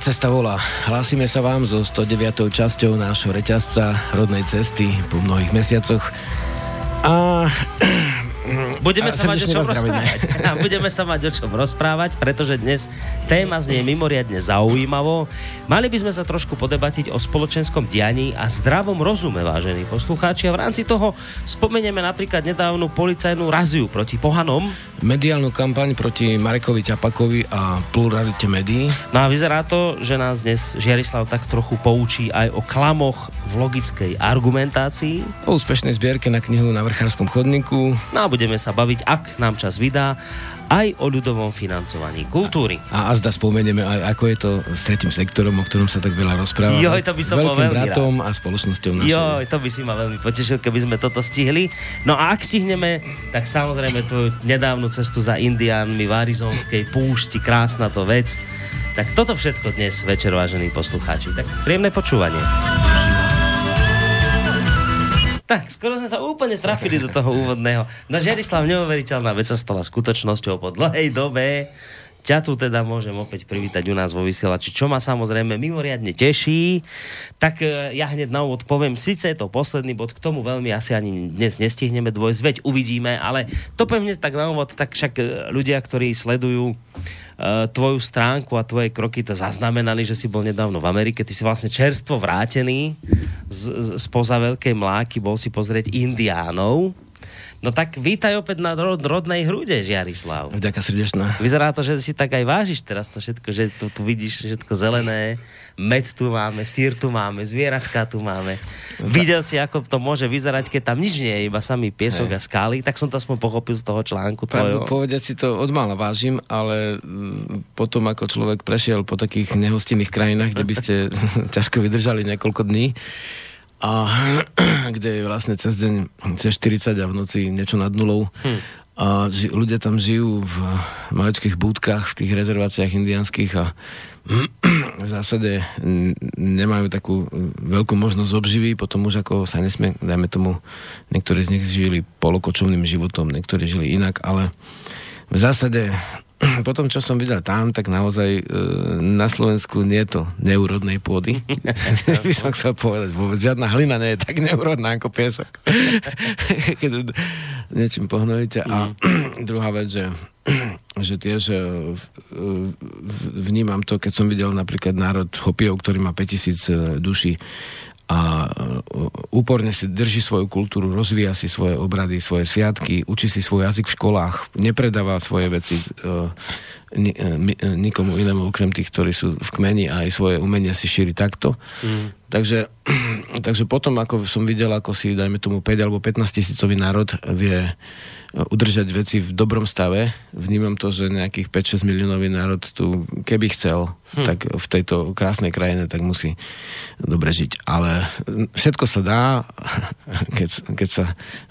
Cesta volá. Hlásime sa vám so 109. časťou nášho reťazca Rodnej cesty po mnohých mesiacoch. A Budeme sa mať o čom rozprávať. Budeme sa mať o čom rozprávať, pretože dnes téma znie mimoriadne zaujímavo. Mali by sme sa trošku podebatiť o spoločenskom dianí a zdravom rozume, vážení poslucháči. A v rámci toho spomenieme napríklad nedávnu policajnú raziu proti pohanom. Mediálnu kampaň proti Marekovi Ťapakovi a pluralite médií. No a vyzerá to, že nás dnes Žiarislav tak trochu poučí aj o klamoch v logickej argumentácii. O úspešnej zbierke na knihu na vrchárskom chodníku. No a budeme sa baviť, ak nám čas vydá, aj o ľudovom financovaní kultúry. A, a zda spomenieme aj, ako je to s tretím sektorom, o ktorom sa tak veľa rozpráva. Joj, to by som bol veľmi bratom rád. a spoločnosťou našou. Joj, to by si ma veľmi potešil, keby sme toto stihli. No a ak stihneme, tak samozrejme tvoju nedávnu cestu za Indiánmi v Arizonskej púšti, krásna to vec. Tak toto všetko dnes večer, vážení poslucháči. Tak príjemné počúvanie. Tak, skoro sme sa úplne trafili do toho úvodného. No Žerislav, neuveriteľná vec sa stala skutočnosťou po dlhej dobe. Ťa tu teda môžem opäť privítať u nás vo vysielači, čo ma samozrejme mimoriadne teší. Tak e, ja hneď na úvod poviem, síce je to posledný bod, k tomu veľmi asi ani dnes nestihneme dvojsť, veď uvidíme, ale to dnes tak na úvod, tak však e, ľudia, ktorí sledujú uh, tvoju stránku a tvoje kroky to zaznamenali, že si bol nedávno v Amerike, ty si vlastne čerstvo vrátený z, z, spoza veľkej mláky, bol si pozrieť Indiánov. No tak vítaj opäť na rod, rodnej hrude, Žiarislav. Ďakujem srdečná. Vyzerá to, že si tak aj vážiš teraz to všetko, že tu, tu vidíš všetko zelené, med tu máme, sír tu máme, zvieratka tu máme. Videl si, ako to môže vyzerať, keď tam nič nie je, iba samý piesok Hej. a skály, tak som to aspoň pochopil z toho článku tvojho. povedať si to odmála vážim, ale potom, ako človek prešiel po takých nehostinných krajinách, kde by ste ťažko vydržali niekoľko dní, a kde je vlastne cez deň cez 40 a v noci niečo nad nulou. Hmm. A ži, ľudia tam žijú v maličkých búdkach, v tých rezerváciách indianských a v zásade nemajú takú veľkú možnosť obživy, potom už ako sa nesmie, dajme tomu, niektorí z nich žili polokočovným životom, niektorí žili inak, ale v zásade potom, čo som videl tam, tak naozaj e, na Slovensku nie je to neúrodnej pôdy. by som chcel povedať, vôbec žiadna hlina nie je tak neúrodná ako piesok. Keď niečím pohnojíte. A mm. druhá vec, že, že tiež e, vnímam to, keď som videl napríklad národ Hopijov, ktorý má 5000 e, duší, a e, úporne si drží svoju kultúru, rozvíja si svoje obrady, svoje sviatky, učí si svoj jazyk v školách, nepredáva svoje veci ni, uh, nikomu inému, okrem tých, ktorí sú v kmeni a aj svoje umenia si šíri takto. Mm. Takže, takže potom, ako som videl, ako si, dajme tomu, 5 alebo 15 tisícový národ vie udržať veci v dobrom stave. Vnímam to, že nejakých 5-6 miliónový národ tu, keby chcel, hm. tak v tejto krásnej krajine, tak musí dobre žiť. Ale všetko sa dá, keď, keď sa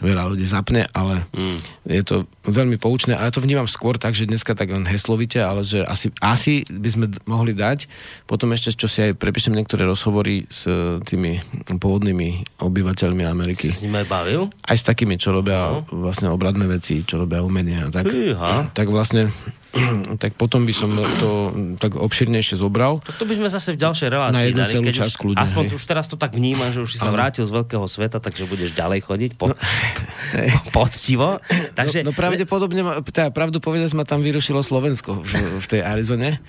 veľa ľudí zapne, ale hm. je to veľmi poučné. A ja to vnímam skôr tak, že dneska tak len heslovite, ale že asi, asi by sme mohli dať. Potom ešte, čo si aj prepíšem niektoré rozhovory s tými pôvodnými obyvateľmi Ameriky. Si s nimi aj bavil? Aj s takými, čo robia no. vlastne obradné veci, čo robia umenia. Tak, tak vlastne tak potom by som to tak obširnejšie zobral. Tak to by sme zase v ďalšej relácii Na jednu dali, celú časť už, kľudne, Aspoň hej. už teraz to tak vnímam, že už si sa vrátil z veľkého sveta, takže budeš ďalej chodiť po, no, poctivo. Takže, no, no pravdepodobne, teda pravdu povedať, ma tam vyrušilo Slovensko v, v tej Arizone.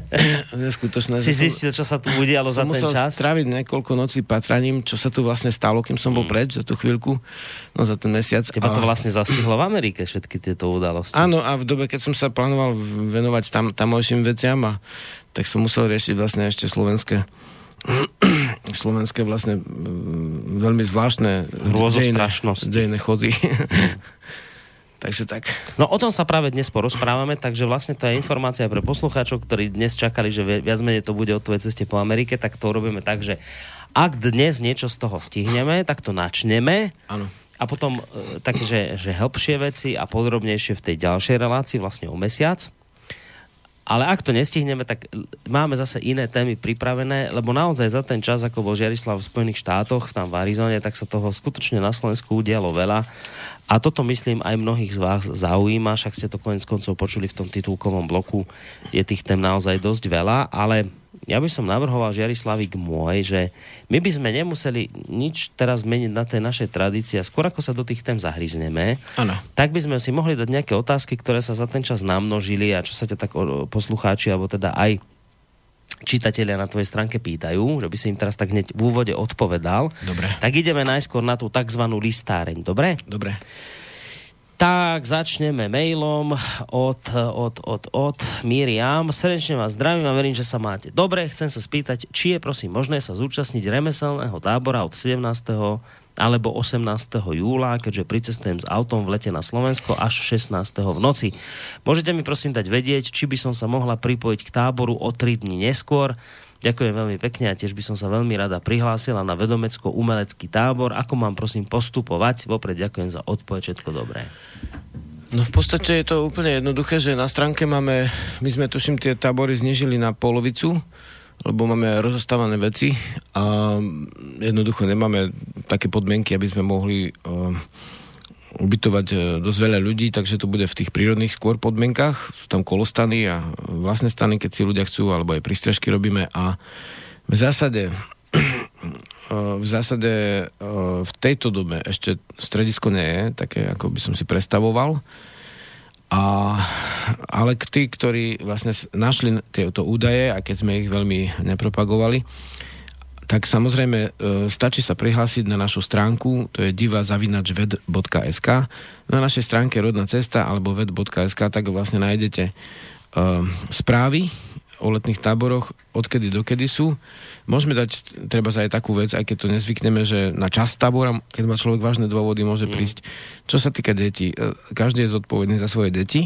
Neskutočné. Si zistil, čo sa tu udialo za ten čas? stráviť niekoľko nocí patraním, čo sa tu vlastne stalo, kým som bol hmm. preč za tú chvíľku, no za ten mesiac. Teba to vlastne zastihlo v Amerike, všetky tieto udalosti. Áno, a v dobe, keď som sa plánoval mal venovať tam, tamojším veciam a tak som musel riešiť vlastne ešte slovenské slovenské vlastne veľmi zvláštne dejné, dejné chody. takže tak. No o tom sa práve dnes porozprávame, takže vlastne to je informácia pre poslucháčov, ktorí dnes čakali, že viac menej to bude o tvojej ceste po Amerike, tak to robíme tak, že ak dnes niečo z toho stihneme, tak to načneme. Áno a potom e, takže že hĺbšie veci a podrobnejšie v tej ďalšej relácii vlastne o mesiac. Ale ak to nestihneme, tak máme zase iné témy pripravené, lebo naozaj za ten čas, ako bol Žiarislav v Spojených štátoch, tam v Arizone, tak sa toho skutočne na Slovensku udialo veľa. A toto myslím aj mnohých z vás zaujíma, však ste to konec koncov počuli v tom titulkovom bloku, je tých tém naozaj dosť veľa, ale ja by som navrhoval Žiarislavik môj, že my by sme nemuseli nič teraz meniť na tej našej tradícii a skôr ako sa do tých tém zahryzneme, ano. tak by sme si mohli dať nejaké otázky, ktoré sa za ten čas namnožili a čo sa ťa tak poslucháči, alebo teda aj čitatelia na tvojej stránke pýtajú, že by si im teraz tak hneď v úvode odpovedal. Dobre. Tak ideme najskôr na tú tzv. listáreň, dobre? Dobre. Tak začneme mailom od, od, od, od Miriam. Srdečne vás zdravím a verím, že sa máte dobre. Chcem sa spýtať, či je prosím možné sa zúčastniť remeselného tábora od 17. alebo 18. júla, keďže pricestujem s autom v lete na Slovensko až 16. v noci. Môžete mi prosím dať vedieť, či by som sa mohla pripojiť k táboru o 3 dní neskôr. Ďakujem veľmi pekne a tiež by som sa veľmi rada prihlásila na vedomecko-umelecký tábor. Ako mám prosím postupovať? Vopred ďakujem za odpoveď, všetko dobré. No v podstate je to úplne jednoduché, že na stránke máme, my sme tuším tie tábory znižili na polovicu, lebo máme rozostávané veci a jednoducho nemáme také podmienky, aby sme mohli uh, ubytovať e, dosť veľa ľudí, takže to bude v tých prírodných skôr podmienkach. Sú tam kolostany a vlastné stany, keď si ľudia chcú, alebo aj prístrežky robíme a v zásade e, v zásade v tejto dobe ešte stredisko nie je, také ako by som si predstavoval. A, ale tí, ktorí vlastne našli tieto údaje, a keď sme ich veľmi nepropagovali, tak samozrejme e, stačí sa prihlásiť na našu stránku, to je divazavinačved.sk. Na našej stránke Rodná cesta alebo ved.sk tak vlastne nájdete e, správy o letných táboroch, odkedy dokedy sú. Môžeme dať treba aj takú vec, aj keď to nezvykneme, že na čas tábora, keď má človek vážne dôvody, môže mm. prísť. Čo sa týka detí, e, každý je zodpovedný za svoje deti,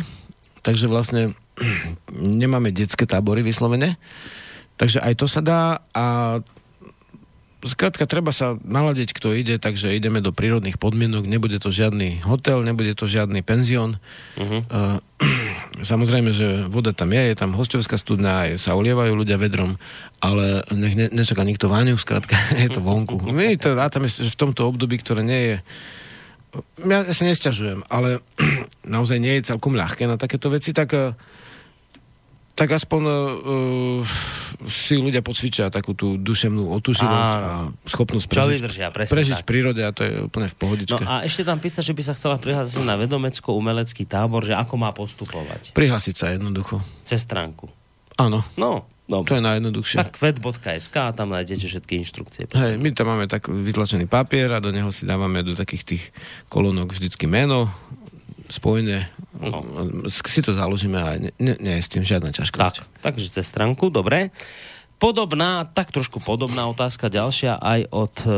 takže vlastne nemáme detské tábory vyslovene. Takže aj to sa dá a Skrátka, treba sa naladiť, kto ide, takže ideme do prírodných podmienok, nebude to žiadny hotel, nebude to žiadny penzión. Uh-huh. Uh, samozrejme, že voda tam je, je tam hostovská studňa, sa olievajú ľudia vedrom, ale nech ne, nečaká nikto váňu, skrátka, je to vonku. My to rátame, v tomto období, ktoré nie je ja sa nesťažujem, ale naozaj nie je celkom ľahké na takéto veci, tak uh, tak aspoň uh, si ľudia pocvičia takú tú duševnú otuživosť a schopnosť prežiť, vydržia, prežiť v prírode a to je úplne v pohodičke. No a ešte tam písa, že by sa chcela prihlásiť na vedomecko-umelecký tábor, že ako má postupovať. Prihlásiť sa jednoducho. Cez stránku. Áno. No, Dobre. To je najjednoduchšie. Tak ved.sk a tam nájdete všetky inštrukcie. Hej, my tam máme tak vytlačený papier a do neho si dávame do takých tých kolónok vždycky meno, spojené. No. Si to založíme a nie, nie, nie je s tým žiadna ťažkosť. Tak, takže cez stránku, dobre. Podobná, tak trošku podobná otázka ďalšia aj od e,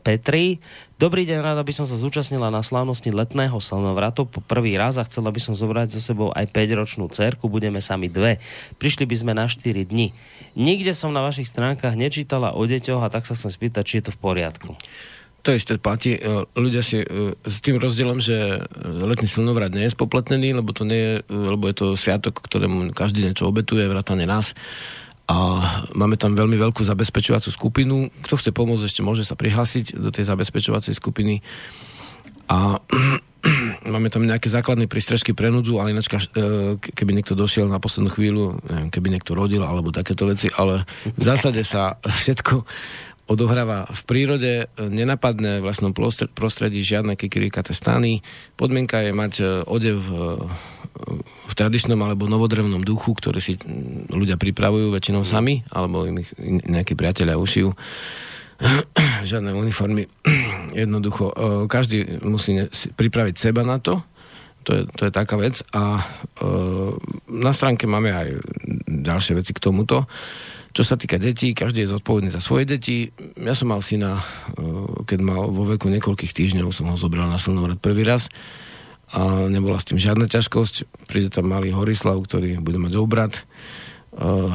Petri. Dobrý deň, rada by som sa zúčastnila na slávnosti letného slnovratu po prvý raz a chcela by som zobrať so sebou aj 5-ročnú cerku, budeme sami dve. Prišli by sme na 4 dni. Nikde som na vašich stránkach nečítala o deťoch a tak sa chcem spýtať, či je to v poriadku. To isté platí. E, ľudia si e, s tým rozdielom, že letný slnovrat nie je spopletnený, lebo to nie je, e, lebo je to sviatok, ktorému každý niečo obetuje, vrátane nás. A máme tam veľmi veľkú zabezpečovacú skupinu. Kto chce pomôcť, ešte môže sa prihlásiť do tej zabezpečovacej skupiny. A máme tam nejaké základné prístrežky pre núdzu, ale ináč, keby niekto došiel na poslednú chvíľu, neviem, keby niekto rodil alebo takéto veci, ale v zásade sa všetko odohráva v prírode, e, nenapadne v vlastnom prostredí žiadne kikirikaté stany. Podmienka je mať e, odev e, v tradičnom alebo novodrevnom duchu, ktorý si ľudia pripravujú väčšinou sami, alebo im ich nejakí priatelia ušijú. Žiadne uniformy. Jednoducho, každý musí pripraviť seba na to, to je, to je taká vec a na stránke máme aj ďalšie veci k tomuto. Čo sa týka detí, každý je zodpovedný za svoje deti. Ja som mal syna, e, keď mal vo veku niekoľkých týždňov, som ho zobral na slnovrat prvý raz a nebola s tým žiadna ťažkosť. Príde tam malý Horislav, ktorý bude mať obrad. E, e,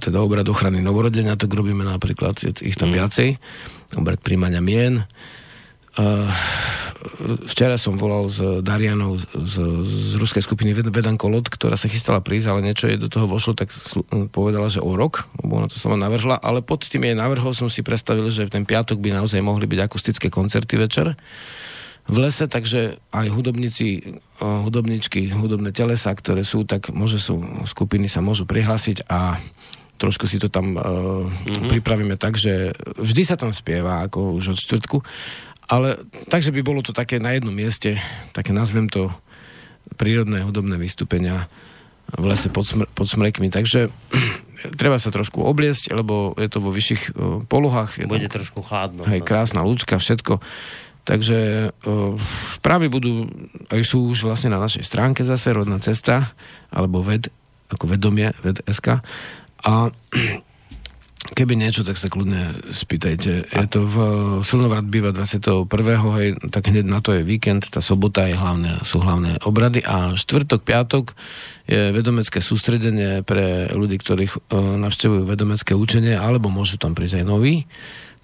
teda obrad ochrany novorodenia, tak robíme napríklad, ich tam mm. viacej. Obrad príjmania mien. Včera som volal s Darianou z, z ruskej skupiny Vedan Kolot, ktorá sa chystala prísť, ale niečo jej do toho vošlo, tak povedala, že o rok, lebo ona to sama navrhla, ale pod tým jej návrhom som si predstavil, že v ten piatok by naozaj mohli byť akustické koncerty večer v lese, takže aj hudobníci, hudobničky, hudobné telesa, ktoré sú, tak môže sú, skupiny sa môžu prihlásiť a trošku si to tam uh, mm-hmm. pripravíme tak, že vždy sa tam spieva, ako už od čtvrtku, ale takže by bolo to také na jednom mieste, také nazvem to prírodné hudobné vystúpenia v lese pod, smr- pod smrekmi. Takže treba sa trošku obliesť, lebo je to vo vyšších uh, polohách. Je Bude tam, trošku chladno. Hej, no. krásna lúčka, všetko. Takže uh, správy budú, aj sú už vlastne na našej stránke zase, rodná cesta, alebo ved, ako vedomie, ved.sk. A Keby niečo, tak sa kľudne spýtajte. Je to v Silnovrat býva 21. Hej, tak hneď na to je víkend, tá sobota je hlavné, sú hlavné obrady a štvrtok, piatok je vedomecké sústredenie pre ľudí, ktorých uh, navštevujú vedomecké učenie, alebo môžu tam prísť aj noví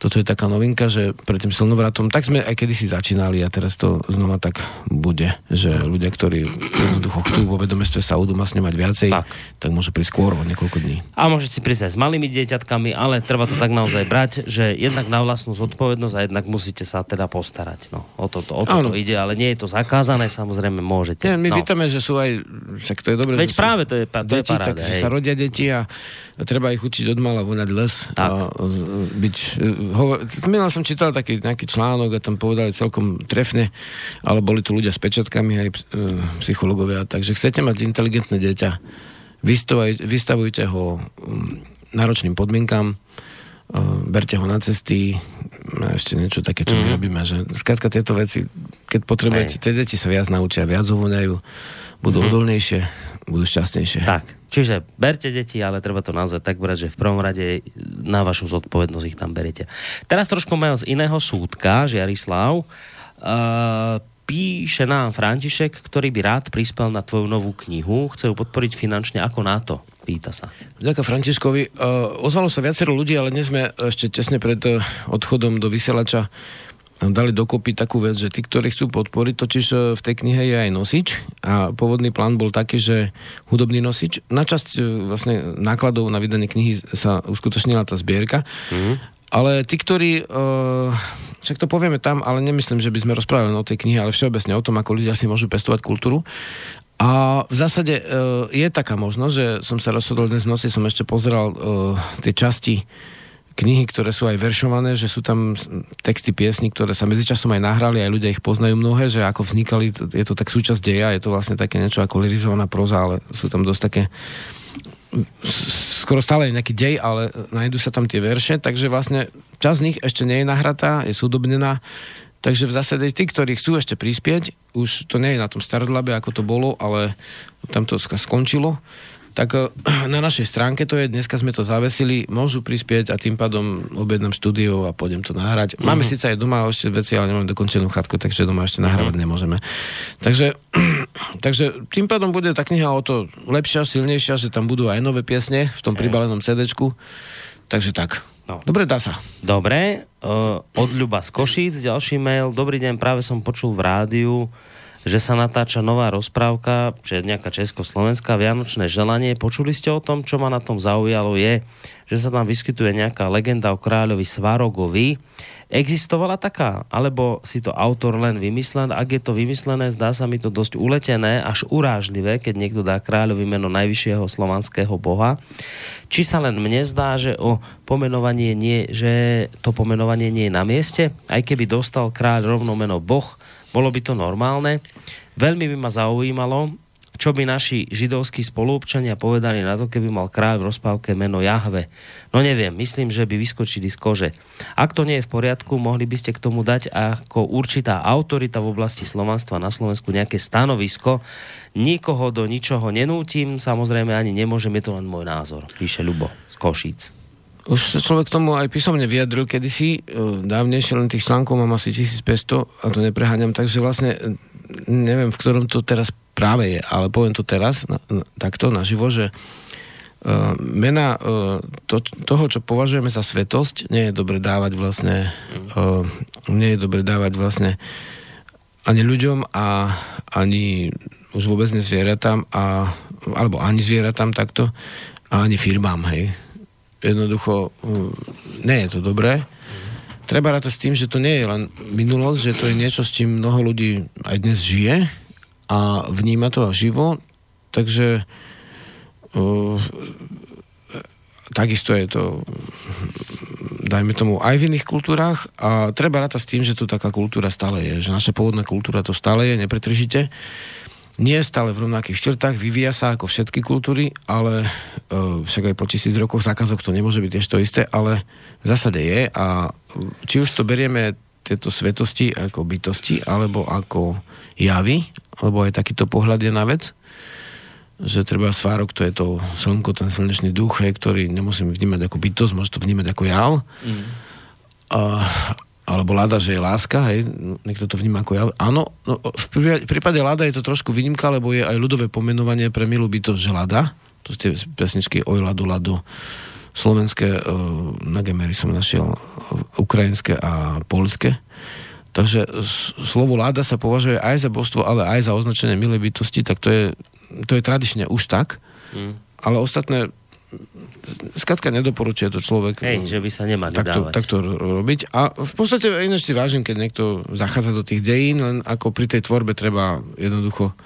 toto je taká novinka, že pred tým silnovratom, tak sme aj kedysi začínali a teraz to znova tak bude, že ľudia, ktorí jednoducho chcú vo vedomestve sa udomasňovať viacej, tak. tak môžu prísť skôr o niekoľko dní. A môžete prísť aj s malými dieťatkami, ale treba to tak naozaj brať, že jednak na vlastnú zodpovednosť a jednak musíte sa teda postarať. No, o toto, o toto ide, ale nie je to zakázané, samozrejme môžete. Nie, my no. vítame, že sú aj, však to je dobré. Veď práve to je, to deti, je paráda, tak, že sa rodia deti a treba ich učiť od mala voňať les tak. a byť hovor, minul som čítal taký nejaký článok a tam povedali celkom trefne, ale boli tu ľudia s pečatkami aj e, psychológovia, takže chcete mať inteligentné dieťa, vystavuj, vystavujte ho um, náročným podmienkam, uh, berte ho na cesty, a ešte niečo také, čo mm. my mhm. robíme, že skrátka tieto veci, keď potrebujete, tie deti sa viac naučia, viac uvoňajú, budú mm. odolnejšie, budú šťastnejšie. Tak, čiže berte deti, ale treba to naozaj tak brať, že v prvom rade na vašu zodpovednosť ich tam berete. Teraz trošku majú z iného súdka, Žiarislav, uh, píše nám František, ktorý by rád prispel na tvoju novú knihu, chce ju podporiť finančne, ako na to? Pýta sa. Ďakujem Františkovi. Uh, ozvalo sa viacero ľudí, ale dnes sme ešte tesne pred uh, odchodom do vysielača dali dokopy takú vec, že tí, ktorí chcú podporiť, totiž e, v tej knihe je aj nosič a pôvodný plán bol taký, že hudobný nosič. Na časť e, vlastne nákladov na vydanie knihy sa uskutočnila tá zbierka, mm. ale tí, ktorí, uh, však to povieme tam, ale nemyslím, že by sme rozprávali o tej knihe, ale všeobecne o tom, ako ľudia si môžu pestovať kultúru. A v zásade uh, je taká možnosť, že som sa rozhodol dnes v noci, som ešte pozeral uh, tie časti knihy, ktoré sú aj veršované, že sú tam texty piesní, ktoré sa medzičasom aj nahrali, aj ľudia ich poznajú mnohé, že ako vznikali, je to tak súčasť deja, je to vlastne také niečo ako lirizovaná proza, ale sú tam dosť také skoro stále je nejaký dej, ale nájdú sa tam tie verše, takže vlastne časť z nich ešte nie je nahratá, je súdobnená, takže v zásade tí, ktorí chcú ešte prispieť, už to nie je na tom starodlabe, ako to bolo, ale tam to skončilo, tak eh, na našej stránke to je, dneska sme to zavesili, môžu prispieť a tým pádom objednám štúdio a pôjdem to nahrať. Mm-hmm. Máme síce aj doma ešte veci, ale nemáme dokončenú chatku, takže doma ešte nahrávať mm-hmm. nemôžeme. Takže, takže tým pádom bude tá kniha o to lepšia, silnejšia, že tam budú aj nové piesne v tom pribalenom CDčku. Takže tak. No. Dobre, dá sa. Dobre, uh, od Ľuba z Košíc, ďalší mail. Dobrý deň, práve som počul v rádiu, že sa natáča nová rozprávka, že nejaká československá Vianočné želanie. Počuli ste o tom, čo ma na tom zaujalo je, že sa tam vyskytuje nejaká legenda o kráľovi Svarogovi. Existovala taká? Alebo si to autor len vymyslel? Ak je to vymyslené, zdá sa mi to dosť uletené, až urážlivé, keď niekto dá kráľovi meno najvyššieho slovanského boha. Či sa len mne zdá, že, o pomenovanie nie, že to pomenovanie nie je na mieste, aj keby dostal kráľ rovno meno boh, bolo by to normálne. Veľmi by ma zaujímalo, čo by naši židovskí spoluobčania povedali na to, keby mal kráľ v rozpávke meno Jahve. No neviem, myslím, že by vyskočili z kože. Ak to nie je v poriadku, mohli by ste k tomu dať ako určitá autorita v oblasti slovanstva na Slovensku nejaké stanovisko. Nikoho do ničoho nenútim, samozrejme ani nemôžem, je to len môj názor, píše Ľubo z Košíc. Už sa človek tomu aj písomne vyjadril kedysi, e, dávnejšie len tých článkov mám asi 1500 a to nepreháňam, takže vlastne e, neviem, v ktorom to teraz práve je, ale poviem to teraz na, na, takto naživo, že uh, mena uh, to, toho, čo považujeme za svetosť, nie je dobre dávať vlastne uh, nie je dobre dávať vlastne ani ľuďom a ani už vôbec nezvieratám a, alebo ani zvieratám takto a ani firmám, hej jednoducho mm, nie je to dobré. treba rátať s tým, že to nie je len minulosť, že to je niečo, s čím mnoho ľudí aj dnes žije a vníma to živo, takže uh, takisto je to dajme tomu aj v iných kultúrach a treba rátať s tým, že tu taká kultúra stále je, že naša pôvodná kultúra to stále je nepretržite nie je stále v rovnakých štrtách, vyvíja sa ako všetky kultúry, ale uh, však aj po tisíc rokoch zákazok to nemôže byť tiež to isté, ale v zásade je a či už to berieme tieto svetosti ako bytosti, alebo ako javy, alebo aj takýto pohľad je na vec, že treba svárok, to je to slnko, ten slnečný duch, hej, ktorý nemusíme vnímať ako bytosť, môže to vnímať ako jav. Mm. A, alebo Lada, že je láska, hej, niekto to vníma ako ja. Áno, no, v prípade Lada je to trošku výnimka, lebo je aj ľudové pomenovanie pre milú bytosť, že Lada, to tie pesničky Oj Ladu, Ladu, slovenské, uh, na Gemery som našiel uh, ukrajinské a polské. Takže slovo Lada sa považuje aj za božstvo, ale aj za označenie milej bytosti, tak to je, to je tradične už tak. Mm. Ale ostatné skratka nedoporučuje to človek. Hej, že by sa nemali takto, dávať. takto robiť. A v podstate ináč si vážim, keď niekto zachádza do tých dejín, len ako pri tej tvorbe treba jednoducho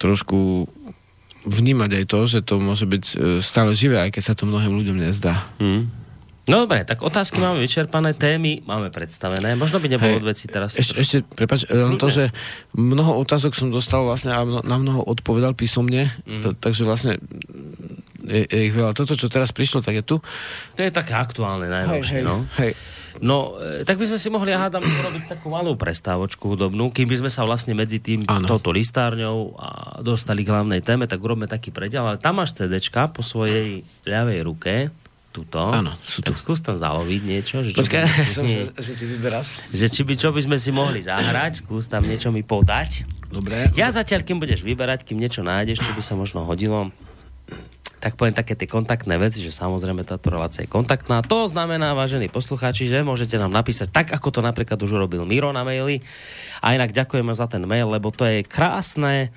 trošku vnímať aj to, že to môže byť e, stále živé, aj keď sa to mnohým ľuďom nezdá. Hmm. No dobre, tak otázky máme vyčerpané, témy máme predstavené. Možno by nebolo od teraz. Ešte, trošku... ešte prepáč, len to, že mnoho otázok som dostal vlastne a na mnoho odpovedal písomne, mm. takže vlastne je, je ich veľa. Toto, čo teraz prišlo, tak je tu. To je také aktuálne najnovšie, no. No, e, tak by sme si mohli, hádam, urobiť takú malú prestávočku hudobnú, kým by sme sa vlastne medzi tým ano. touto listárňou a dostali k hlavnej téme, tak urobme taký prediel, ale tam máš CDčka po svojej ľavej ruke, tuto. Áno, sú tu. Tak skús tam zaloviť niečo. Že Počkaj, som, že, že ty vyberáš. Že či by, čo by sme si mohli zahrať, skús tam niečo mi podať. Dobre. Ja zatiaľ, kým budeš vyberať, kým niečo nájdeš, čo by sa možno hodilo, tak poviem také tie kontaktné veci, že samozrejme táto relácia je kontaktná. To znamená, vážení poslucháči, že môžete nám napísať tak, ako to napríklad už urobil Miro na maili. A inak ďakujeme za ten mail, lebo to je krásne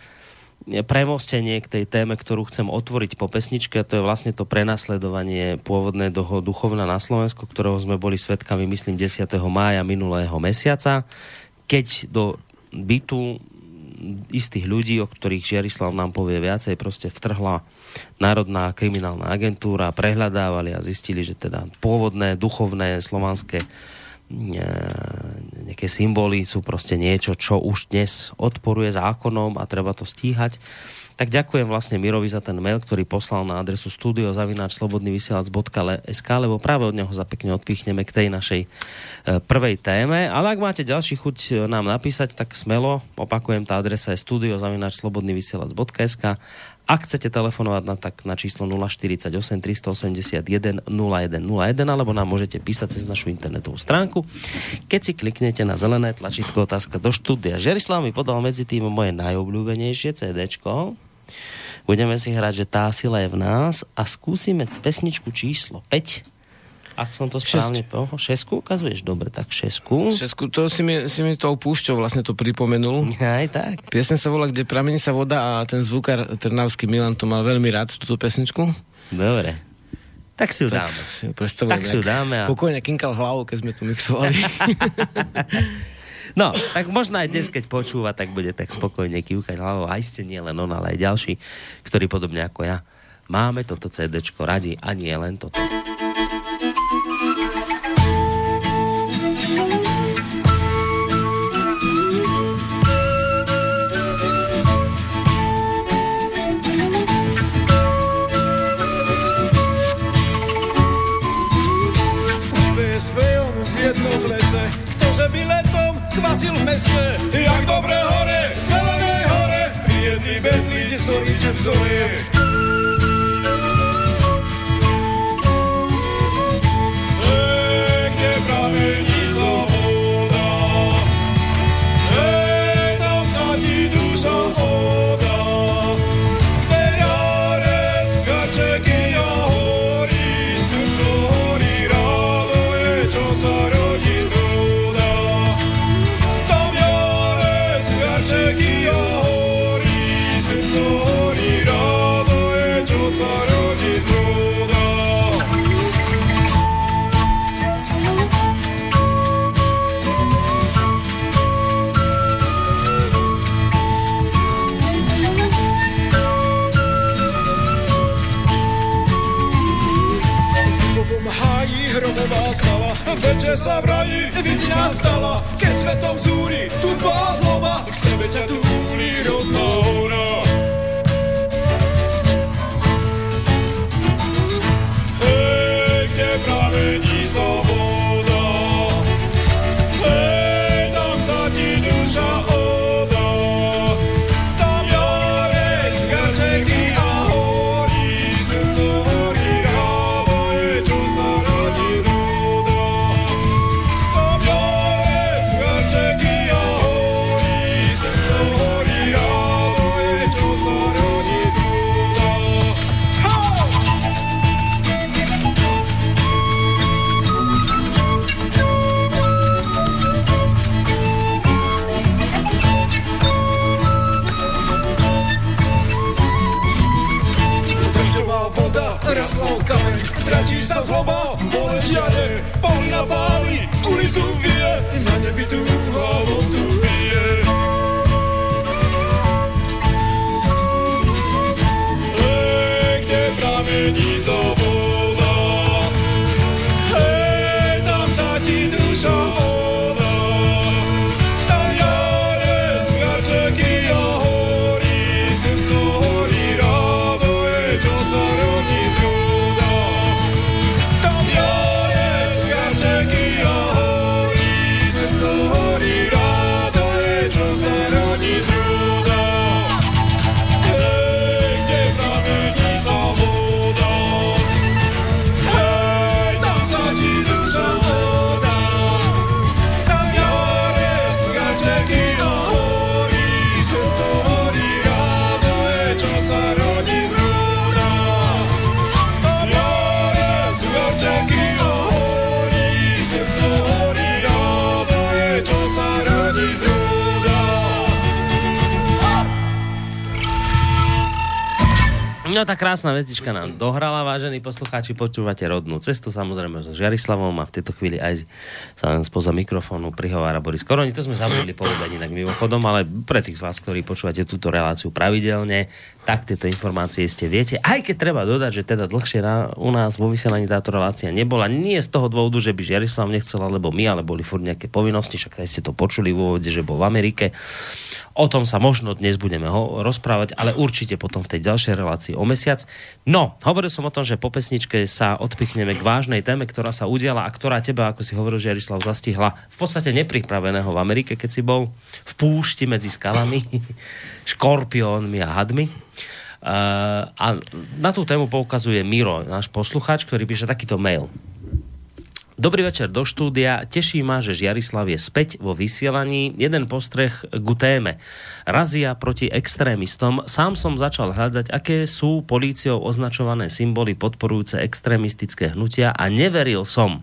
premostenie k tej téme, ktorú chcem otvoriť po pesničke, to je vlastne to prenasledovanie pôvodného duchovna na Slovensku, ktorého sme boli svetkami, myslím, 10. mája minulého mesiaca, keď do bytu istých ľudí, o ktorých Žiarislav nám povie viacej, proste vtrhla Národná kriminálna agentúra, prehľadávali a zistili, že teda pôvodné, duchovné, slovanské nejaké symboly sú proste niečo, čo už dnes odporuje zákonom a treba to stíhať. Tak ďakujem vlastne Mirovi za ten mail, ktorý poslal na adresu studiozavináčslobodnyvysielac.sk, lebo práve od neho zapekne odpichneme k tej našej e, prvej téme. Ale ak máte ďalší chuť e, nám napísať, tak smelo, opakujem, tá adresa je studiozavináčslobodnyvysielac.sk ak chcete telefonovať na, tak na číslo 048 381 0101 alebo nám môžete písať cez našu internetovú stránku. Keď si kliknete na zelené tlačítko otázka do štúdia. Žerislav mi podal medzi tým moje najobľúbenejšie CDčko. Budeme si hrať, že tá sila je v nás a skúsime pesničku číslo 5 ak som to správne povedal, šesku ukazuješ? Dobre, tak šesku. Šesku, to si mi, si mi tou púšťou vlastne to pripomenul. Aj tak. Piesne sa volá Kde pramení sa voda a ten zvukár Trnavský Milan to mal veľmi rád, túto pesničku. Dobre. Tak si ju tak, dáme. Si tak si ju dáme. A... Spokojne kinkal hlavu, keď sme tu mixovali. no, tak možno aj dnes, keď počúva, tak bude tak spokojne kývkať hlavou. Aj ste nie len on, ale aj ďalší, ktorí podobne ako ja máme toto CDčko radi a nie len toto. Kwasil w meste. Jak dobre hore, zelenej hore Jedni bedli, gdzie zory, gdzie sa v raji vidina stala, keď svetom zúri tupa zloba, k sebe ťa túli rodná hora. Hej, kde pramení sloboda, 서봐. 모르지 않을 tá krásna vecička nám dohrala, vážení poslucháči, počúvate rodnú cestu, samozrejme so Žiarislavom a v tejto chvíli aj sa nám spoza mikrofónu prihovára Boris Koroni. To sme zabudli povedať inak mimochodom, ale pre tých z vás, ktorí počúvate túto reláciu pravidelne, tak tieto informácie ste viete. Aj keď treba dodať, že teda dlhšie na, u nás vo vysielaní táto relácia nebola. Nie z toho dôvodu, že by Žiarislav nechcel, alebo my, ale boli furt nejaké povinnosti, však aj ste to počuli v úvode, že bol v Amerike. O tom sa možno dnes budeme ho rozprávať, ale určite potom v tej ďalšej relácii o mesiac. No, hovoril som o tom, že po pesničke sa odpichneme k vážnej téme, ktorá sa udiala a ktorá teba, ako si hovoril, že Jarislav zastihla v podstate nepripraveného v Amerike, keď si bol v púšti medzi skalami, škorpiónmi a hadmi. Uh, a na tú tému poukazuje Miro, náš poslucháč, ktorý píše takýto mail. Dobrý večer do štúdia. Teší ma, že Žiarislav je späť vo vysielaní. Jeden postreh ku téme. Razia proti extrémistom. Sám som začal hľadať, aké sú políciou označované symboly podporujúce extrémistické hnutia a neveril som.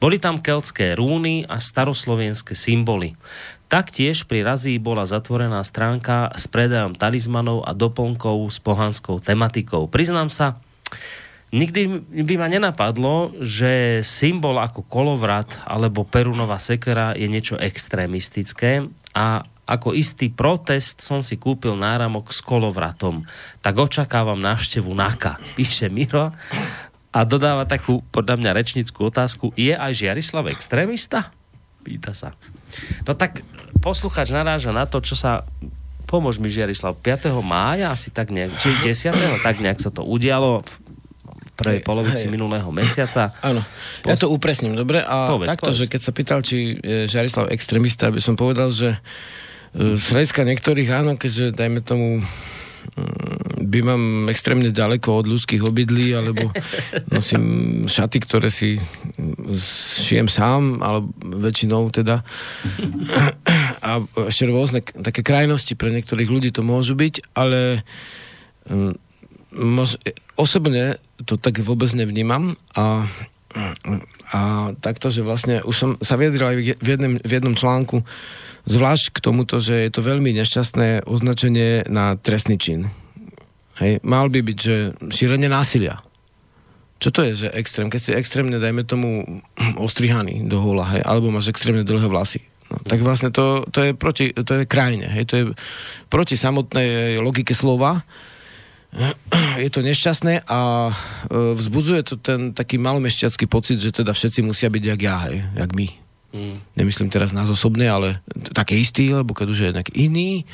Boli tam keltské rúny a staroslovenské symboly. Taktiež pri razii bola zatvorená stránka s predajom talizmanov a doplnkov s pohanskou tematikou. Priznám sa, Nikdy by ma nenapadlo, že symbol ako kolovrat alebo perunová sekera je niečo extrémistické a ako istý protest som si kúpil náramok s kolovratom. Tak očakávam návštevu NAKA, píše Miro a dodáva takú, podľa mňa, rečnickú otázku. Je aj Žiarislav extrémista? Pýta sa. No tak posluchač naráža na to, čo sa pomôž mi Žiarislav, 5. mája asi tak nejak, či 10. tak nejak sa to udialo prvej polovici hej. minulého mesiaca. Áno, ja to upresním, dobre? A Povedz, takto, povedz. že keď sa pýtal, či je Žarislav extrémista, by som povedal, že e, z hľadiska niektorých áno, keďže dajme tomu bývam extrémne ďaleko od ľudských obydlí, alebo nosím šaty, ktoré si mm, šijem sám, ale väčšinou teda. A ešte rôzne také krajnosti pre niektorých ľudí to môžu byť, ale mm, mož, osobne to tak vôbec nevnímam a, a takto, že vlastne už som sa vyjadril aj v jednom, v jednom článku zvlášť k tomuto, že je to veľmi nešťastné označenie na trestný čin. Hej, mal by byť, že šírenie násilia. Čo to je, že extrém? Keď si extrémne, dajme tomu, ostrihaný do hola, hej, alebo máš extrémne dlhé vlasy. No, tak vlastne to, to, je proti, to je krajne, hej, to je proti samotnej logike slova, je to nešťastné a e, vzbudzuje to ten taký malomešťacký pocit, že teda všetci musia byť jak ja, hej, jak my. Mm. Nemyslím teraz nás osobne, ale také istý, lebo keď už je nejaký iný,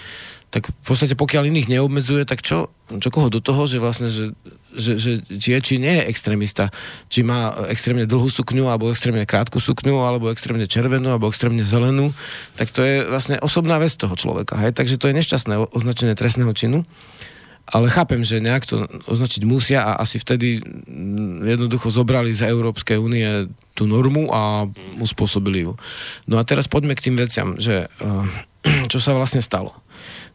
tak v podstate pokiaľ iných neobmedzuje, tak čo, čo koho do toho, že vlastne, že, že, že či je, či nie je extrémista, či má extrémne dlhú sukňu, alebo extrémne krátku sukňu, alebo extrémne červenú, alebo extrémne zelenú, tak to je vlastne osobná vec toho človeka. Hej? Takže to je nešťastné označenie trestného činu. Ale chápem, že nejak to označiť musia a asi vtedy jednoducho zobrali z Európskej únie tú normu a uspôsobili ju. No a teraz poďme k tým veciam, že eh, čo sa vlastne stalo.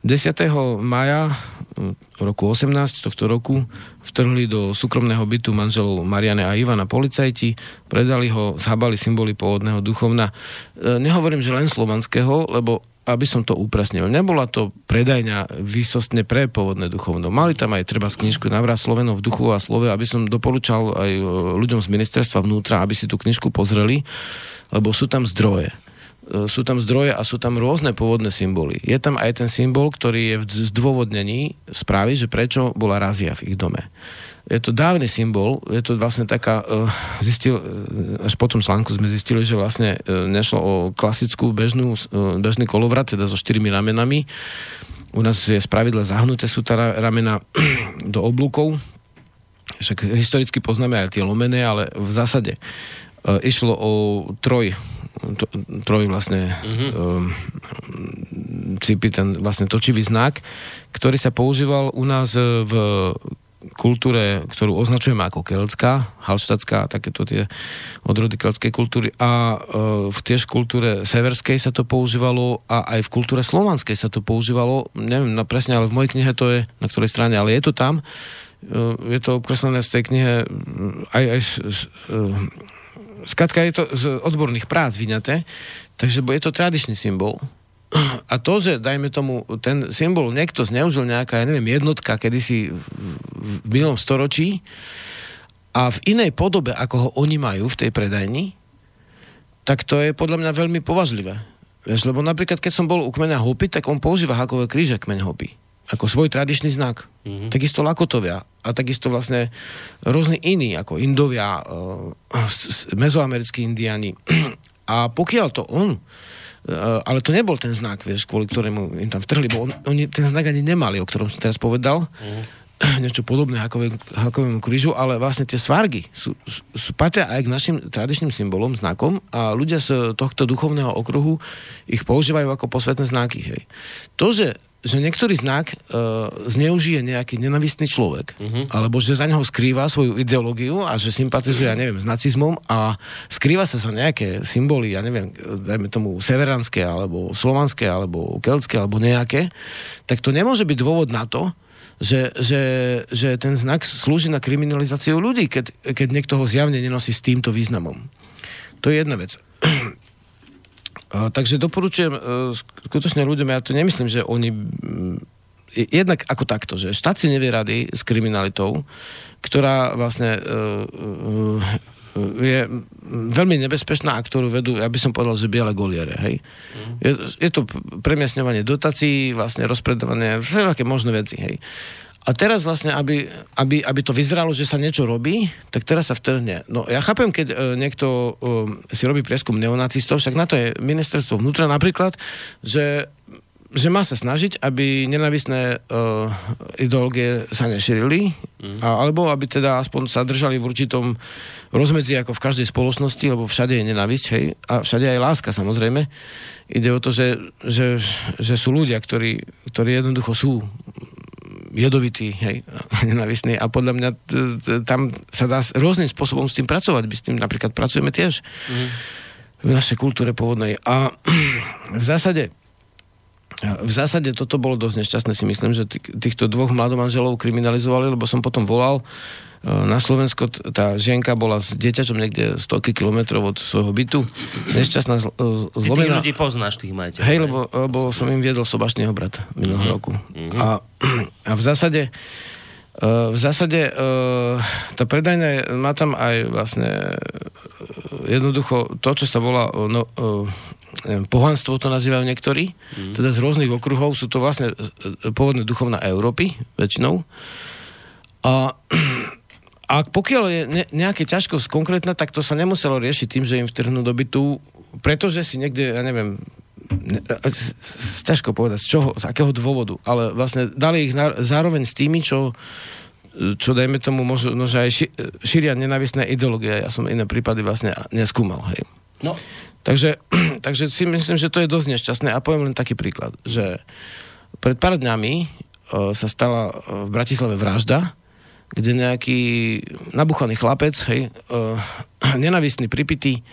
10. maja mm, roku 18 tohto roku vtrhli do súkromného bytu manželov Mariane a Ivana policajti, predali ho, zhabali symboly pôvodného duchovna. E, Nehovorím, že len slovanského, lebo aby som to upresnil. Nebola to predajňa výsostne pre pôvodné duchovno. Mali tam aj treba z knižku Navrat Slovenov v duchu a slove, aby som doporučal aj e, ľuďom z ministerstva vnútra, aby si tú knižku pozreli, lebo sú tam zdroje. E, Sú tam zdroje a sú tam rôzne pôvodné symboly. Je tam aj ten symbol, ktorý je v zdôvodnení správy, že prečo bola razia v ich dome. Je to dávny symbol, je to vlastne taká, e, zistil, e, až po tom článku sme zistili, že vlastne e, nešlo o klasickú bežnú, bežný kolovrat, teda so štyrmi ramenami. U nás je spravidla zahnuté sú tá ra- ramena do oblúkov, však historicky poznáme aj tie lomené, ale v zásade išlo o troj, troj vlastne mm-hmm. um, cípy, ten vlastne točivý znak, ktorý sa používal u nás v kultúre, ktorú označujeme ako keltská, halštatská, takéto tie odrody keltskej kultúry. A e, v tiež kultúre severskej sa to používalo a aj v kultúre slovanskej sa to používalo, neviem na presne, ale v mojej knihe to je, na ktorej strane, ale je to tam, E, je to okreslené z tej knihe mm, aj, aj z, z, e, je to z odborných prác vyňaté, takže je to tradičný symbol. A to, že dajme tomu, ten symbol niekto zneužil nejaká, ja neviem, jednotka kedysi v, v minulom storočí a v inej podobe, ako ho oni majú v tej predajni, tak to je podľa mňa veľmi považlivé. Vieš, lebo napríklad, keď som bol u kmeňa Hopy, tak on používa hakové kríže kmeň Hopy ako svoj tradičný znak. Mhm. Mm-hmm. Takisto Lakotovia a takisto vlastne rôzni iní, ako Indovia, uh, mezoamerickí indiani. A pokiaľ to on, ale to nebol ten znak, vieš, kvôli ktorému im tam vtrhli, bo on, oni ten znak ani nemali, o ktorom som teraz povedal, mm-hmm. niečo podobné hakovému krížu, ale vlastne tie svargy sú, sú, patria aj k našim tradičným symbolom, znakom a ľudia z tohto duchovného okruhu ich používajú ako posvetné znaky. Hej. To, že že niektorý znak uh, zneužije nejaký nenavistný človek, uh-huh. alebo že za neho skrýva svoju ideológiu a že sympatizuje, ja neviem, s nacizmom a skrýva sa za nejaké symboly, ja neviem, dajme tomu severanské, alebo slovanské, alebo keltské, alebo nejaké, tak to nemôže byť dôvod na to, že, že, že ten znak slúži na kriminalizáciu ľudí, keď, keď niekto ho zjavne nenosí s týmto významom. To je jedna vec. Takže doporučujem uh, skutočne ľuďom, ja to nemyslím, že oni jednak ako takto, že štát si nevie rady s kriminalitou, ktorá vlastne uh, je veľmi nebezpečná a ktorú vedú, ja by som povedal, že biele goliere, hej. Mm. Je, je to premiesňovanie dotácií, vlastne rozpredávanie, všetké možné veci, hej. A teraz vlastne, aby, aby, aby to vyzeralo, že sa niečo robí, tak teraz sa vtrhne. No ja chápem, keď e, niekto e, si robí prieskum neonacistov, však na to je ministerstvo vnútra napríklad, že že má sa snažiť, aby nenavisné uh, ideológie sa nešírili, mm. a, alebo aby teda aspoň sa držali v určitom rozmedzi ako v každej spoločnosti, lebo všade je nenavisť, hej, a všade aj láska samozrejme. Ide o to, že, že, že sú ľudia, ktorí, ktorí jednoducho sú jedovitý, hej, nenavistný a podľa mňa t- t- tam sa dá rôznym spôsobom s tým pracovať. My s tým napríklad pracujeme tiež mm. v našej kultúre pôvodnej. A v zásade v zásade toto bolo dosť nešťastné, si myslím, že tých- týchto dvoch mladomanželov kriminalizovali, lebo som potom volal e, na Slovensko, tá žienka bola s dieťaťom niekde 100 kilometrov od svojho bytu. Nešťastná, e, Ty zlomená. ľudí poznáš, tých majiteľov. Hej, lebo, lebo som im viedol sobašného brata minulého roku. Mhm. A, a v zásade uh, v zásade tá predajňa má tam aj vlastne jednoducho to, čo sa volá no, neviem, pohanstvo to nazývajú niektorí, teda z rôznych okruhov sú to vlastne pôvodné duchovná Európy väčšinou A, a pokiaľ je ne, nejaká ťažkosť konkrétna, tak to sa nemuselo riešiť tým, že im vtrhnú do bytu, pretože si niekde, ja neviem, ne, s- s- ťažko povedať, z čoho, z akého dôvodu, ale vlastne dali ich na, zároveň s tými, čo čo dajme tomu možno, že aj ši, šíria nenávisné ideológie. Ja som iné prípady vlastne neskúmal. Hej. No, Takže, takže si myslím, že to je dosť nešťastné a poviem len taký príklad, že pred pár dňami sa stala v Bratislave vražda, kde nejaký nabuchaný chlapec, hej, uh, nenavistný, pripitý,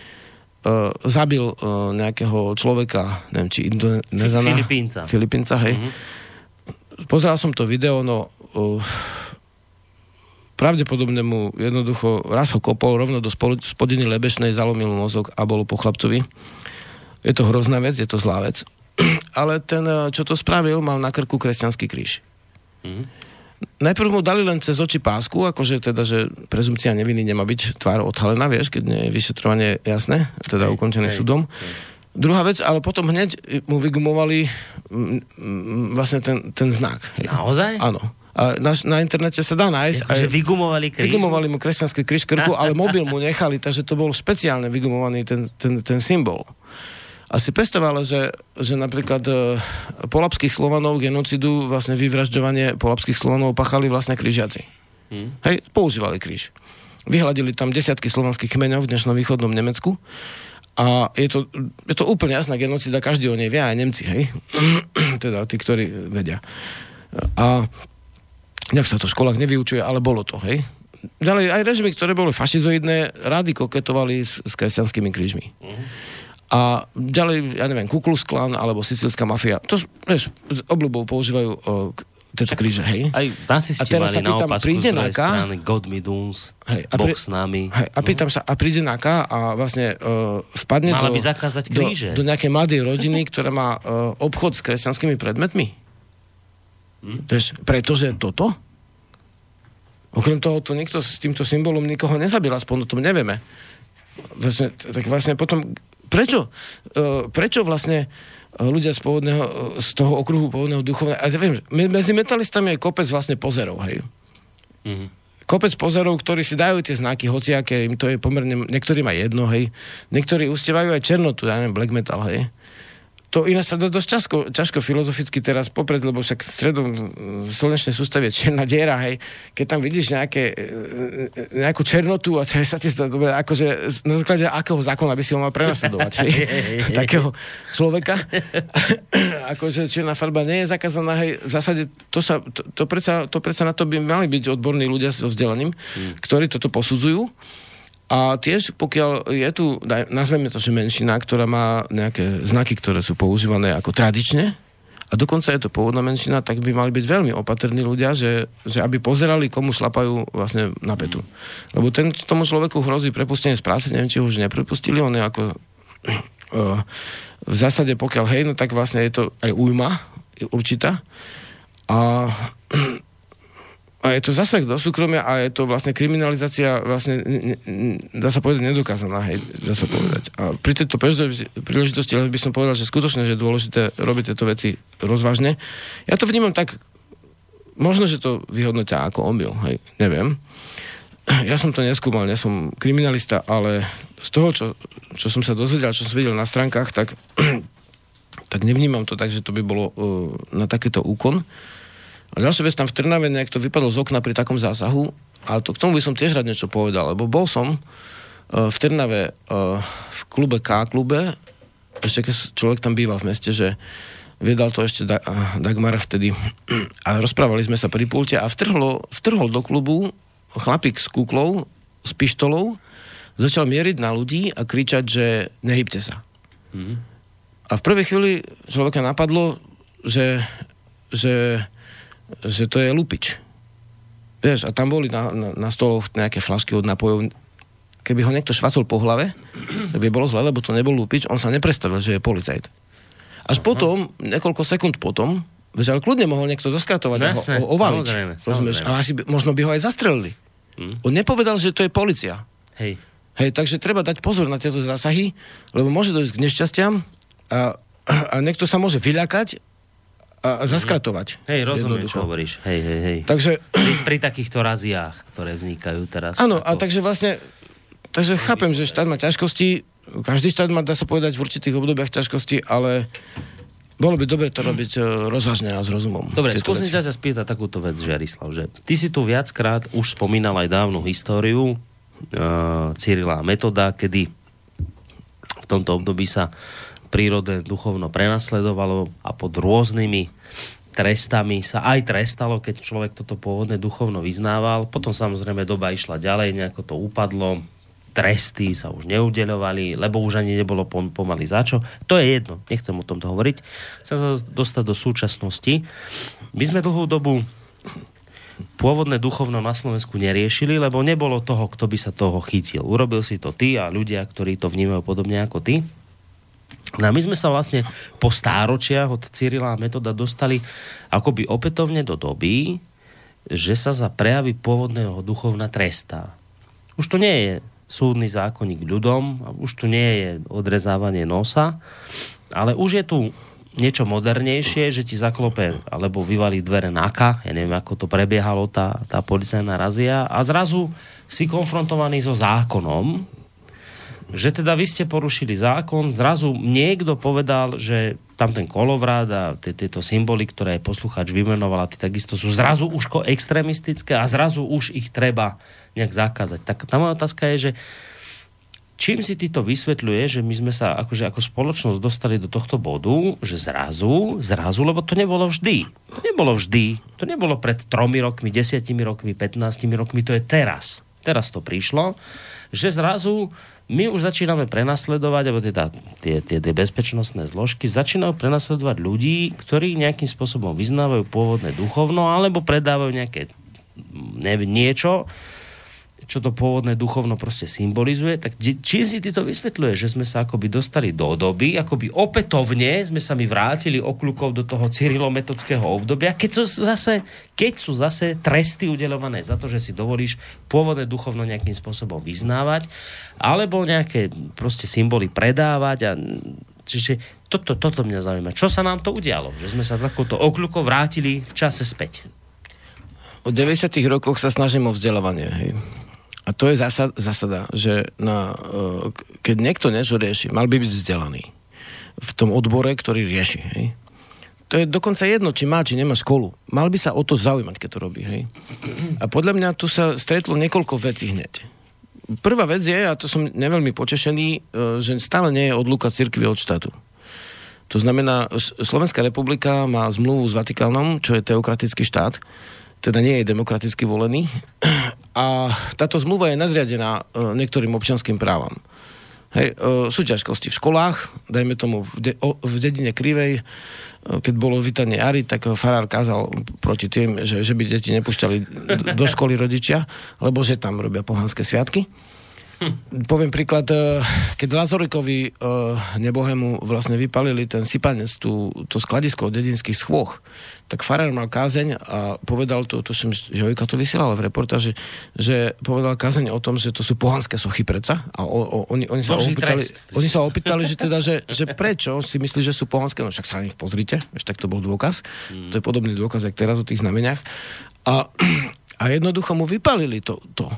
uh, zabil uh, nejakého človeka, neviem, či Indonezana. Filipínca. Filipínca, hej. Mm-hmm. Pozeral som to video, no uh, pravdepodobne mu jednoducho raz ho kopol rovno do spodiny lebešnej, zalomil mozog a bolo po chlapcovi. Je to hrozná vec, je to zlá vec. Ale ten, eh, čo to spravil, mal na krku kresťanský kríž. Mhm. Najprv mu dali len cez oči pásku, akože teda, že prezumcia neviny nemá byť tvár odhalená, vieš, keď nie je vyšetrovanie jasné, teda Hej, ukončené hej, súdom. Druhá vec, ale potom hneď mu vygumovali mm, mm, vlastne ten, ten znak. Hej. Naozaj? Áno. A na, na internete sa dá nájsť. Akože vygumovali kríž? Vygumovali mu kresťanský kríž krku, ale mobil mu nechali, takže to bol špeciálne vygumovaný ten, ten, ten symbol. A si predstavalo, že, že napríklad e, polapských Slovanov genocidu, vlastne vyvražďovanie polapských Slovanov pachali vlastne krížiaci. Hm. Hej, používali kríž. Vyhľadili tam desiatky slovanských kmeňov v dnešnom východnom Nemecku a je to, je to úplne jasná genocida, každý o nej vie, aj Nemci, hej. teda tí, ktorí vedia. A nejak sa to v školách nevyučuje, ale bolo to, hej. Ďalej, aj režimy, ktoré boli fašizoidné, rády koketovali s, s kresťanskými krížmi. A ďalej, ja neviem, Ku Klux Klan alebo sicilská mafia, to, vieš, s obľubou používajú k- tieto kríže, hej. Aj nacisti A teraz sa pýtam, príde NAKA? strany God me duns, Hej, a Boh pri- s nami. Hej, a pýtam sa, a príde NAKA a vlastne uh, vpadne Mala do, by zakázať do, kríže. do nejakej mladej rodiny, ktorá má uh, obchod s kresťanskými predmetmi? Hm? Vieš, pretože toto? Okrem toho, to nikto s týmto symbolom nikoho nezabil, aspoň o tom nevieme. Vlastne, tak vlastne potom, prečo? Uh, prečo vlastne uh, ľudia z, pôvodného, uh, z toho okruhu pôvodného duchovného... A ja viem, me- medzi metalistami je kopec vlastne pozerov, hej Mhm. kopec pozorov, ktorí si dajú tie znaky, hociaké, im to je pomerne, niektorým aj jedno, hej. Niektorí ustievajú aj černotu, ja neviem, black metal, hej. To iné sa dá dosť ťažko, ťažko filozoficky teraz popred, lebo však stredom slnečnej sústavy je čierna diera, hej. Keď tam vidíš nejaké, e, e, nejakú černotu a to je sa ti zdá dobre, akože na základe akého zákona by si ho mal prenasledovať, hej. Takého človeka. akože čierna farba nie je zakázaná, hej. V zásade to, sa, to, to, predsa, to predsa na to by mali byť odborní ľudia so vzdelaním, ktorí toto posudzujú. A tiež, pokiaľ je tu, nazveme to, že menšina, ktorá má nejaké znaky, ktoré sú používané ako tradične, a dokonca je to pôvodná menšina, tak by mali byť veľmi opatrní ľudia, že, že aby pozerali, komu šlapajú vlastne na petu. Lebo ten, tomu človeku hrozí prepustenie z práce, neviem, či ho už neprepustili, on je ako uh, v zásade, pokiaľ hej, no tak vlastne je to aj újma určitá. A a je to zasah do súkromia a je to vlastne kriminalizácia vlastne, ne, ne, dá sa povedať, nedokázaná, hej, dá sa povedať. A pri tejto príležitosti- len by som povedal, že skutočne, že je dôležité robiť tieto veci rozvážne. Ja to vnímam tak, možno, že to vyhodnotia ako omyl, hej, neviem. Ja som to neskúmal, nie som kriminalista, ale z toho, čo, čo som sa dozvedel, čo som videl na stránkach, tak, tak nevnímam to tak, že to by bolo uh, na takýto úkon. A ďalšia vec, tam v Trnave niekto vypadol z okna pri takom zásahu a to, k tomu by som tiež rád niečo povedal, lebo bol som uh, v Trnave uh, v klube K klube, ešte keď človek tam býva v meste, že viedal to ešte da- Dagmar vtedy a rozprávali sme sa pri pulte a vtrhlo, vtrhol do klubu chlapík s kuklou, s pištolou, začal mieriť na ľudí a kričať, že nehybte sa. Mhm. A v prvej chvíli človeka napadlo, že, že, že to je lupič. Vieš, a tam boli na, na, na stoloch nejaké flašky od napojov. Keby ho niekto švacol po hlave, tak by bolo zle, lebo to nebol lupič, on sa neprestavil, že je policajt. Až potom, niekoľko sekúnd potom, vieš, ale kľudne mohol niekto doskratovať No a jasné, ho, ho ovaliť. samozrejme, samozrejme. A asi by, možno by ho aj zastrelili. Hm. On nepovedal, že to je policia. Hej. Hej, takže treba dať pozor na tieto zásahy, lebo môže dojsť k nešťastiam a, a niekto sa môže vyľakať a a zaskratovať. Hej, rozumiem, Jednoducho. čo hovoríš. Hej, hej, hej. Takže Pri, pri takýchto raziách, ktoré vznikajú teraz. Áno, a Ako- takže vlastne, takže chápem, že štát má ťažkosti, každý štát má, dá sa povedať, v určitých obdobiach ťažkosti, ale bolo by dobre to robiť e, rozvážne a s rozumom. Dobre, skúsim ťa spýtať takúto vec, Žiarislav, že ty si tu viackrát už spomínal aj dávnu históriu uh, Cyrila a Metoda, kedy v tomto období sa prírode duchovno prenasledovalo a pod rôznymi trestami sa aj trestalo, keď človek toto pôvodné duchovno vyznával. Potom samozrejme doba išla ďalej, nejako to upadlo, tresty sa už neudeľovali, lebo už ani nebolo pom- pomaly za čo. To je jedno, nechcem o tomto hovoriť. Chcem sa dostať do súčasnosti. My sme dlhú dobu pôvodné duchovno na Slovensku neriešili, lebo nebolo toho, kto by sa toho chytil. Urobil si to ty a ľudia, ktorí to vnímajú podobne ako ty. No a my sme sa vlastne po stáročiach od Cyrila a Metoda dostali akoby opätovne do doby, že sa za prejavy pôvodného duchovna trestá. Už to nie je súdny zákonník ľudom, už tu nie je odrezávanie nosa, ale už je tu niečo modernejšie, že ti zaklope alebo vyvalí dvere NAKA, ja neviem, ako to prebiehalo, tá, tá policajná razia, a zrazu si konfrontovaný so zákonom, že teda vy ste porušili zákon, zrazu niekto povedal, že tam ten kolovrád a tie- tieto symboly, ktoré aj poslucháč vymenoval, a takisto sú zrazu už extrémistické a zrazu už ich treba nejak zakázať. Tak moja otázka je, že čím si ty to vysvetľuje, že my sme sa akože ako spoločnosť dostali do tohto bodu, že zrazu, zrazu, lebo to nebolo vždy. To nebolo vždy. To nebolo pred tromi rokmi, desiatimi rokmi, 15 rokmi, to je teraz. Teraz to prišlo, že zrazu my už začíname prenasledovať, alebo teda tie, tie, tie bezpečnostné zložky začínajú prenasledovať ľudí, ktorí nejakým spôsobom vyznávajú pôvodné duchovno, alebo predávajú nejaké neviem, niečo, čo to pôvodné duchovno proste symbolizuje, tak čím si ty to vysvetľuje, že sme sa akoby dostali do doby, akoby opätovne sme sa mi vrátili okľukov do toho cyrilometodského obdobia, keď sú zase, keď sú zase tresty udelované za to, že si dovolíš pôvodné duchovno nejakým spôsobom vyznávať, alebo nejaké proste symboly predávať a Čiže toto, toto mňa zaujíma. Čo sa nám to udialo? Že sme sa takouto okľukou vrátili v čase späť. Od 90. rokoch sa snažím o vzdelávanie. Hej. A to je zásada, zásada že na, e, keď niekto niečo rieši, mal by byť vzdelaný v tom odbore, ktorý rieši. Hej. To je dokonca jedno, či má, či nemá školu. Mal by sa o to zaujímať, keď to robí. Hej. A podľa mňa tu sa stretlo niekoľko vecí hneď. Prvá vec je, a to som neveľmi potešený, e, že stále nie je odluka cirkvi od štátu. To znamená, Slovenská republika má zmluvu s Vatikánom, čo je teokratický štát, teda nie je demokraticky volený. A táto zmluva je nadriadená e, niektorým občianským právam. Hej, e, sú ťažkosti v školách, dajme tomu v, de, o, v dedine Krivej, e, keď bolo vítanie Jary, tak farár kázal proti tým, že, že by deti nepúšťali do školy rodičia, lebo že tam robia pohanské sviatky. Poviem príklad, eh, keď Lazorikovi uh, nebohému vlastne vypalili ten sypanec, tú, to skladisko od dedinských schôch, tak farár mal kázeň a povedal to, to som, že Jojka to vysielala v reportáži, že povedal kázeň o tom, že to sú pohanské sochy preca a o, o, oni, oni, sa Boží opýtali, trest. oni sa opýtali, že teda, že, že prečo si myslíš, že sú pohanské, no však sa na nich pozrite, vieš, tak to bol dôkaz, Mm. to je podobný dôkaz, jak teraz o tých znameniach a, a jednoducho mu vypalili to, to.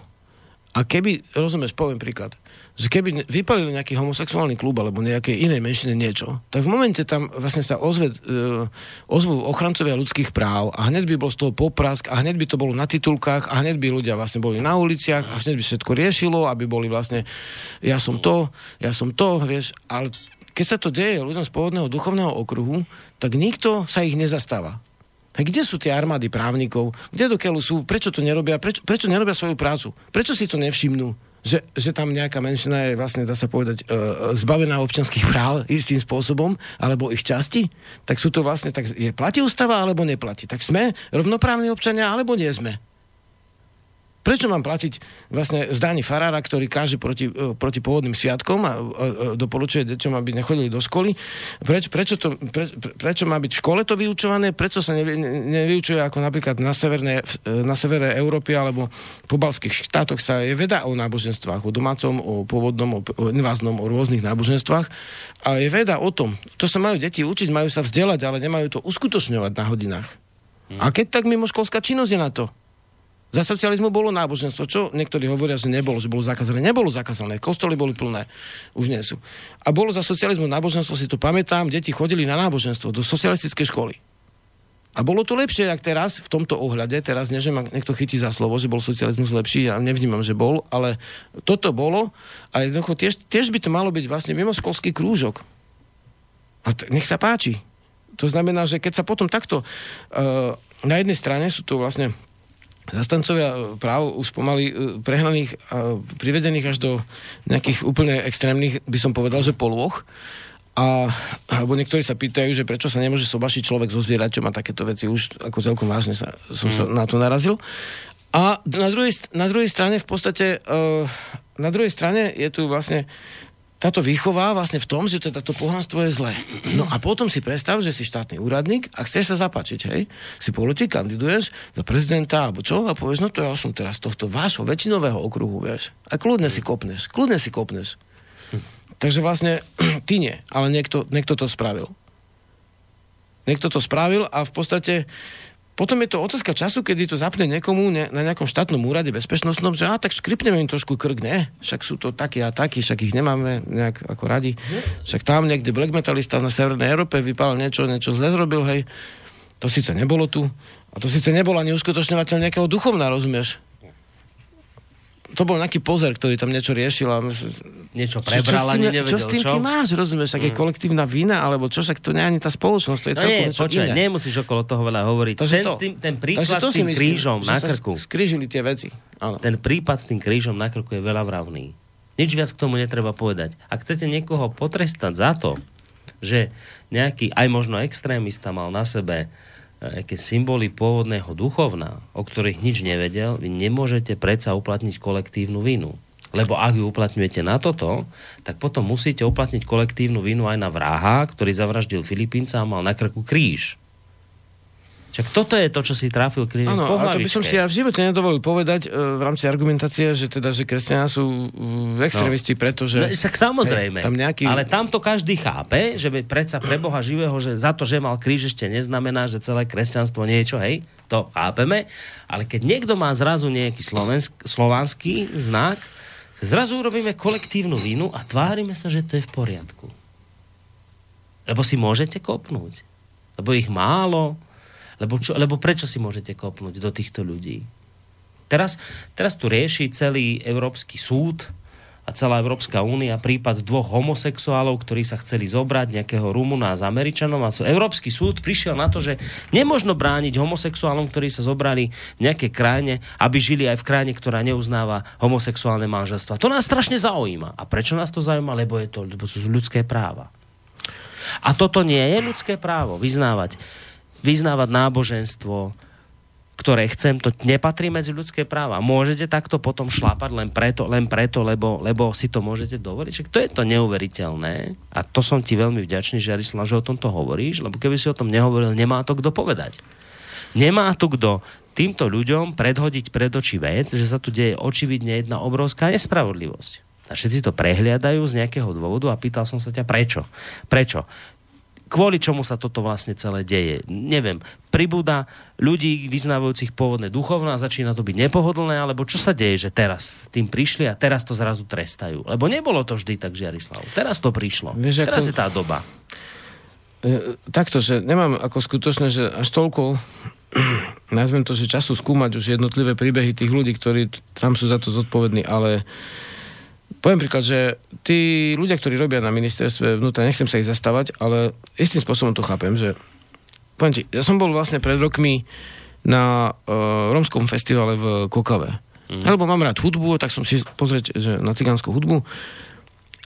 A keby, rozumieš, poviem príklad, že keby vypalili nejaký homosexuálny klub alebo nejakej inej menšine niečo, tak v momente tam vlastne sa ozve, uh, ozvú ochrancovia ľudských práv a hneď by bol z toho poprask a hneď by to bolo na titulkách a hneď by ľudia vlastne boli na uliciach a hneď by všetko riešilo, aby boli vlastne ja som to, ja som to, vieš, ale keď sa to deje ľuďom z pôvodného duchovného okruhu, tak nikto sa ich nezastáva. A kde sú tie armády právnikov? Kde do keľu sú? Prečo to nerobia? Prečo, prečo nerobia svoju prácu? Prečo si to nevšimnú? Že, že tam nejaká menšina je vlastne, dá sa povedať, e, zbavená občanských práv istým spôsobom, alebo ich časti? Tak sú to vlastne, tak je platí ústava, alebo neplatí? Tak sme rovnoprávni občania, alebo nie sme? Prečo mám platiť vlastne zdáni farára, ktorý káže proti, e, proti pôvodným sviatkom a, a, a doporučuje deťom, aby nechodili do školy? Preč, prečo, to, pre, pre- prečo má byť v škole to vyučované? Prečo sa nevy, ne- nevyučuje ako napríklad na, severné, v- na severe Európy alebo po balských štátoch sa je veda o náboženstvách, o domácom, o pôvodnom, o, o inváznom, o rôznych náboženstvách. A je veda o tom. To sa majú deti učiť, majú sa vzdelať, ale nemajú to uskutočňovať na hodinách. A keď tak mimoškolská činnosť je na to. Za socializmu bolo náboženstvo, čo niektorí hovoria, že nebolo, že bolo zakázané. Nebolo zakázané, kostoly boli plné, už nie sú. A bolo za socializmu náboženstvo, si to pamätám, deti chodili na náboženstvo do socialistickej školy. A bolo to lepšie, jak teraz, v tomto ohľade, teraz nie, že ma niekto chytí za slovo, že bol socializmus lepší, ja nevnímam, že bol, ale toto bolo a jednoducho tiež, tiež by to malo byť vlastne mimoškolský krúžok. A t- nech sa páči. To znamená, že keď sa potom takto... Uh, na jednej strane sú to vlastne zastancovia e, práv už pomaly e, prehnaných a privedených až do nejakých úplne extrémnych, by som povedal, že polôch. A, alebo niektorí sa pýtajú, že prečo sa nemôže sobašiť človek zo zvieraťom a takéto veci. Už ako celkom vážne sa, som sa na to narazil. A na druhej, na druhej strane v podstate, uh, na druhej strane je tu vlastne táto výchova vlastne v tom, že teda to pohanstvo je zlé. No a potom si predstav, že si štátny úradník a chceš sa zapáčiť, hej? Si politi, kandiduješ za prezidenta alebo čo a povieš, no to ja som teraz tohto vášho väčšinového okruhu, vieš. A kľudne si kopneš, kľudne si kopneš. Takže vlastne ty nie, ale niekto, niekto to spravil. Niekto to spravil a v podstate potom je to otázka času, kedy to zapne niekomu ne, na nejakom štátnom úrade bezpečnostnom, že a tak škripneme im trošku krk, ne? Však sú to takí a takí, však ich nemáme nejak ako radi. Však tam niekde black metalista na Severnej Európe vypal niečo, niečo zle zrobil, hej. To síce nebolo tu. A to síce nebolo ani uskutočňovateľ nejakého duchovna, rozumieš? To bol nejaký pozor, ktorý tam niečo riešil. A Niečo čo, čo, s tým, čo nevedel, s tým ty máš, rozumieš? Ak je kolektívna vina, alebo čo, však to nie je ani tá spoločnosť, to je No celkom nie, niečo počkaj, iné. nemusíš okolo toho veľa hovoriť. Takže ten, to- s tým, ten príklad to s tým myslím, krížom na krku, Skrížili tie veci. Áno. ten prípad s tým krížom na krku je veľa vravný. Nič viac k tomu netreba povedať. Ak chcete niekoho potrestať za to, že nejaký aj možno extrémista mal na sebe nejaké symboly pôvodného duchovna, o ktorých nič nevedel, vy nemôžete predsa uplatniť kolektívnu vinu. Lebo ak ju uplatňujete na toto, tak potom musíte uplatniť kolektívnu vinu aj na vraha, ktorý zavraždil Filipínca a mal na krku kríž. Však toto je to, čo si trafil kríž Áno, po ale to by som hlavičke. si ja v živote nedovolil povedať e, v rámci argumentácie, že teda, že kresťania sú e, extrémisti, pretože... No, však samozrejme. Hej, tam nejaký- Ale tam to každý chápe, že by predsa pre Boha živého, že za to, že mal kríž ešte neznamená, že celé kresťanstvo niečo, hej, to chápeme. Ale keď niekto má zrazu nejaký slovensk, slovanský znak, zrazu urobíme kolektívnu vinu a tvárime sa, že to je v poriadku. Lebo si môžete kopnúť. Lebo ich málo. Lebo, čo, lebo prečo si môžete kopnúť do týchto ľudí? Teraz, teraz tu rieši celý Európsky súd a celá Európska únia prípad dvoch homosexuálov, ktorí sa chceli zobrať nejakého Rumuna s Američanom a Európsky súd prišiel na to, že nemožno brániť homosexuálom, ktorí sa zobrali v nejakej krajine, aby žili aj v krajine, ktorá neuznáva homosexuálne manželstva. To nás strašne zaujíma. A prečo nás to zaujíma? Lebo, je to, lebo sú ľudské práva. A toto nie je ľudské právo vyznávať, vyznávať náboženstvo, ktoré chcem, to nepatrí medzi ľudské práva. Môžete takto potom šlapať len preto, len preto lebo, lebo si to môžete dovoliť. Však to je to neuveriteľné. A to som ti veľmi vďačný, Žarislav, že o tomto hovoríš, lebo keby si o tom nehovoril, nemá to kto povedať. Nemá tu kto týmto ľuďom predhodiť pred oči vec, že sa tu deje očividne jedna obrovská nespravodlivosť. A všetci to prehliadajú z nejakého dôvodu a pýtal som sa ťa prečo. Prečo? Kvôli čomu sa toto vlastne celé deje? Neviem. Pribúda ľudí vyznávajúcich pôvodné duchovno a začína to byť nepohodlné, alebo čo sa deje, že teraz s tým prišli a teraz to zrazu trestajú? Lebo nebolo to vždy tak, Žiarislav. Teraz to prišlo. Vieš, teraz ako- je tá doba. E, takto, že nemám ako skutočné, že až toľko nazvem to, že času skúmať už jednotlivé príbehy tých ľudí, ktorí tam sú za to zodpovední, ale poviem príklad, že tí ľudia, ktorí robia na ministerstve vnútra, nechcem sa ich zastávať, ale istým spôsobom to chápem, že poviem ti, ja som bol vlastne pred rokmi na uh, romskom festivale v Kokave. Mm. Lebo mám rád hudbu, tak som si pozrieť že na cigánsku hudbu.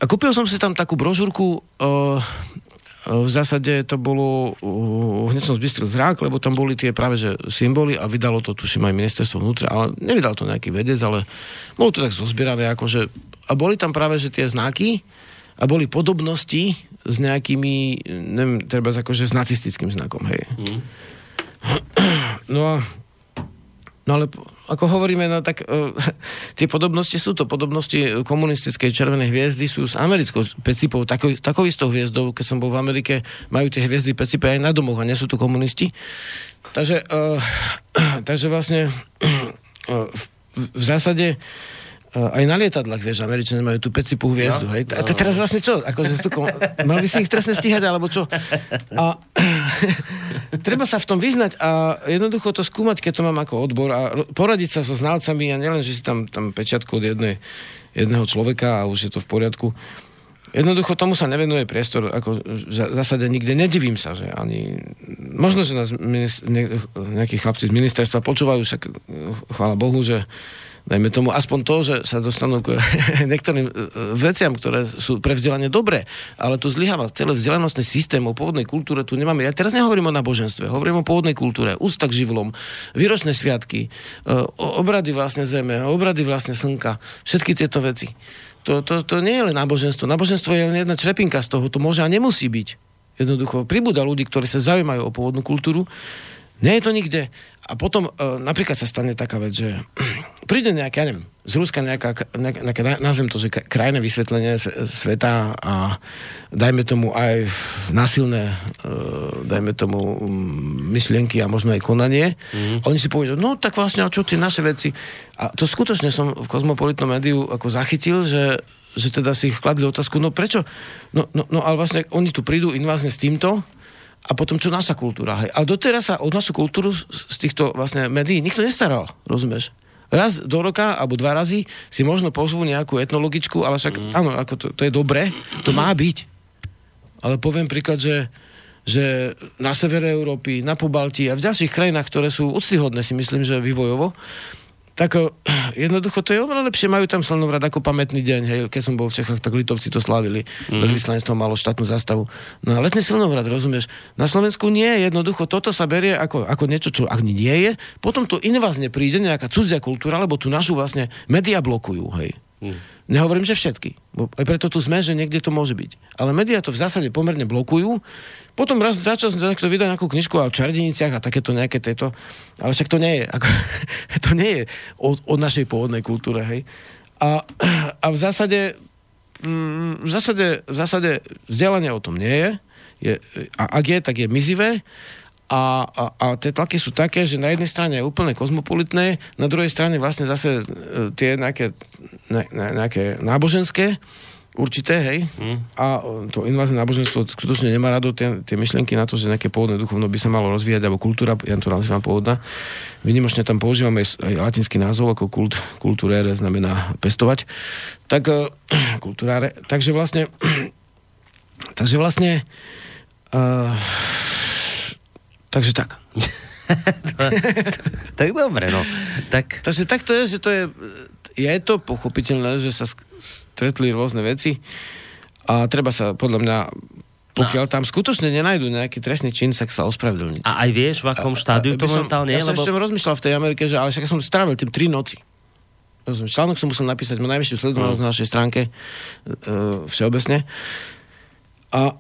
A kúpil som si tam takú brožúrku uh, v zásade to bolo, hneď som zbystril zrák, lebo tam boli tie práve že symboly a vydalo to, tuším, aj ministerstvo vnútra, ale nevydal to nejaký vedec, ale bolo to tak zozbierané, akože, a boli tam práve že tie znaky a boli podobnosti s nejakými, neviem, treba akože s nacistickým znakom, hej. Hm. No a No ale ako hovoríme, no tak uh, tie podobnosti sú to podobnosti komunistickej červenej hviezdy sú s americkou pecipou, takou, takou hviezdou, keď som bol v Amerike, majú tie hviezdy pecipe aj na domoch a nie sú to komunisti. Takže, uh, takže vlastne uh, v, v zásade aj na lietadlách, vieš, Američania majú tú pecipú hviezdu, No, hej. To teraz vlastne čo? Akože sú kom... Mal by si ich trestne stíhať, alebo čo? A treba sa v tom vyznať a jednoducho to skúmať, keď to mám ako odbor a poradiť sa so znalcami a nielen, že si tam, tam pečiatku od jednej, jedného človeka a už je to v poriadku. Jednoducho tomu sa nevenuje priestor, ako v zásade nikde nedivím sa, že ani... Možno, že nás minis, ne, nejakí chlapci z ministerstva počúvajú, však eh, chvála Bohu, že dajme tomu aspoň to, že sa dostanú k niektorým eh, veciam, ktoré sú pre vzdelanie dobré, ale tu zlyháva celé vzdelanostný systém o pôvodnej kultúre, tu nemáme, ja teraz nehovorím o náboženstve, hovorím o pôvodnej kultúre, ústa k živlom, výročné sviatky, o- obrady vlastne zeme, obrady vlastne slnka, všetky tieto veci. To, to, to nie je len náboženstvo. Náboženstvo je len jedna črepinka z toho. To môže a nemusí byť. Jednoducho, pribúda ľudí, ktorí sa zaujímajú o pôvodnú kultúru. Nie je to nikde. A potom e, napríklad sa stane taká vec, že príde nejaká, ja neviem, z Ruska nejaká, nejaká, nejaká na- nazvem to, že krajné vysvetlenie sveta a dajme tomu aj násilné, e, dajme tomu myšlienky a možno aj konanie. Mm. Oni si povedia, no tak vlastne, a čo tie naše veci? A to skutočne som v kozmopolitnom médiu ako zachytil, že že teda si ich kladli otázku, no prečo? No, no, no ale vlastne oni tu prídu invázne s týmto a potom čo naša kultúra. Hej. A doteraz sa o našu kultúru z, z týchto vlastne médií nikto nestaral, rozumieš? Raz do roka, alebo dva razy si možno pozvú nejakú etnologičku, ale však, mm. áno, ako to, to je dobré, to má byť. Ale poviem príklad, že, že na severe Európy, na Pobalti a v ďalších krajinách, ktoré sú úctyhodné, si myslím, že vývojovo, tak eh, jednoducho to je oveľa lepšie. Majú tam slnovrat ako pamätný deň. Hej. Keď som bol v Čechách, tak Litovci to slavili. Mm. Veľvyslanectvo malo štátnu zástavu. No a letný slnovrat, rozumieš? Na Slovensku nie je jednoducho. Toto sa berie ako, ako niečo, čo ani nie je. Potom to invazne príde nejaká cudzia kultúra, lebo tu našu vlastne média blokujú. Hej. Hm. Nehovorím, že všetky. Bo aj preto tu sme, že niekde to môže byť. Ale médiá to v zásade pomerne blokujú. Potom raz začal som niekto vydať nejakú knižku o čarodejniciach a takéto nejaké tieto. Ale však to nie je. Ako, to nie je o, o našej pôvodnej kultúre. Hej. A, a v zásade mm, v zásade, v zásade vzdelanie o tom nie je. je a ak je, tak je mizivé. A, a, a tie tlaky sú také, že na jednej strane je úplne kozmopolitné, na druhej strane vlastne zase e, tie nejaké, ne, ne, nejaké náboženské, určité, hej. Hm. A e, to invázne náboženstvo skutočne nemá rado tie, tie myšlienky na to, že nejaké pôvodné duchovno by sa malo rozvíjať, alebo kultúra, ja to nazývam pôvodná. Vynimočne tam používame aj, aj latinský názov, ako kult, kulturére znamená pestovať. Tak, e, kulturáre, takže vlastne takže vlastne uh, takže tak. Tak dobre, no. Tak, Takže tak to je, že to je, je to pochopiteľné, že sa stretli rôzne veci a treba sa podľa mňa pokiaľ tam skutočne nenajdu nejaký trestný čin, tak sa ospravedlniť. a aj vieš, v akom štádiu to momentálne je? Ja som Lebo... ešte rozmýšľal v tej Amerike, že ale však som strávil tým tri noci. Rozumieš, článok som musel napísať, má najvyššiu sledovanosť Mm. na našej stránke e, všeobecne. A,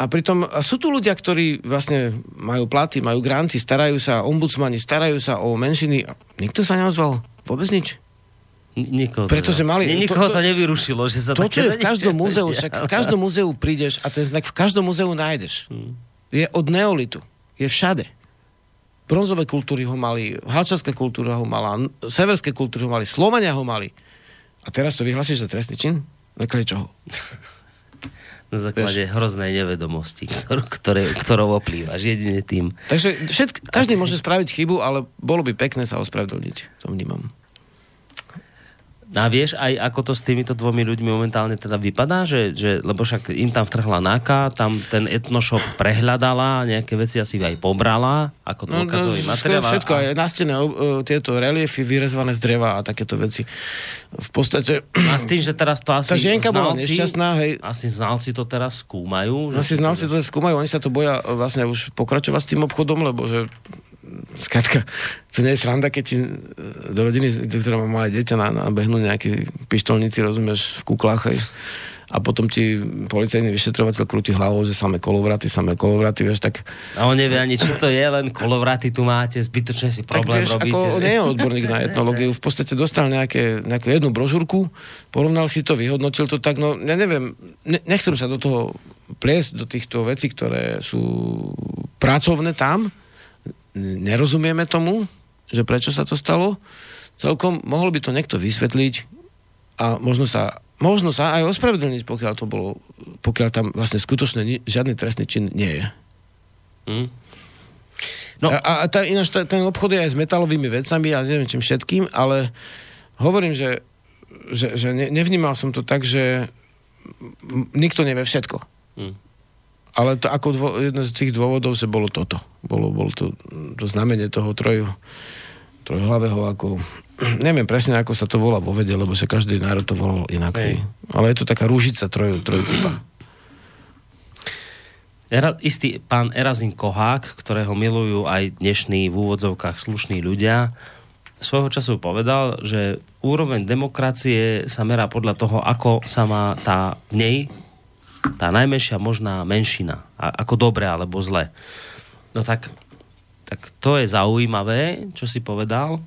a pritom a sú tu ľudia, ktorí vlastne majú platy, majú granty, starajú sa, ombudsmani, starajú sa o menšiny. Nikto sa neozval. Vôbec nič. Nikoho to Pretože ne- mali- Ni- Nikoho to- to, to- nevyrušilo, že sa To, čo je v každom múzeu, však v každom múzeu prídeš a ten znak v každom múzeu nájdeš. Je od neolitu. Je všade. Bronzové kultúry ho mali, halčarská kultúra ho mala, severské kultúry ho mali, Slovania ho mali. A teraz to vyhlásiš za trestný čin? Na čoho? Na základe hroznej nevedomosti, ktorú, ktoré, ktorou oplývaš, jedine tým. Takže všetk, každý môže spraviť chybu, ale bolo by pekné sa ospravedlniť. To vnímam. A vieš aj, ako to s týmito dvomi ľuďmi momentálne teda vypadá? Že, že, lebo však im tam vtrhla náka, tam ten etnoshop prehľadala, nejaké veci asi aj pobrala, ako dôkazový no, materiál. skoro Všetko, a- aj na stene uh, tieto reliefy vyrezvané z dreva a takéto veci. V podstate... A s tým, že teraz to asi Tá žienka bola nešťastná, hej. Asi znalci to teraz skúmajú. No si znalci to skúmajú, oni sa to boja e, vlastne už pokračovať s tým obchodom, lebo že Skratka, to nie je sranda, keď ti e, do rodiny, ktorá má malé dieťa, na, nabehnú nejakí pištolníci, rozumieš, v kuklách, hej. A potom ti policajný vyšetrovateľ krúti hlavou, že samé kolovraty, samé kolovraty, vieš, tak, A on nevie ani, čo to je, len kolovraty tu máte, zbytočne si tak problém vieš, robíte. ako že? nie je odborník na etnológiu, v podstate dostal nejaké, nejakú jednu brožúrku, porovnal si to, vyhodnotil to tak, no ja neviem, ne, nechcem sa do toho pliesť, do týchto vecí, ktoré sú pracovné tam, nerozumieme tomu, že prečo sa to stalo, celkom mohol by to niekto vysvetliť a možno sa, možno sa aj ospravedlniť, pokiaľ to bolo, pokiaľ tam vlastne skutočne ni- žiadny trestný čin nie je. Hm? No. A, a tá, ináč tá, ten obchod je aj s metalovými vecami a neviem čím všetkým, ale hovorím, že, že, že ne, nevnímal som to tak, že nikto nevie všetko. Hm. Ale to ako dvo, jedno z tých dôvodov, že bolo toto. Bolo, bolo to, to znamenie toho troju, trojhlavého, ako... Neviem presne, ako sa to volá vo vede, lebo sa každý národ to volal inak. Hej. Ale je to taká rúžica troj, trojcipa. Era, istý pán Erazin Kohák, ktorého milujú aj dnešní v úvodzovkách slušní ľudia, svojho času povedal, že úroveň demokracie sa merá podľa toho, ako sa má tá v nej tá najmenšia možná menšina. A, ako dobre alebo zle. No tak, tak to je zaujímavé, čo si povedal.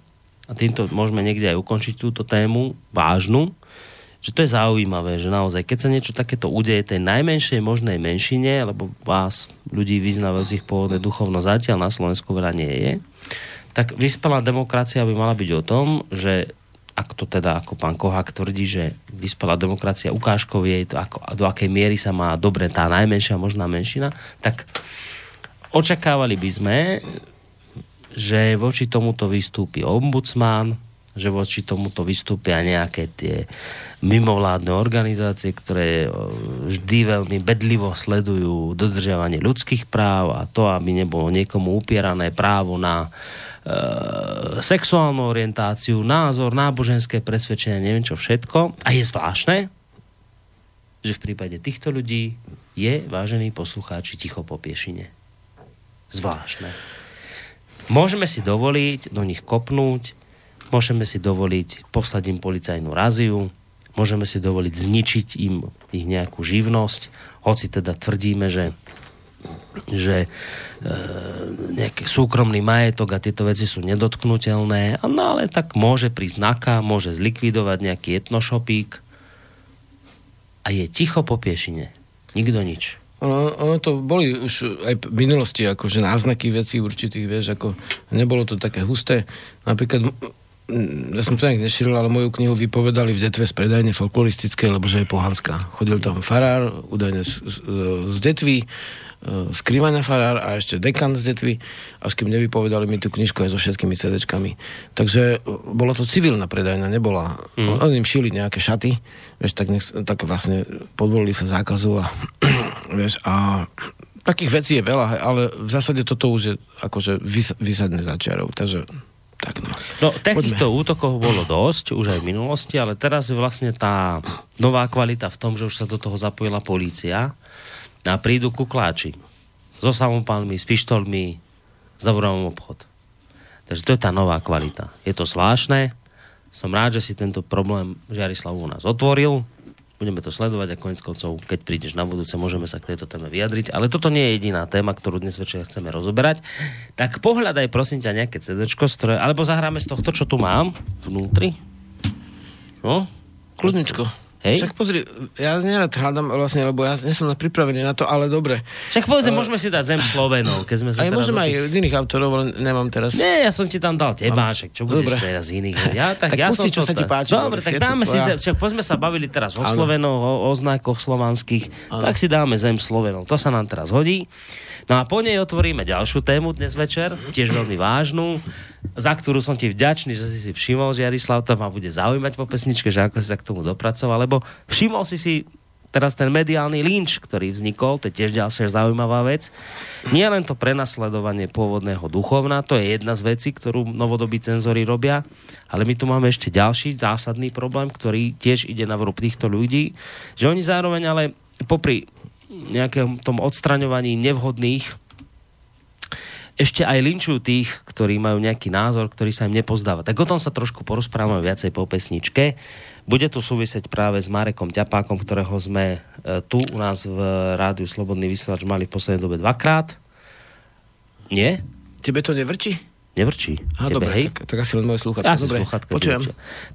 A týmto môžeme niekde aj ukončiť túto tému vážnu že to je zaujímavé, že naozaj, keď sa niečo takéto udeje tej najmenšej možnej menšine, lebo vás, ľudí vyznávajúcich pôvodné duchovno zatiaľ na Slovensku veľa nie je, tak vyspelá demokracia by mala byť o tom, že ak to teda, ako pán Kohák tvrdí, že vyspelá demokracia ukážkov je, to ako, do akej miery sa má dobre tá najmenšia možná menšina, tak očakávali by sme, že voči tomuto vystúpi ombudsman, že voči tomuto vystúpia nejaké tie mimovládne organizácie, ktoré o, vždy veľmi bedlivo sledujú dodržiavanie ľudských práv a to, aby nebolo niekomu upierané právo na e, sexuálnu orientáciu, názor, náboženské presvedčenie, neviem čo všetko. A je zvláštne, že v prípade týchto ľudí je, vážení poslucháči, ticho po piešine. Zvláštne. Môžeme si dovoliť do nich kopnúť, môžeme si dovoliť poslať im policajnú raziu, môžeme si dovoliť zničiť im ich nejakú živnosť, hoci teda tvrdíme, že že e, nejaký súkromný majetok a tieto veci sú nedotknutelné, no ale tak môže prísť NAKA, môže zlikvidovať nejaký etnošopík a je ticho po piešine. Nikto nič. Ono, ono to boli už aj v minulosti akože náznaky vecí určitých, vieš, ako nebolo to také husté. Napríklad, ja som to nejak nešíril, ale moju knihu vypovedali v detve z predajne folkloristické, lebo že je pohanská. Chodil tam farár, údajne z, z, z detvy, z Krivania farár a ešte dekan z detvy, až kým nevypovedali mi tú knižku aj so všetkými CD-čkami. Takže e, bola to civilná predajňa, nebola. Mm. Oni im šili nejaké šaty, vieš, tak, nech, tak vlastne podvolili sa zákazu a vieš, a takých vecí je veľa, ale v zásade toto už je akože vys, vysadne za čiarou, takže tak no. No, takýchto útokov bolo dosť, už aj v minulosti, ale teraz je vlastne tá nová kvalita v tom, že už sa do toho zapojila polícia a prídu kukláči so samopálmi, s pištolmi, zavorám obchod. Takže to je tá nová kvalita. Je to zvláštne, som rád, že si tento problém Žiarislav u nás otvoril, budeme to sledovať a konec koncov, keď prídeš na budúce, môžeme sa k tejto téme vyjadriť. Ale toto nie je jediná téma, ktorú dnes večer chceme rozoberať. Tak pohľadaj prosím ťa nejaké CD, ktoré, alebo zahráme z tohto, čo tu mám vnútri. No, Kľudničko. Hej. Však pozri, ja nerad hľadám vlastne, lebo ja nie som na pripravený na to, ale dobre. však povedzme, môžeme si dať Zem Slovenov, keď sme sa Aj teraz... môžem aj iných autorov, ale nemám teraz. Nie, ja som ti tam dal teba, však čo budeš Dobre. teraz iných. Ja, tak, Tak ja pusti, som čo to sa ti páči, Dobre, Boris, tak dáme si, zem, však poďme sa bavili teraz o Áno. Slovenoch, o, o znakoch slovanských, tak si dáme Zem Slovenov. To sa nám teraz hodí. No a po nej otvoríme ďalšiu tému dnes večer, tiež veľmi vážnu, za ktorú som ti vďačný, že si si všimol, že Jarislav to ma bude zaujímať po pesničke, že ako si sa k tomu dopracoval, lebo všimol si si teraz ten mediálny lynč, ktorý vznikol, to je tiež ďalšia zaujímavá vec. Nie len to prenasledovanie pôvodného duchovna, to je jedna z vecí, ktorú novodobí cenzory robia, ale my tu máme ešte ďalší zásadný problém, ktorý tiež ide na vrúb týchto ľudí, že oni zároveň ale popri nejakom tom odstraňovaní nevhodných ešte aj linčujú tých, ktorí majú nejaký názor, ktorý sa im nepozdáva. Tak o tom sa trošku porozprávame viacej po pesničke. Bude to súvisieť práve s Marekom Ťapákom, ktorého sme e, tu u nás v rádiu Slobodný vysielač mali v poslednej dobe dvakrát. Nie? Tebe to nevrčí? Nevrčí. Á, Tebe, dobre, hej? tak, tak asi len moje slúchatka. Asi Dobre, sluchatka počujem.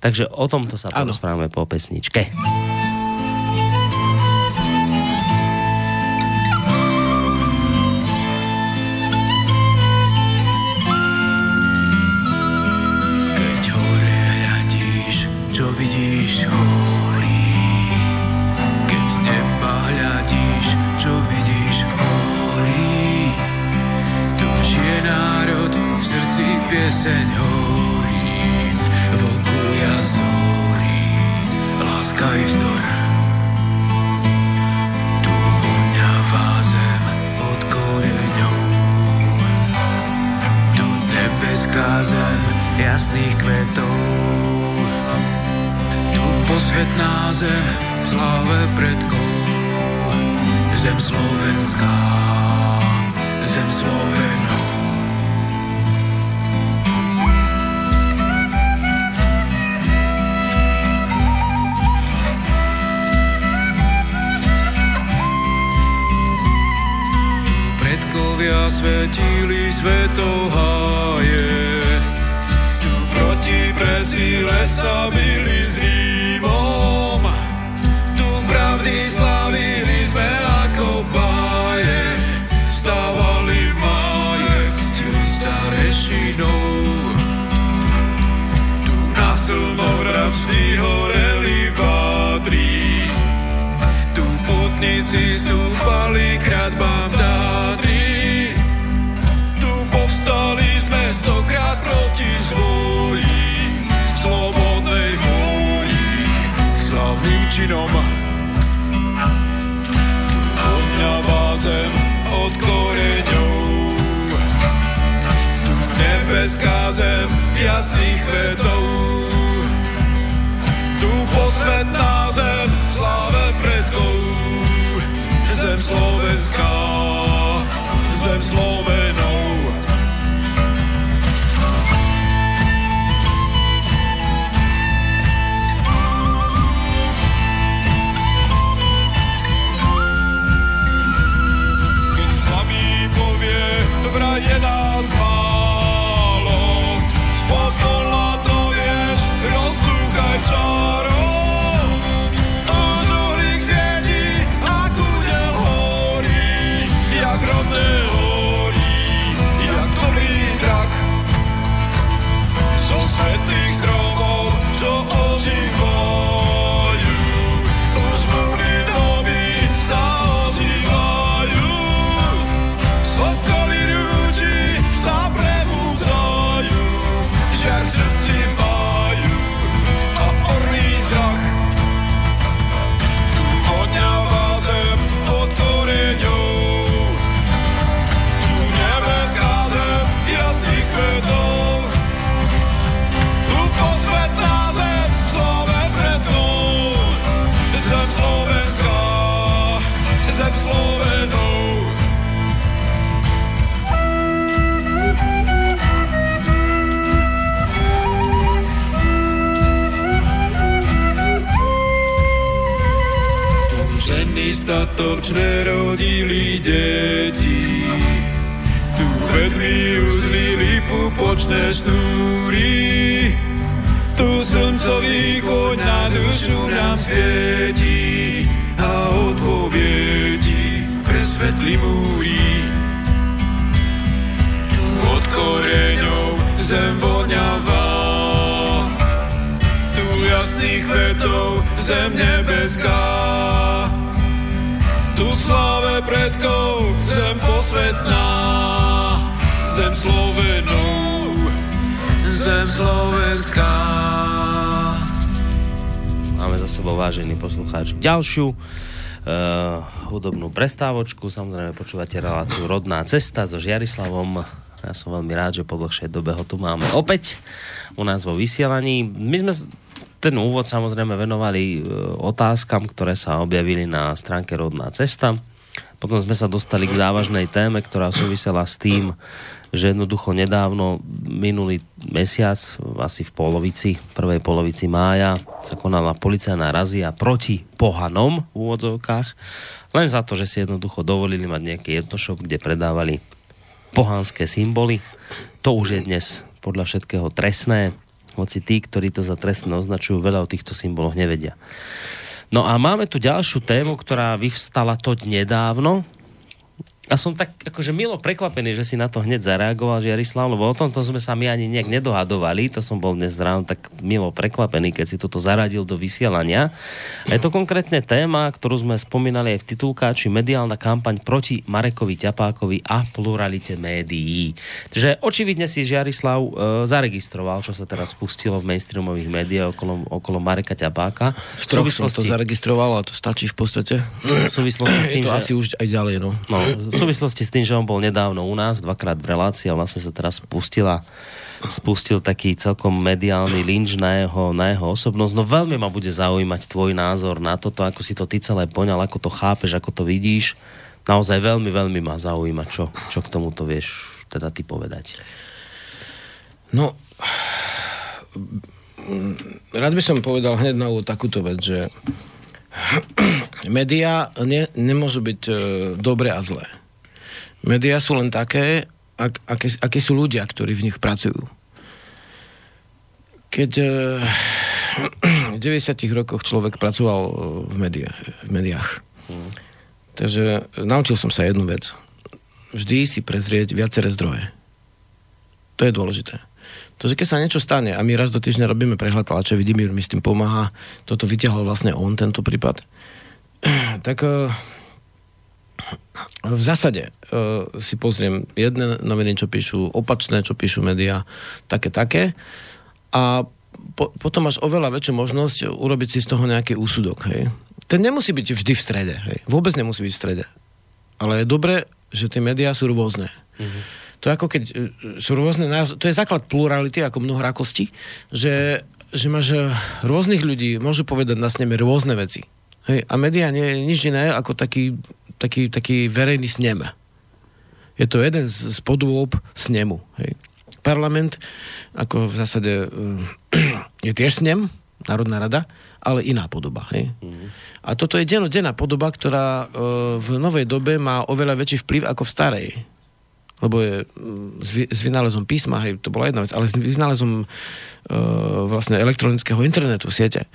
Takže o tomto sa Áno. porozprávame po pesničke. Keď pieseň horí. V oku jazorí, láska i vzdor. Tu voňavá zem pod. Tu nebeská zem jasných kvetov. Posvetná zem sláve predkov. Zem slovenská, zem Slovenov. Predkovia svetili svetov háje. Tu proti presíle sa byli. Tu pravdy slavili sme ako báje. Stávali máje, ctili starešinou. Tu na slnovravždy horeli vádri. Tu putníci stúpali kradbám Tátry. Tu povstali sme stokrát proti zvoli, slobodnej vôli, slavným činom. Nebeská jasných kvetov. Tu posvetná ďalšiu uh, hudobnú prestávočku. Samozrejme počúvate reláciu Rodná cesta so Žiarislavom. Ja som veľmi rád, že po dlhšej dobe ho tu máme opäť u nás vo vysielaní. My sme ten úvod samozrejme venovali e, otázkam, ktoré sa objavili na stránke Rodná cesta. Potom sme sa dostali k závažnej téme, ktorá súvisela s tým, že jednoducho nedávno, minulý mesiac, asi v polovici, prvej polovici mája, sa konala policajná razia proti pohanom v úvodzovkách, len za to, že si jednoducho dovolili mať nejaký jednošop, kde predávali pohanské symboly. To už je dnes podľa všetkého trestné, hoci tí, ktorí to za trestné označujú, veľa o týchto symboloch nevedia. No a máme tu ďalšiu tému, ktorá vyvstala toť nedávno. A som tak akože milo prekvapený, že si na to hneď zareagoval, Žiarislav, lebo o tomto sme sa my ani nejak nedohadovali. To som bol dnes ráno tak milo prekvapený, keď si toto zaradil do vysielania. A je to konkrétne téma, ktorú sme spomínali aj v titulkáči mediálna kampaň proti Marekovi Ťapákovi a pluralite médií. Takže očividne si Žiarislav e, zaregistroval, čo sa teraz spustilo v mainstreamových médiách okolo, okolo Mareka Ťapáka. V troch som to zaregistroval a to stačí v podstate. v súvislosti s Je tým, to že... asi už aj ďalej, no. No, v súvislosti s tým, že on bol nedávno u nás, dvakrát v relácii a vlastne sa teraz spustila spustil taký celkom mediálny lynč na jeho, na jeho osobnosť. No veľmi ma bude zaujímať tvoj názor na toto, ako si to ty celé poňal, ako to chápeš, ako to vidíš. Naozaj veľmi, veľmi ma zaujíma, čo, čo k tomuto vieš teda ty povedať. No, rád by som povedal hneď na úvod takúto vec, že médiá ne, nemôžu byť e, dobré a zlé. Médiá sú len také, ak, aké, aké sú ľudia, ktorí v nich pracujú. Keď e, v 90 rokoch človek pracoval v, médiá, v médiách, takže naučil som sa jednu vec. Vždy si prezrieť viaceré zdroje. To je dôležité. To, že keď sa niečo stane a my raz do týždňa robíme prehľad tlače, Vidimír mi s tým pomáha, toto vyťahol vlastne on, tento prípad, tak eh, v zásade eh, si pozriem jedné noviny, čo píšu, opačné, čo píšu médiá, také, také a po, potom máš oveľa väčšiu možnosť urobiť si z toho nejaký úsudok. Hej. Ten nemusí byť vždy v strede. Hej. Vôbec nemusí byť v strede. Ale je dobré, že tie médiá sú rôzne. Mm-hmm. To je ako keď e, sú rôzne názor, to je základ plurality, ako mnohorakosti, že, že máš e, rôznych ľudí, môžu povedať na sneme rôzne veci. Hej? A médiá nie je nič iné ako taký, taký, taký verejný snem. Je to jeden z, z podôb snemu. Hej? Parlament, ako v zásade e, je tiež snem, Národná rada, ale iná podoba. Hej? Mm-hmm. A toto je denodenná podoba, ktorá e, v novej dobe má oveľa väčší vplyv ako v starej lebo je mm, s, vy, s vynálezom písma, hej, to bola jedna vec, ale s vynálezom e, vlastne elektronického internetu, siete,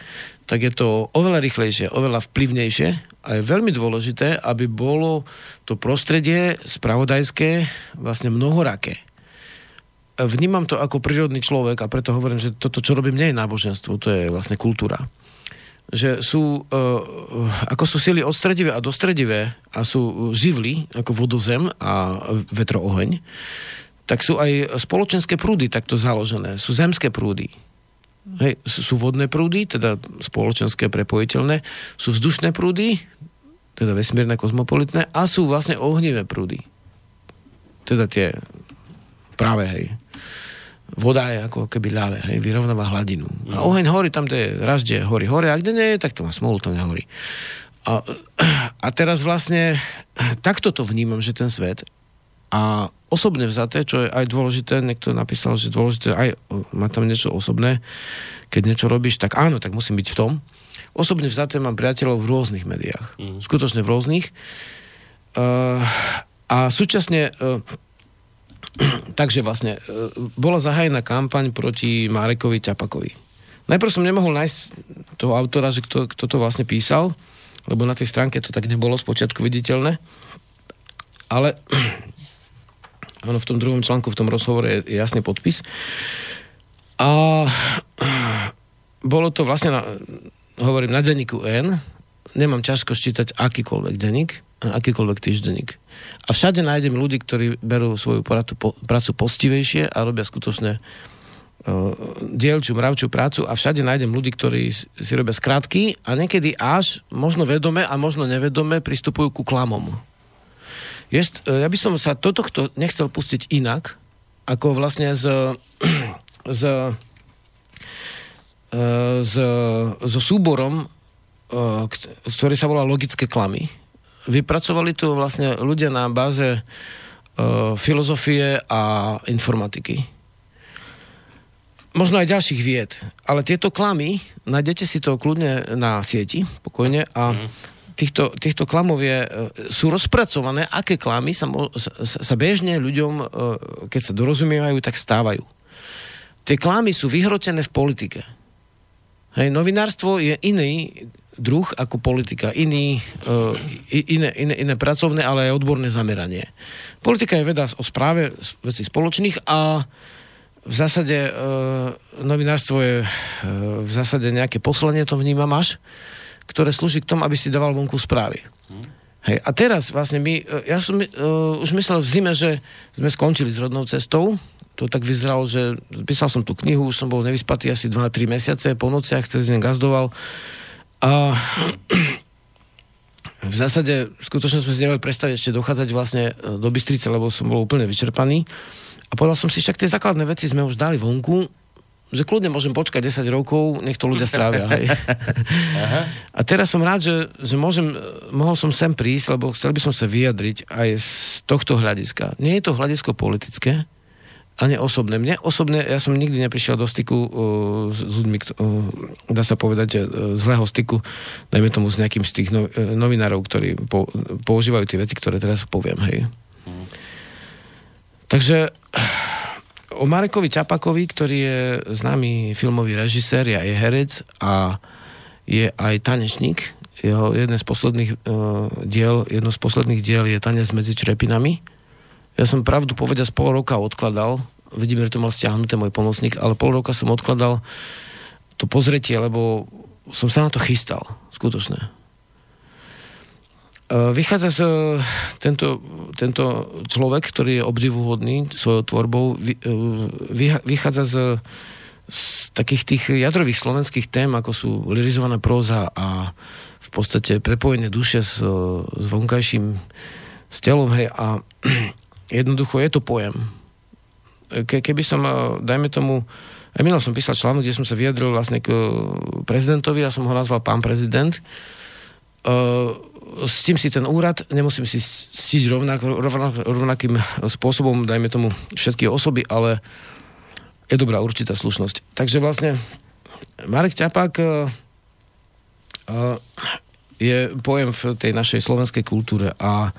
tak je to oveľa rýchlejšie, oveľa vplyvnejšie a je veľmi dôležité, aby bolo to prostredie spravodajské vlastne mnohoraké. Vnímam to ako prírodný človek a preto hovorím, že toto, čo robím, nie je náboženstvo, to je vlastne kultúra že sú, uh, ako sú sily odstredivé a dostredivé a sú živly, ako vodozem a vetro-oheň, tak sú aj spoločenské prúdy takto založené. Sú zemské prúdy. Hej, sú vodné prúdy, teda spoločenské prepojiteľné, sú vzdušné prúdy, teda vesmírne kozmopolitné, a sú vlastne ohnivé prúdy. Teda tie práve, hej, voda je ako keby ľavé, hej, vyrovnáva hladinu. A oheň horí tam, kde ražde horí hore, a kde nie, tak to má smolu, to nehorí. A, a teraz vlastne takto to vnímam, že ten svet a osobne vzaté, čo je aj dôležité, niekto napísal, že dôležité aj má tam niečo osobné, keď niečo robíš, tak áno, tak musím byť v tom. Osobne vzaté mám priateľov v rôznych médiách. Mm. Skutočne v rôznych. Uh, a súčasne uh, takže vlastne e, bola zahájená kampaň proti Marekovi Ťapakovi. Najprv som nemohol nájsť toho autora, že kto, kto to vlastne písal, lebo na tej stránke to tak nebolo spočiatku viditeľné. Ale ono v tom druhom článku, v tom rozhovore je, jasný podpis. A bolo to vlastne, na, hovorím, na denníku N. Nemám ťažko ščítať akýkoľvek denník, akýkoľvek týždenník. A všade nájdem ľudí, ktorí berú svoju poradu, po, prácu postivejšie a robia skutočne uh, dielčú, mravčú prácu a všade nájdem ľudí, ktorí si robia skrátky a niekedy až, možno vedome a možno nevedome, pristupujú ku klamom. Jest, ja by som sa toto nechcel pustiť inak, ako vlastne z, z, z, so súborom, ktorý sa volá Logické klamy vypracovali tu vlastne ľudia na báze uh, filozofie a informatiky. Možno aj ďalších vied. Ale tieto klamy, nájdete si to kľudne na sieti, pokojne, a mm. týchto, týchto klamov je, uh, sú rozpracované, aké klamy sa, sa, sa bežne ľuďom, uh, keď sa dorozumievajú, tak stávajú. Tie klamy sú vyhrotené v politike. Hej, novinárstvo je iný druh ako politika. Iný, uh, iné, iné, iné pracovné, ale aj odborné zameranie. Politika je veda o správe vecí spoločných a v zásade uh, novinárstvo je uh, v zásade nejaké poslanie, to vnímam až, ktoré slúži k tomu, aby si dával vonku správy. Hmm. Hej, a teraz vlastne my, ja som uh, už myslel v zime, že sme skončili s rodnou cestou, to tak vyzeralo, že písal som tú knihu, už som bol nevyspatý asi 2-3 mesiace, po nociach, cez deň gazdoval, a v zásade skutočne sme si nevali predstaviť ešte dochádzať vlastne e, do Bystrice, lebo som bol úplne vyčerpaný. A povedal som si, však tie základné veci sme už dali vonku, že kľudne môžem počkať 10 rokov, nech to ľudia strávia. Hej. Aha. A teraz som rád, že, že môžem, e, mohol som sem prísť, lebo chcel by som sa vyjadriť aj z tohto hľadiska. Nie je to hľadisko politické, ani osobné. Mne osobne, ja som nikdy neprišiel do styku uh, s ľuďmi, uh, dá sa povedať, uh, zlého styku, dajme tomu s nejakým z tých no, uh, novinárov, ktorí po, používajú tie veci, ktoré teraz poviem, hej. Mm. Takže o Marekovi Čapakovi, ktorý je známy filmový režisér, je aj herec a je aj tanečník. Jeho jeden z posledných uh, diel, jedno z posledných diel je Tanec medzi črepinami ja som pravdu povedať pol roka odkladal, vidím, že to mal stiahnuté môj pomocník, ale pol roka som odkladal to pozretie, lebo som sa na to chystal, skutočne. E, vychádza z tento, tento človek, ktorý je obdivuhodný svojou tvorbou, e, vychádza z, z takých tých jadrových slovenských tém, ako sú lirizovaná próza a v podstate prepojenie duše s, s vonkajším s telom, hej, a Jednoducho je to pojem. Ke, keby som, eh, dajme tomu, aj minul som písal článok, kde som sa vyjadril vlastne k eh, prezidentovi, ja som ho nazval pán prezident. S tým si ten úrad nemusím si stiť rovnak, rovnak, rovnakým spôsobom, dajme tomu všetky osoby, ale je dobrá určitá slušnosť. Takže vlastne Marek Ťapák je pojem v tej našej slovenskej kultúre a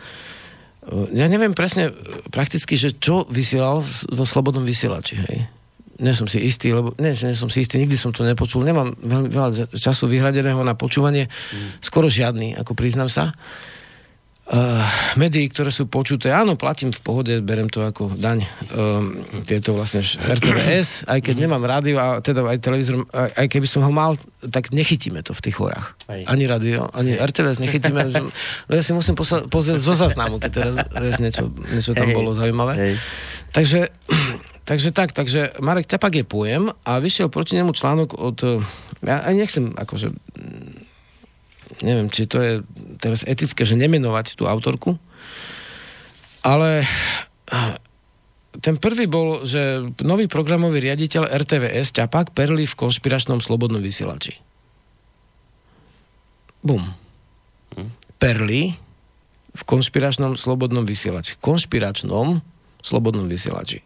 ja neviem presne prakticky, že čo vysielal vo Slobodnom vysielači, hej. Nie som si istý, lebo nie, nie som si istý, nikdy som to nepočul. Nemám veľmi veľa času vyhradeného na počúvanie, mm. skoro žiadny, ako priznám sa. Uh, uh, médií, ktoré sú počuté. Áno, platím v pohode, berem to ako daň. Um, tieto vlastne RTVS, aj keď nemám rádio a teda aj televízor, aj, aj keby som ho mal, tak nechytíme to v tých horách. Aj. Ani rádio, ani RTVS nechytíme. no ja si musím posa- pozrieť zo záznamu, keď teraz vieš, niečo, niečo tam Hej. bolo zaujímavé. Takže, takže tak, takže Marek Ťapak je pojem a vyšiel proti nemu článok od, ja aj nechcem akože neviem, či to je teraz etické, že nemenovať tú autorku, ale ten prvý bol, že nový programový riaditeľ RTVS ťapak perli v konšpiračnom slobodnom vysielači. Bum. Hm? Perli v konšpiračnom slobodnom vysielači. Konšpiračnom slobodnom vysielači.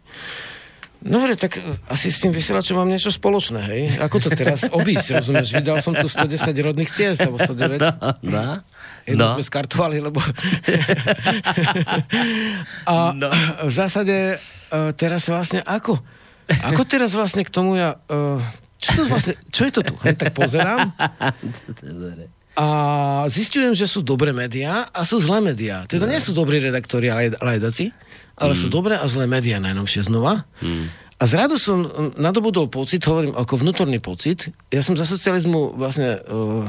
No dobre, tak e, asi s tým vysielačom mám niečo spoločné, hej? Ako to teraz obísť, rozumieš? Vydal som tu 110 rodných ciest, alebo 109. No, Jednu no. sme skartovali, lebo... A no. v zásade uh, teraz vlastne ako? Ako teraz vlastne k tomu ja... Uh, čo to vlastne, čo je to tu? Hej, tak pozerám. A zistujem, že sú dobré médiá a sú zlé médiá. Teda nie sú dobrí redaktori a lajdaci ale mm. sú dobré a zlé médiá najnovšie znova. Mm. A zradu som nadobudol pocit, hovorím ako vnútorný pocit, ja som za socializmu vlastne uh,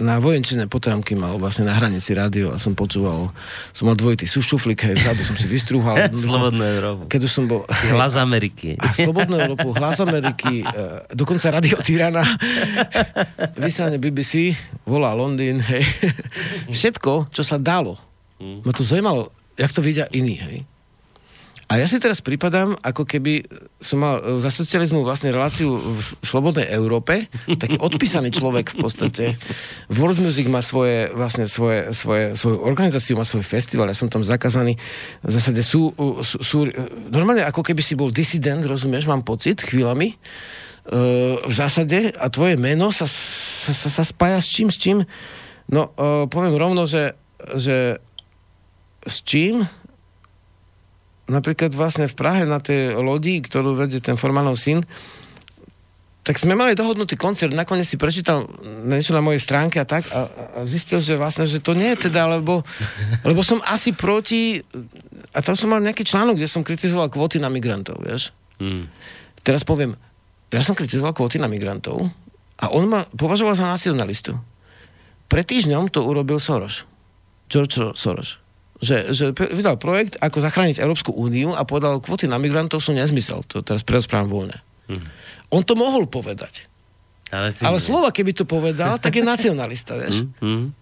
na vojenčené potomky mal vlastne na hranici rádio a som počúval, som mal dvojitý sušuflik, hej, vzadu som si vystrúhal. Slobodnú Európu. Keď už som bol... Hlas Ameriky. A Slobodnú Európu, Hlas Ameriky, e, dokonca Radio Tyrana, vysielanie BBC, volá Londýn, hej. Všetko, čo sa dalo. Ma to zaujímalo, jak to vidia iní, hej. A ja si teraz pripadám, ako keby som mal e, za socializmu vlastne reláciu v slobodnej Európe, taký odpísaný človek v podstate. World Music má svoje, vlastne svoje, svoje, svoju organizáciu, má svoj festival, ja som tam zakázaný. V zásade sú, sú, sú normálne ako keby si bol disident, rozumieš, mám pocit chvíľami. E, v zásade a tvoje meno sa, sa, sa, sa spája s čím, s čím? No, e, poviem rovno, že, že s čím? napríklad vlastne v Prahe na tej lodi, ktorú vedie ten formálov syn, tak sme mali dohodnutý koncert, nakoniec si prečítal niečo na mojej stránke a tak a, a zistil, že vlastne, že to nie je teda, lebo, lebo som asi proti a tam som mal nejaký článok, kde som kritizoval kvóty na migrantov, vieš. Mm. Teraz poviem, ja som kritizoval kvóty na migrantov a on ma považoval za nacionalistu. Pred týždňom to urobil Soros. George Soros. Že, že vydal projekt, ako zachrániť Európsku úniu a povedal, kvóty na migrantov sú nezmysel. To teraz prerozprávam voľne. On to mohol povedať. Ale, Ale nie. slova, keby to povedal, tak je nacionalista, vieš. Mm.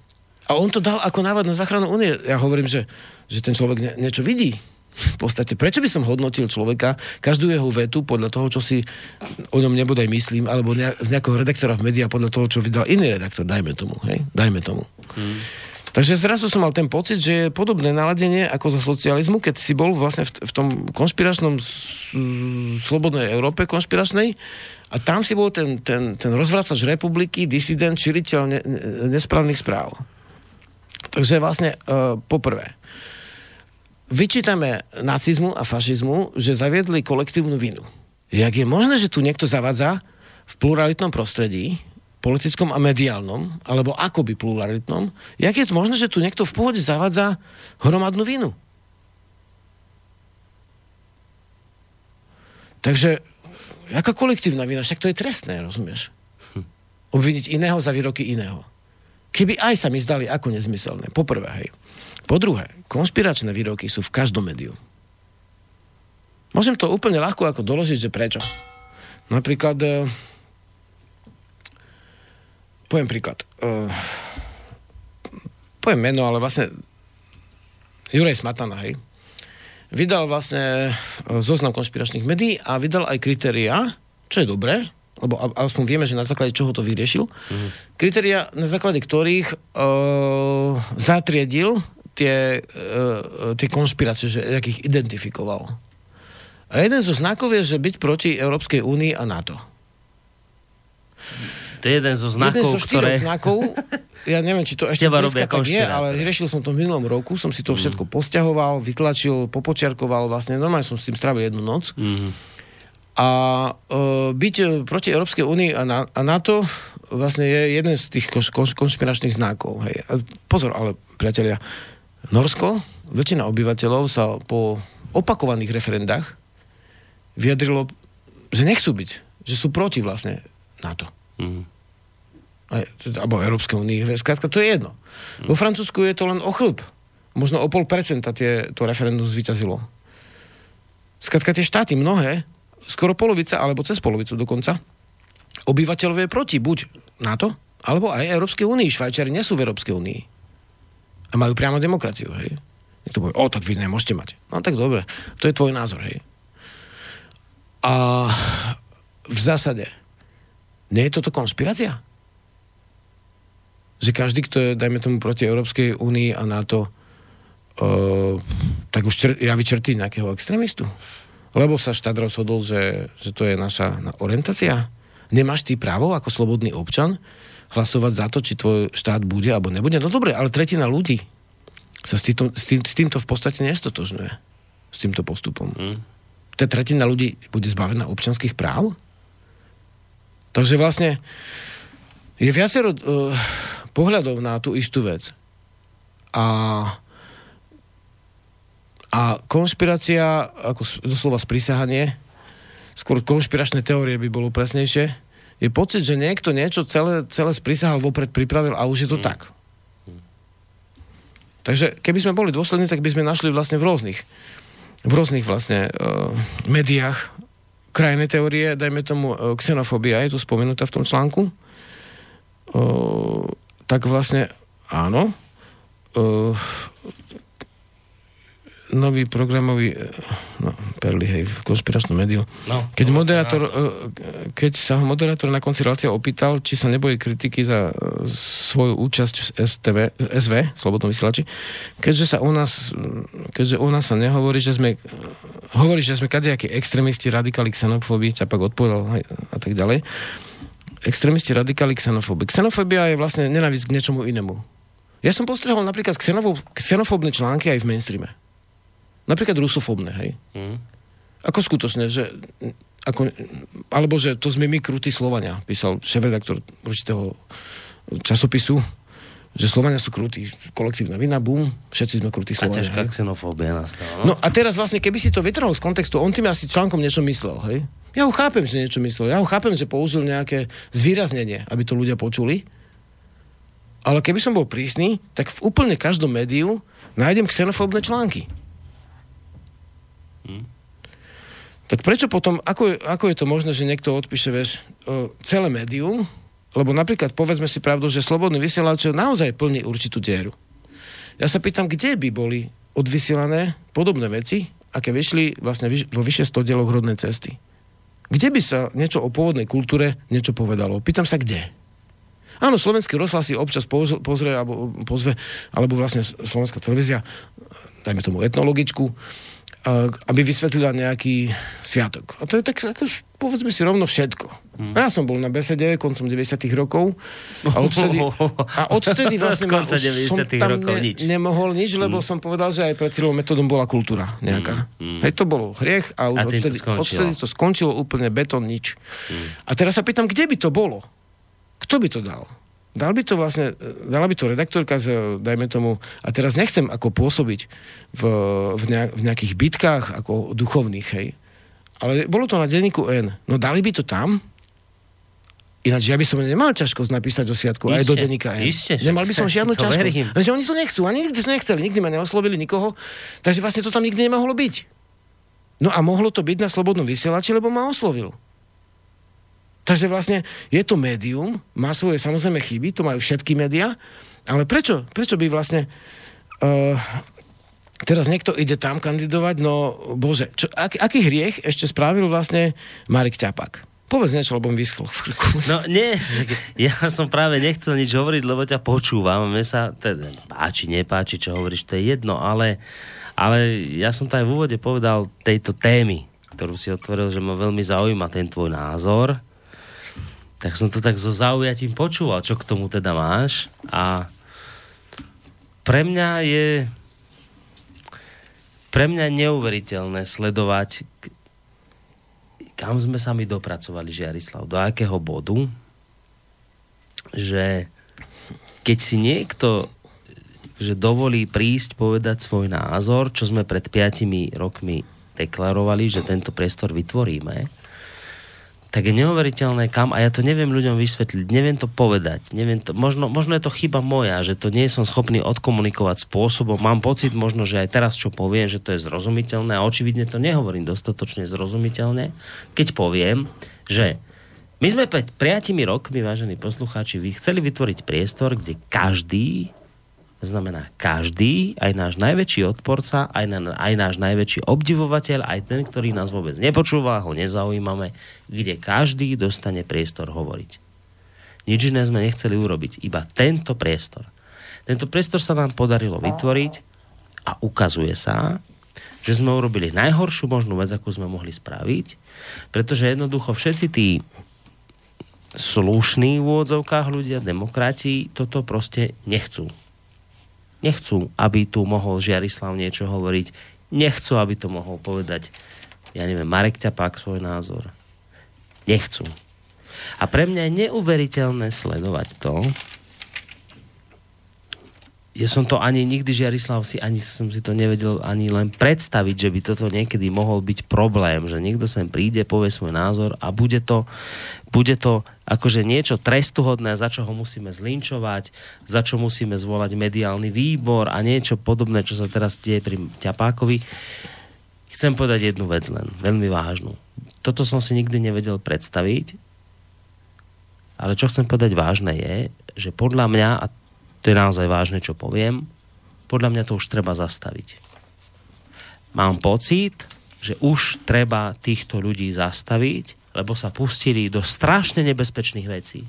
A on to dal ako návod na záchranu únie. Ja hovorím, že, že ten človek ne, niečo vidí. V podstate, prečo by som hodnotil človeka, každú jeho vetu podľa toho, čo si o ňom nebodaj myslím, alebo ne, nejakého redaktora v médiách podľa toho, čo vydal iný redaktor, dajme tomu, hej? Dajme tomu. Takže zrazu som mal ten pocit, že je podobné naladenie ako za socializmu, keď si bol vlastne v, v tom konšpiračnom slobodnej Európe konšpiračnej a tam si bol ten, ten, ten rozvracač republiky, disident, širiteľ ne, ne, nesprávnych správ. Takže vlastne uh, poprvé, vyčítame nacizmu a fašizmu, že zaviedli kolektívnu vinu. Jak je možné, že tu niekto zavádza v pluralitnom prostredí, politickom a mediálnom, alebo akoby pluralitnom, jak je to možné, že tu niekto v pohode zavádza hromadnú vinu? Takže, jaká kolektívna vina? Však to je trestné, rozumieš? Obviniť iného za výroky iného. Keby aj sa mi zdali ako nezmyselné. Poprvé, hej. Po druhé, konšpiračné výroky sú v každom médiu. Môžem to úplne ľahko ako doložiť, že prečo. Napríklad, e, poviem príklad. E, poviem meno, ale vlastne Juraj Smatana, hej, vydal vlastne e, zoznam konšpiračných médií a vydal aj kritériá, čo je dobré, lebo aspoň vieme, že na základe čoho to vyriešil. Mm. Kritéria, na základe ktorých uh, zatriedil tie, uh, tie konšpirácie, že jak ich identifikoval. A jeden zo znakov je, že byť proti Európskej únii a NATO. To je jeden zo znakov, jeden zo ktoré... znakov, ja neviem, či to ešte dneska tak je, ale riešil som to v minulom roku, som si to všetko posťahoval, vytlačil, popočiarkoval, vlastne normálne som s tým strávil jednu noc. Mhm. A uh, byť e, proti Európskej únii a, na, a NATO vlastne je jeden z tých konš, konš, konšpiračných znakov. Hej. A pozor, ale priatelia, Norsko, väčšina obyvateľov sa po opakovaných referendách vyjadrilo, že nechcú byť, že sú proti vlastne NATO. Aj, teda, alebo Európskej únii. Skrátka, to je jedno. Vo Francúzsku je to len o chlb. Možno o pol percenta tie, to referendum zvyťazilo. Skrátka, tie štáty mnohé, skoro polovica, alebo cez polovicu dokonca, obyvateľov je proti buď NATO, alebo aj Európskej únii. Švajčiari nie sú v Európskej únii. A majú priamo demokraciu, hej. Niekto povie, o, tak vy nemôžete mať. No tak dobre, to je tvoj názor, hej. A v zásade, nie je toto konšpirácia? Že každý, kto je, dajme tomu, proti Európskej únii a NATO, uh, tak už čer, javí črty nejakého extrémistu. Lebo sa štát rozhodol, že, že to je naša na- orientácia. Nemáš ty právo ako slobodný občan hlasovať za to, či tvoj štát bude alebo nebude. No dobre, ale tretina ľudí sa s, týmto, s, tým, s týmto v podstate nestotožňuje. S týmto postupom. Mm. Tá tretina ľudí bude zbavená občanských práv? Takže vlastne je viacero uh, pohľadov na tú istú vec. A, a konšpirácia, ako doslova sprísahanie, skôr konšpiračné teórie by bolo presnejšie, je pocit, že niekto niečo celé, celé sprisahal vopred, pripravil a už je to tak. Takže keby sme boli dôslední, tak by sme našli vlastne v rôznych, v rôznych vlastne uh, médiách krajné teórie, dajme tomu uh, xenofóbia, je tu spomenutá v tom článku, uh, tak vlastne áno, uh, nový programový e, no, perli, hej, v konšpiračnom médiu. No, keď, bolo moderátor, e, keď sa ho moderátor na konci relácie opýtal, či sa nebojí kritiky za e, svoju účasť v STV, SV, Slobodnom vysielači, keďže sa u nás, keďže u nás sa nehovorí, že sme hovorí, že sme kadejakí extrémisti, radikáli xenofóbii, ťa pak odpovedal hej, a tak ďalej. Extrémisti, radikáli xenofóbii. Xenofóbia je vlastne nenávisť k niečomu inému. Ja som postrehol napríklad xenofób, xenofóbne články aj v mainstreame. Napríklad rusofóbne, hej. Hm. Ako skutočne, že ako, alebo že to sme my krutí Slovania, písal šéf-redaktor určitého časopisu, že Slovania sú krutí, kolektívna vina, bum, všetci sme krutí A Slovania. ťažká hej. xenofóbia nastala. No No? a teraz vlastne, keby si to vytrhol z kontextu, on tým asi článkom niečo myslel, hej? Ja ho chápem, že niečo myslel. Ja ho chápem, že použil nejaké zvýraznenie, aby to ľudia počuli. Ale keby som bol prísny, tak v úplne každom médiu nájdem xenofóbne články. Tak prečo potom, ako, ako je to možné, že niekto odpíše, vieš, celé médium, lebo napríklad povedzme si pravdu, že slobodný vysielač naozaj plní určitú dieru. Ja sa pýtam, kde by boli odvysielané podobné veci, aké vyšli vlastne vo vyše 100 dieloch rodnej cesty. Kde by sa niečo o pôvodnej kultúre niečo povedalo? Pýtam sa, kde? Áno, slovenský rozhlas si občas pozrie, alebo pozve, alebo vlastne slovenská televízia, dajme tomu etnologičku, aby vysvetlila nejaký sviatok. A to je tak, ako, povedzme si rovno všetko. Hm. Ja som bol na besede koncom 90 rokov a odvtedy, a odvtedy vlastne ma- som 90-tych tam rokov nič. nemohol nič, lebo som povedal, že aj pred Cyrilom metodom bola kultúra nejaká. Mm, mm. Hej, to bolo hriech a už A tým to odvtedy, skončilo. odvtedy to skončilo úplne betón, nič. A teraz sa pýtam, kde by to bolo? Kto by to dal? Dal by to vlastne, dala by to redaktorka z, dajme tomu, a teraz nechcem ako pôsobiť v, v, nejak, v nejakých bitkách ako duchovných, hej. Ale bolo to na denníku N. No dali by to tam? Ináč ja by som nemal ťažkosť napísať o sviatku aj do Iste, denníka N. iste, Nemal by som žiadnu ťažkosť. Lenže oni to nechcú, ani nikdy to nechceli, nikdy ma neoslovili nikoho, takže vlastne to tam nikdy nemohlo byť. No a mohlo to byť na slobodnom vysielači, lebo ma oslovil. Takže vlastne je to médium, má svoje samozrejme chyby, to majú všetky médiá, ale prečo? Prečo by vlastne uh, teraz niekto ide tam kandidovať, no bože, čo, ak, aký hriech ešte spravil vlastne Marek Ťapak? Povedz niečo, lebo mi vyschol. No nie, ja som práve nechcel nič hovoriť, lebo ťa počúvam. Mne sa teda páči, nepáči, čo hovoríš, to je jedno, ale, ale ja som to aj v úvode povedal tejto témy, ktorú si otvoril, že ma veľmi zaujíma ten tvoj názor. Tak som to tak so zaujatím počúval, čo k tomu teda máš. A pre mňa je pre mňa neuveriteľné sledovať kam sme sa my dopracovali, Žiarislav, do akého bodu, že keď si niekto že dovolí prísť povedať svoj názor, čo sme pred 5 rokmi deklarovali, že tento priestor vytvoríme, tak je neuveriteľné kam, a ja to neviem ľuďom vysvetliť, neviem to povedať, neviem to, možno, možno je to chyba moja, že to nie som schopný odkomunikovať spôsobom, mám pocit možno, že aj teraz, čo poviem, že to je zrozumiteľné a očividne to nehovorím dostatočne zrozumiteľne, keď poviem, že my sme pred priatimi rokmi, vážení poslucháči, vy chceli vytvoriť priestor, kde každý, znamená každý, aj náš najväčší odporca, aj, na, aj náš najväčší obdivovateľ, aj ten, ktorý nás vôbec nepočúva, ho nezaujímame, kde každý dostane priestor hovoriť. Nič iné sme nechceli urobiť, iba tento priestor. Tento priestor sa nám podarilo vytvoriť a ukazuje sa, že sme urobili najhoršiu možnú vec, akú sme mohli spraviť, pretože jednoducho všetci tí slušní v úvodzovkách ľudia, demokrati, toto proste nechcú. Nechcú, aby tu mohol Žiarislav niečo hovoriť. Nechcú, aby to mohol povedať, ja neviem, Marek Ťapák svoj názor. Nechcú. A pre mňa je neuveriteľné sledovať to, ja som to ani nikdy, Žiarislav, si ani som si to nevedel ani len predstaviť, že by toto niekedy mohol byť problém, že niekto sem príde, povie svoj názor a bude to, bude to akože niečo trestuhodné, za čo ho musíme zlinčovať, za čo musíme zvolať mediálny výbor a niečo podobné, čo sa teraz deje pri Ťapákovi. Chcem povedať jednu vec len, veľmi vážnu. Toto som si nikdy nevedel predstaviť, ale čo chcem povedať vážne je, že podľa mňa, a to je naozaj vážne, čo poviem, podľa mňa to už treba zastaviť. Mám pocit, že už treba týchto ľudí zastaviť, lebo sa pustili do strašne nebezpečných vecí.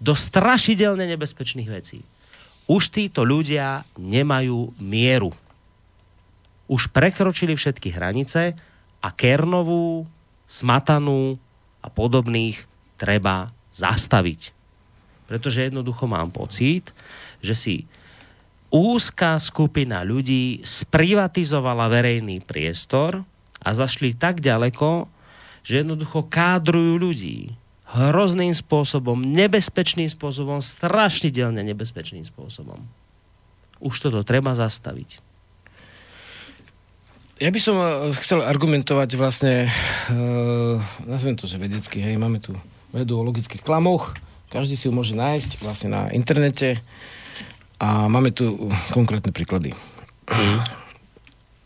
Do strašidelne nebezpečných vecí. Už títo ľudia nemajú mieru. Už prekročili všetky hranice a Kernovú, Smatanú a podobných treba zastaviť. Pretože jednoducho mám pocit, že si úzká skupina ľudí sprivatizovala verejný priestor a zašli tak ďaleko, že jednoducho kádrujú ľudí hrozným spôsobom, nebezpečným spôsobom, strašidelne nebezpečným spôsobom. Už toto treba zastaviť. Ja by som eh, chcel argumentovať vlastne, uh, nazvem to, že vedecky, hej, máme tu vedu o logických klamoch, každý si ju môže nájsť vlastne na internete a máme tu konkrétne príklady.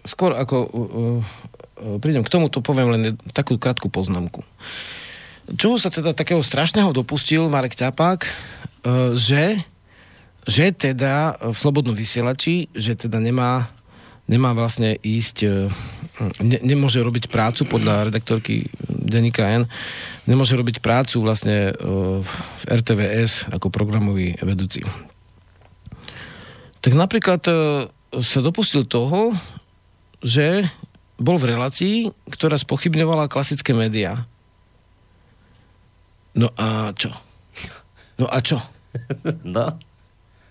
Skôr ako uh, uh, prídem k tomu, to poviem len takú krátku poznámku. Čoho sa teda takého strašného dopustil Marek Ťapák, uh, že, že teda v Slobodnom vysielači, že teda nemá, nemá vlastne ísť, uh, ne, nemôže robiť prácu podľa redaktorky denníka N, nemôže robiť prácu vlastne uh, v RTVS ako programový vedúci tak napríklad e, sa dopustil toho, že bol v relácii, ktorá spochybňovala klasické médiá. No a čo? No a čo? No.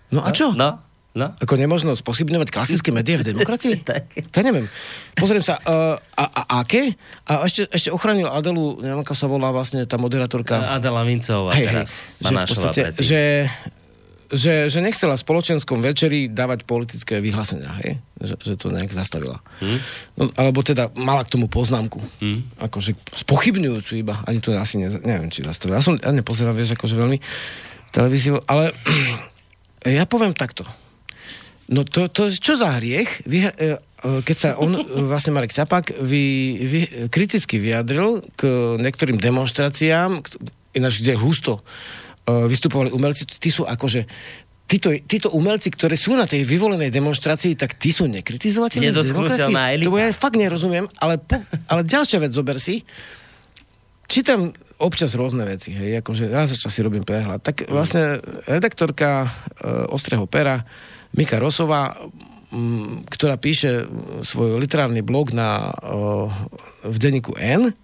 No a čo? No. No. Ako nemožno spochybňovať klasické médiá v demokracii? to ja neviem. Pozriem sa, uh, a, a, aké? A ešte, ešte ochránil Adelu, neviem, ako sa volá vlastne tá moderátorka. Adela Vincová Hej, teraz. hej, že, v podstate, že, že, že nechcela spoločenskom večeri dávať politické vyhlásenia, hej? Že, že to nejak zastavila. Hm? No, alebo teda mala k tomu poznámku. Hm? Akože spochybňujúcu iba. Ani to asi ne, neviem, či zastavila. Ja som ja nepozerám, vieš, akože veľmi televíziu, ale ja poviem takto. No to, to čo za hriech, vy, e, e, keď sa on, vlastne Marek Capak, vy, vy, kriticky vyjadril k niektorým demonstráciám, ináč kde husto e, vystupovali umelci, tí sú akože títo, títo umelci, ktorí sú na tej vyvolenej demonstrácii, tak tí sú nekritizovateľní demokracii? To ja fakt nerozumiem, ale, po, ale ďalšia vec, zober si, čítam občas rôzne veci, hej, akože raz za čas si robím prehľad. Tak vlastne redaktorka e, Ostrého pera Mika Rosová, m, ktorá píše svoj literárny blog na, o, v denníku N,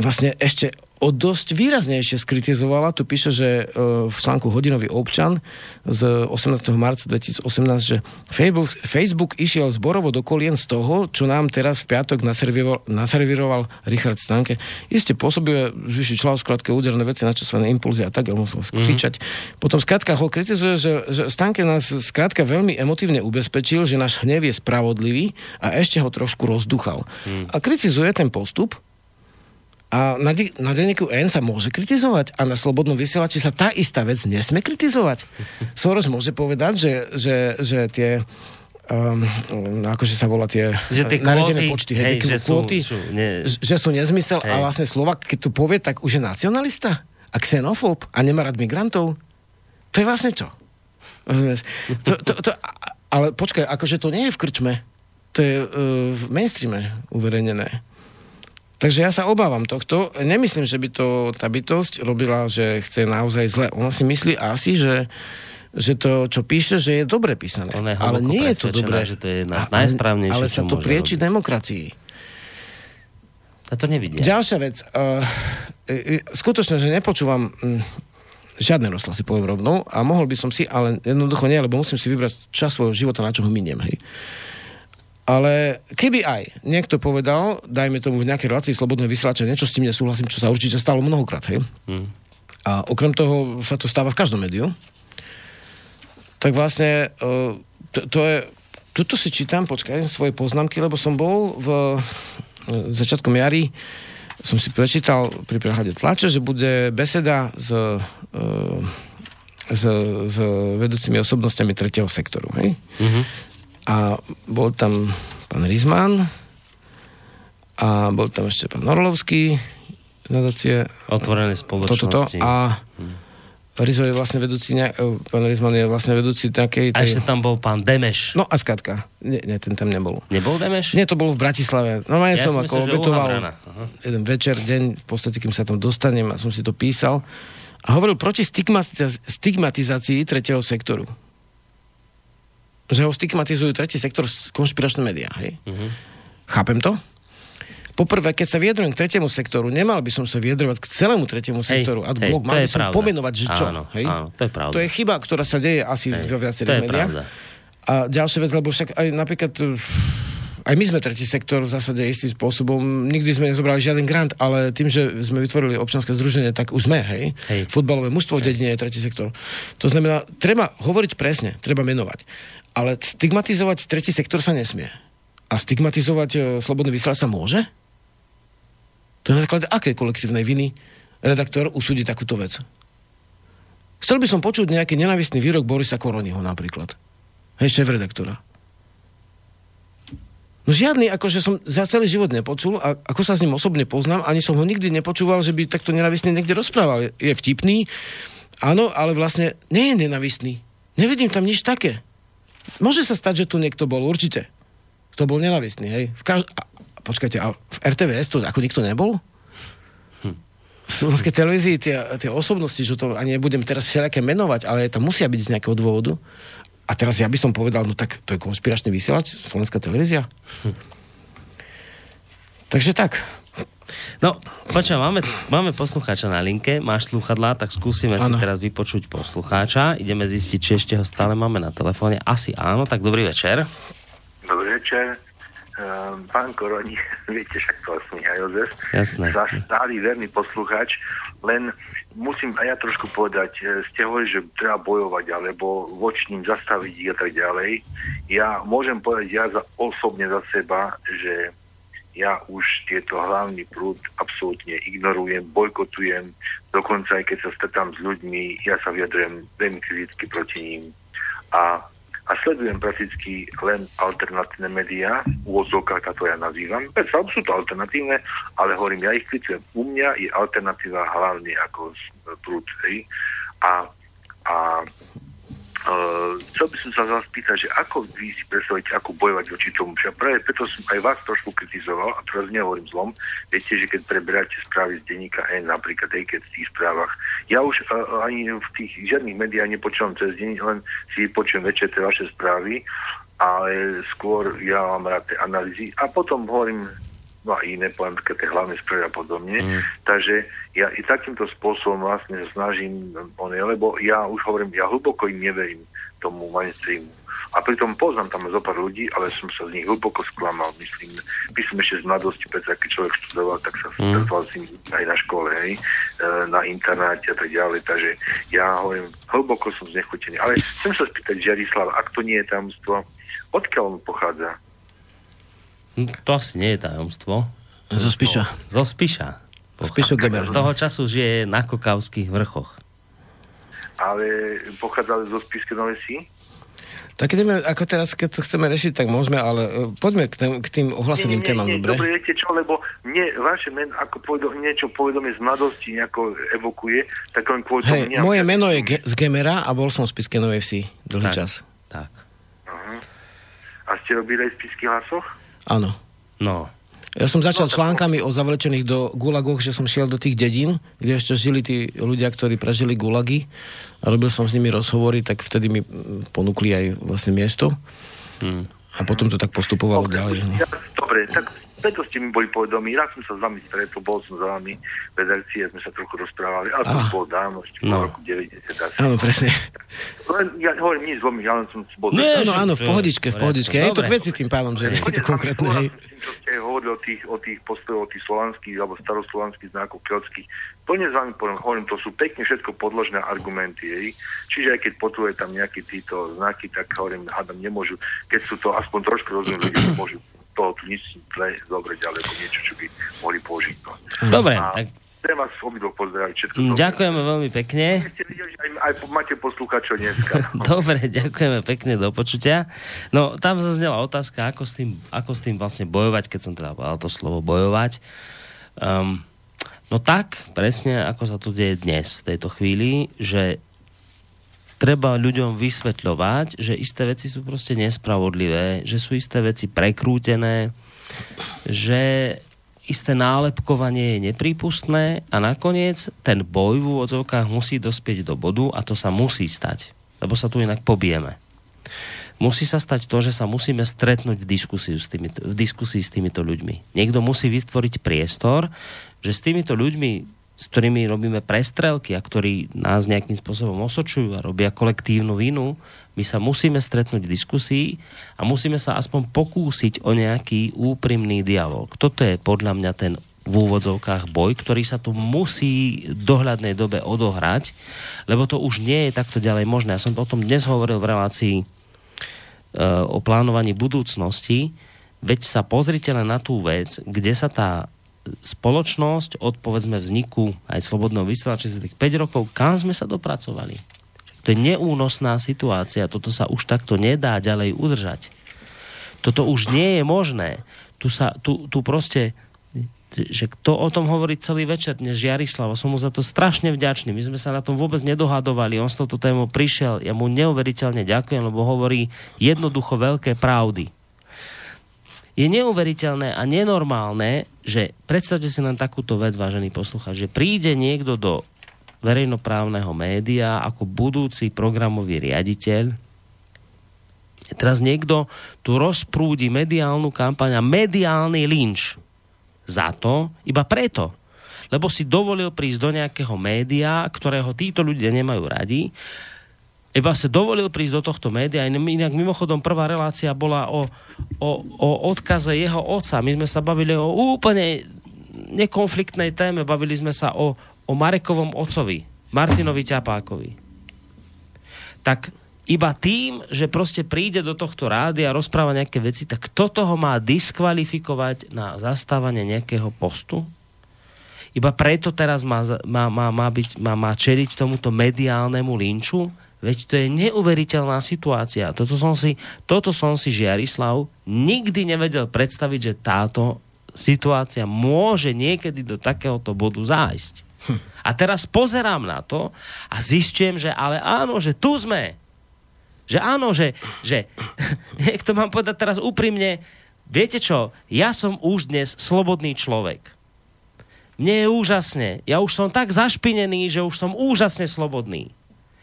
vlastne ešte o dosť výraznejšie skritizovala. Tu píše, že e, v článku Hodinový občan z 18. marca 2018, že Facebook, Facebook išiel zborovo do kolien z toho, čo nám teraz v piatok naserviroval, naserviroval Richard Stanke. Isté pôsobivé, že si člal skratke úderné veci, načasované impulzy a tak, a musel skričať. Mm-hmm. Potom skrátka ho kritizuje, že, že Stanke nás skrátka veľmi emotívne ubezpečil, že náš hnev je spravodlivý a ešte ho trošku rozduchal. Mm. A kritizuje ten postup, a na, de- na denníku N sa môže kritizovať a na slobodnom vysielači sa tá istá vec nesme kritizovať. Soros môže povedať, že, že, že tie um, akože sa volá tie, Že tie naredené kvóty, počty, hej, hej, že sú- kvóty, sú ne- že sú nezmysel Hej. a vlastne Slovak, keď to povie, tak už je nacionalista a xenofób a nemá rád migrantov. To je vlastne čo? Rozumieš? To, to, to, ale počkaj, akože to nie je v krčme. To je uh, v mainstreame uverejnené. Takže ja sa obávam tohto. Nemyslím, že by to tá bytosť robila, že chce naozaj zle. Ona si myslí asi, že, že to, čo píše, že je dobre písané. Ona je ale nie je to dobré. že to je na- najsprávnejšie, Ale sa to prieči robiť. demokracii. A to nevidia. Ďalšia vec. Uh, skutočne, že nepočúvam mm, žiadne rozhlasy, poviem rovnou, a mohol by som si, ale jednoducho nie, lebo musím si vybrať čas svojho života, na čo ho miniem, hej. Ale keby aj niekto povedal, dajme tomu v nejakej relácii slobodného vysielača, niečo s tým nesúhlasím, čo sa určite stalo mnohokrát, hej. Hm. A okrem toho sa to stáva v každom médiu. tak vlastne uh, to, to je, tuto si čítam, počkaj, svoje poznámky, lebo som bol v uh, začiatkom jary, som si prečítal pri prehľade tlače, že bude beseda s, uh, s, s vedúcimi osobnostiami tretieho sektoru. Hej? Mhm. A bol tam pán Rizman a bol tam ešte pán Orlovský, nadácie Otvorené toto spoločnosti. a Rizo je vlastne vedúci, ne, pán Rizman je vlastne vedúci takej... A ešte tam bol pán Demeš. No a skratka, nie, nie, ten tam nebol. Nebol Demeš? Nie, to bolo v Bratislave. Normálne Ja som som ako myslel, obetoval jeden večer, deň, v podstate, kým sa tam dostanem a som si to písal a hovoril proti stigmatiz- stigmatizácii tretieho sektoru. Že ho stigmatizujú tretí sektor konšpiračné médiá, hej? Mhm. Chápem to? Poprvé, keď sa vyjadrujem k tretiemu sektoru, nemal by som sa vyjadrovať k celému tretiemu sektoru. Ad hej, blok, to mal by som pravda. pomenovať, že čo. Áno, hej? áno, to je pravda. To je chyba, ktorá sa deje asi Hej, vo viacerých médiách. pravda. A ďalšia vec, lebo však aj napríklad aj my sme tretí sektor v zásade istým spôsobom. Nikdy sme nezobrali žiaden grant, ale tým, že sme vytvorili občanské združenie, tak už sme, hej. Hej. Futbalové mužstvo v dedine je tretí sektor. To znamená, treba hovoriť presne, treba menovať. Ale stigmatizovať tretí sektor sa nesmie. A stigmatizovať e, slobodný vysielač sa môže? To je na základe akej kolektívnej viny redaktor usúdi takúto vec? Chcel by som počuť nejaký nenavistný výrok Borisa Koroniho napríklad. Hej, šéf redaktora. No žiadny, akože som za celý život nepočul, a ako sa s ním osobne poznám, ani som ho nikdy nepočúval, že by takto nenavistne niekde rozprával. Je vtipný, áno, ale vlastne nie je nenavistný. Nevidím tam nič také. Môže sa stať, že tu niekto bol, určite. Kto bol nenavistný, hej. V kaž... a, počkajte, a v RTVS to ako nikto nebol? V slovenskej televízii tie, tie osobnosti, že to ani nebudem teraz všelijaké menovať, ale tam musia byť z nejakého dôvodu. A teraz ja by som povedal, no tak to je konšpiračný vysielač, slovenská televízia. Takže tak. No, počuj, máme, máme poslucháča na linke, máš sluchadlá, tak skúsime si Áno. teraz vypočuť poslucháča. Ideme zistiť, či ešte ho stále máme na telefóne. Asi áno, tak dobrý večer. Dobrý večer. Ehm, Pán Koroni, viete, však to vlastne aj Jozef. Jasné. Za stály verný poslucháč, len musím aj ja trošku povedať, e, ste hovorili, že treba bojovať, alebo voči ním zastaviť ich a tak ďalej. Ja môžem povedať ja za, osobne za seba, že ja už tieto hlavný prúd absolútne ignorujem, bojkotujem, dokonca aj keď sa stretám s ľuďmi, ja sa vyjadrujem veľmi kriticky proti ním. A a sledujem prakticky len alternatívne médiá, úvodzovkách táto ja nazývam. Veď sa- sú to alternatívne, ale hovorím, ja ich kritizujem. U mňa je alternatíva hlavne ako prúd. A, a Uh, chcel by som sa vás spýtať, že ako vy si predstavíte, ako bojovať voči tomu. Však práve preto som aj vás trošku kritizoval, a teraz nehovorím zlom. Viete, že keď preberáte správy z denníka N, napríklad aj keď v tých správach, ja už uh, ani v tých žiadnych médiách nepočúvam cez deň, len si počujem večer tie vaše správy, ale skôr ja mám rád tie analýzy a potom hovorím no a iné, také tie hlavné správy a podobne. Mm. Takže ja i takýmto spôsobom vlastne snažím, lebo ja už hovorím, ja hlboko im neverím tomu mainstreamu. A pritom poznám tam zo pár ľudí, ale som sa z nich hlboko sklamal, myslím. Myslím ešte z mladosti, pretože keď človek študoval, tak sa Mm. stretol s nimi aj na škole, hej, e, na internáte a tak ďalej. Takže ja hovorím, hlboko som znechutený. Ale chcem sa spýtať Žiarislav, ak to nie je tajomstvo, odkiaľ on pochádza? To asi nie je tajomstvo. Zo Spiša. Zo Spiša. Spišo Geber. Z toho času žije na Kokavských vrchoch. Ale pochádzali zo Spišskej Novej Si? Tak ideme, ako teraz, keď to chceme rešiť, tak môžeme, ale uh, poďme k tým, k tým ohlaseným témam, dobre? dobre, viete čo, lebo mne vaše meno, ako povedom, niečo povedomie z mladosti nejako evokuje, tak len kvôli tomu... Hej, nejak- moje meno je Ge- z Gemera a bol som v Spiske Novej Vsi dlhý Tak. čas. Tak. A ste robili aj v Spišských hlasoch? Áno. No. Ja som začal článkami o zavlečených do gulagoch, že som šiel do tých dedín, kde ešte žili tí ľudia, ktorí prežili gulagy a robil som s nimi rozhovory, tak vtedy mi ponúkli aj vlastne miesto Hm. a potom to tak postupovalo ďalej. no. Dobre, tak preto ste mi boli povedomí. Raz som sa s vami stretol, bol som za vami v redakcii, sme sa trochu rozprávali, ale to už bolo dávno, ešte No. v roku 90. asi. Áno, presne. Len, ja hovorím nič zlomím, ja len som bol... Nie, Áno, že- áno, v pohodičke, v pohodičke. Je to k veci tým pádom, že je to konkrétne. hej. Čo ste hovorili o tých, o tých postojov, o tých slovanských alebo staroslovanských znakov keľských. Plne s vami poviem, hovorím, to sú pekne všetko podložené argumenty. Hej. Čiže aj keď potrebuje tam nejaké títo znaky, tak hovorím, hádam, nemôžu, keď sú to aspoň trošku rozumiem, ľudia nemôžu toho tu nič zle zobrať, alebo niečo, čo by mohli použiť. No. Dobre, A tak chcem vás obidvoch pozdraviť. Všetko ďakujeme veľmi pekne. Ste videli, že aj, aj máte poslúchačov dneska. Dobre, ďakujeme pekne, do počutia. No, tam zaznela otázka, ako s tým, ako s tým vlastne bojovať, keď som teda povedal to slovo bojovať. Um, no tak, presne ako sa to deje dnes, v tejto chvíli, že treba ľuďom vysvetľovať, že isté veci sú proste nespravodlivé, že sú isté veci prekrútené, že isté nálepkovanie je neprípustné a nakoniec ten boj v úvodzovkách musí dospieť do bodu a to sa musí stať, lebo sa tu inak pobijeme. Musí sa stať to, že sa musíme stretnúť v, diskusii s týmito, v diskusii s týmito ľuďmi. Niekto musí vytvoriť priestor, že s týmito ľuďmi, s ktorými robíme prestrelky a ktorí nás nejakým spôsobom osočujú a robia kolektívnu vinu, my sa musíme stretnúť v diskusii a musíme sa aspoň pokúsiť o nejaký úprimný dialog. Toto je podľa mňa ten v úvodzovkách boj, ktorý sa tu musí v dohľadnej dobe odohrať, lebo to už nie je takto ďalej možné. Ja som o tom dnes hovoril v relácii e, o plánovaní budúcnosti, veď sa pozrite len na tú vec, kde sa tá spoločnosť od povedzme vzniku aj slobodného vysielača za tých 5 rokov, kam sme sa dopracovali. To je neúnosná situácia, toto sa už takto nedá ďalej udržať. Toto už nie je možné. Tu, sa, tu, tu proste že kto o tom hovorí celý večer dnes Jarislava, som mu za to strašne vďačný. My sme sa na tom vôbec nedohadovali, on s touto témou prišiel, ja mu neuveriteľne ďakujem, lebo hovorí jednoducho veľké pravdy. Je neuveriteľné a nenormálne, že predstavte si len takúto vec, vážený poslucháč, že príde niekto do verejnoprávneho média ako budúci programový riaditeľ. Teraz niekto tu rozprúdi mediálnu kampaň a mediálny lynč za to, iba preto, lebo si dovolil prísť do nejakého média, ktorého títo ľudia nemajú radi, iba sa dovolil prísť do tohto média. Inak mimochodom prvá relácia bola o, o, o odkaze jeho otca. My sme sa bavili o úplne nekonfliktnej téme. Bavili sme sa o, o Marekovom otcovi, Martinovi Ťapákovi. Tak iba tým, že proste príde do tohto rády a rozpráva nejaké veci, tak kto toho má diskvalifikovať na zastávanie nejakého postu? Iba preto teraz má, má, má, má, byť, má, má čeliť tomuto mediálnemu linču? Veď to je neuveriteľná situácia. Toto som si, toto som si Žiarislav nikdy nevedel predstaviť, že táto situácia môže niekedy do takéhoto bodu zájsť. Hm. A teraz pozerám na to a zistujem, že ale áno, že tu sme. Že áno, že, že jak to mám povedať teraz úprimne, viete čo, ja som už dnes slobodný človek. Mne je úžasne. Ja už som tak zašpinený, že už som úžasne slobodný.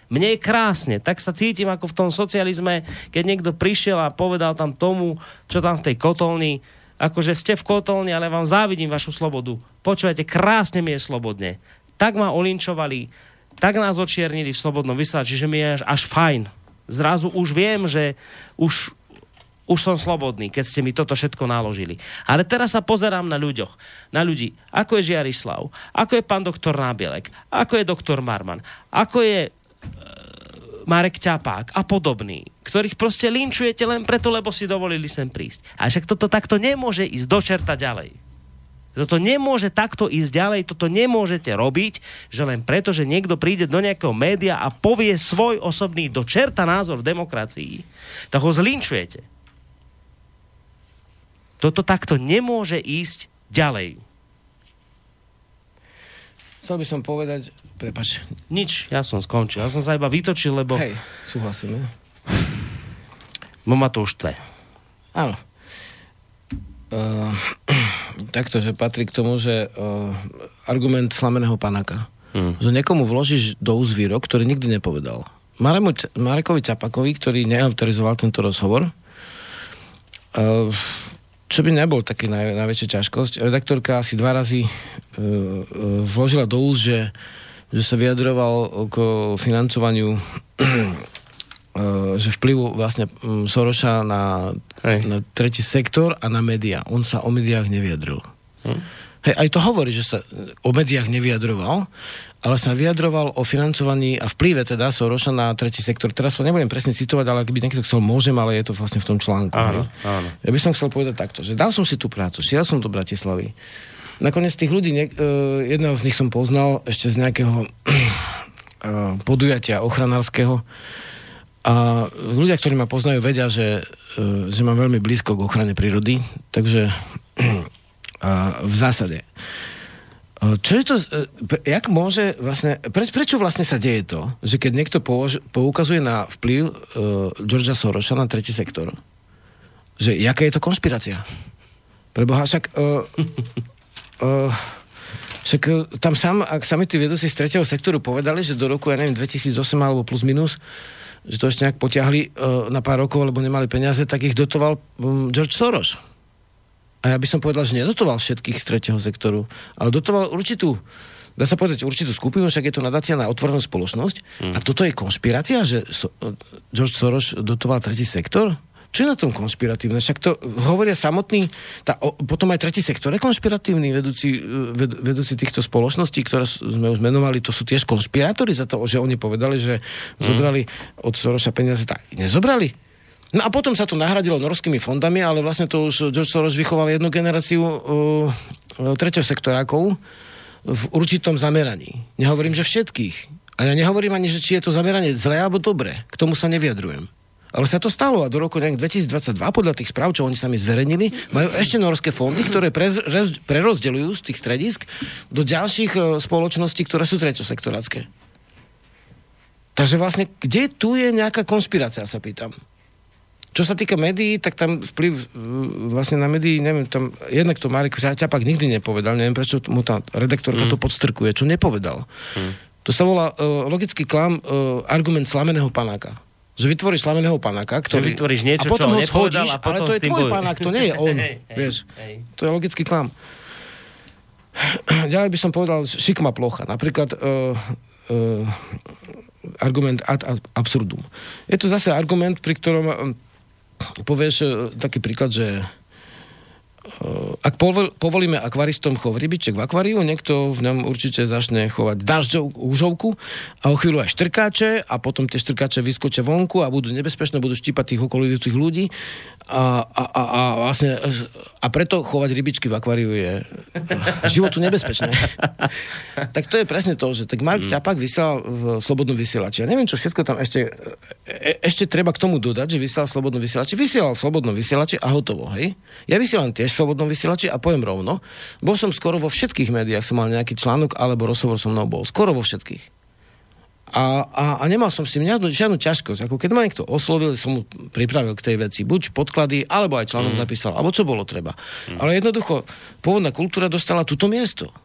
Mne je krásne, tak sa cítim ako v tom socializme, keď niekto prišiel a povedal tam tomu, čo tam v tej kotolni, akože ste v kotolni, ale vám závidím vašu slobodu. Počúvajte, krásne mi je slobodne. Tak ma olinčovali, tak nás očiernili v slobodnom vysielači, že mi je až, až fajn. Zrazu už viem, že už, už som slobodný, keď ste mi toto všetko naložili. Ale teraz sa pozerám na ľuďoch, na ľudí, ako je Žiarislav, ako je pán doktor Nábielek, ako je doktor Marman, ako je Marek Ťapák a podobný, ktorých proste linčujete len preto, lebo si dovolili sem prísť. A však toto takto nemôže ísť do čerta ďalej. Toto nemôže takto ísť ďalej, toto nemôžete robiť, že len preto, že niekto príde do nejakého média a povie svoj osobný do čerta názor v demokracii, tak ho zlinčujete. Toto takto nemôže ísť ďalej. Chcel by som povedať, prepač. Nič, ja som skončil. Ja som sa iba vytočil, lebo, Hej, súhlasím. Ne? bo ma to už tve. Áno. Uh, takto, že patrí k tomu, že uh, argument slameného panáka. Hmm. Že niekomu vložíš do úst výrok, ktorý nikdy nepovedal. Maremu, Marekovi Ťapakovi, ktorý neautorizoval tento rozhovor, uh, čo by nebol taký naj, najväčšia ťažkosť. Redaktorka asi dva razy uh, uh, vložila do úst, že, že sa vyjadroval k financovaniu uh, že vplyvu vlastne um, Soroša na, na tretí sektor a na médiá. On sa o médiách nevyjadril. Hm? Hej, aj to hovorí, že sa o médiách nevyjadroval, ale sa vyjadroval o financovaní a vplyve teda Soroša na tretí sektor. Teraz to nebudem presne citovať, ale keby niekto chcel, môžem, ale je to vlastne v tom článku. Áno, hej. áno. Ja by som chcel povedať takto, že dal som si tú prácu, šiel som do Bratislavy. Nakoniec tých ľudí, ne, uh, jedného z nich som poznal ešte z nejakého uh, podujatia ochranárskeho. A ľudia, ktorí ma poznajú, vedia, že, uh, že mám veľmi blízko k ochrane prírody, takže a v zásade. E, Čo je to, e, jak môže vlastne, pre, prečo vlastne sa deje to, že keď niekto použ, poukazuje na vplyv uh, Georgia Sorosa na tretí sektor, že jaká je to konšpirácia? Preboha, však uh, uh, však uh, tam sám, ak sami tí vedúci z tretieho sektoru povedali, že do roku, ja neviem, 2008 alebo plus minus, že to ešte nejak potiahli uh, na pár rokov, lebo nemali peniaze, tak ich dotoval um, George Soros. A ja by som povedal, že nedotoval všetkých z tretieho sektoru, ale dotoval určitú, dá sa povedať, určitú skupinu, však je to nadácia na otvorenú spoločnosť. Mm. A toto je konšpirácia, že so, George Soros dotoval tretí sektor? Čo je na tom konšpiratívne? Však to hovoria samotní, tá, o, potom aj tretí sektor je konšpiratívny, vedúci, ved, vedúci týchto spoločností, ktoré sme už menovali, to sú tiež konšpirátori za to, že oni povedali, že mm. zobrali od Sorosa peniaze, tak nezobrali. No a potom sa to nahradilo norskými fondami, ale vlastne to už George Soros vychoval jednu generáciu uh, uh, treťosektorákov v určitom zameraní. Nehovorím, že všetkých. A ja nehovorím ani, že či je to zameranie zlé alebo dobré. K tomu sa nevyjadrujem. Ale sa to stalo a do roku nejak 2022, podľa tých správ, čo oni sami zverejnili, majú ešte norské fondy, ktoré prez, rez, prerozdeľujú z tých stredisk do ďalších uh, spoločností, ktoré sú treťosektorácké. Takže vlastne, kde tu je nejaká konspirácia, sa pýtam. Čo sa týka médií, tak tam vplyv uh, vlastne na médií, neviem, tam jednak to Marek Ťapak nikdy nepovedal, neviem prečo mu tá redaktorka mm. to podstrkuje, čo nepovedal. Mm. To sa volá uh, logický klam, uh, argument slameného panáka. Že vytvoríš slameného panáka, ktorý... vytvoríš niečo, a potom čo ho shodíš, a potom ale to je tvoj bojuj. panák, to nie je on. Hej, vieš. hej. To je logický klam. Ďalej by som povedal šikma plocha. Napríklad uh, uh, argument ad absurdum. Je to zase argument, pri ktorom uh, povieš taký príklad, že ak povol, povolíme akvaristom chov rybiček v akváriu, niekto v ňom určite začne chovať dažďov, úžovku a o chvíľu aj štrkáče a potom tie štrkáče vyskočia vonku a budú nebezpečné, budú štípať tých okolitých ľudí a, a, a, a vlastne a preto chovať rybičky v akváriu je životu nebezpečné. tak to je presne to, že tak Mark mm. Ťapak vysielal v Slobodnom vysielači. Ja neviem, čo všetko tam ešte e, ešte treba k tomu dodať, že vysielal Slobodnom vysielači. Vysielal v Slobodnom vysielači a hotovo, hej? Ja vysielam tiež Slobodnom vysielači a poviem rovno, bol som skoro vo všetkých médiách, som mal nejaký článok alebo rozhovor so mnou bol. Skoro vo všetkých. A, a, a nemal som s tým žiadnu, žiadnu ťažkosť. Ako keď ma niekto oslovil, som mu pripravil k tej veci. Buď podklady, alebo aj článok mm. napísal, alebo čo bolo treba. Mm. Ale jednoducho, pôvodná kultúra dostala túto miesto.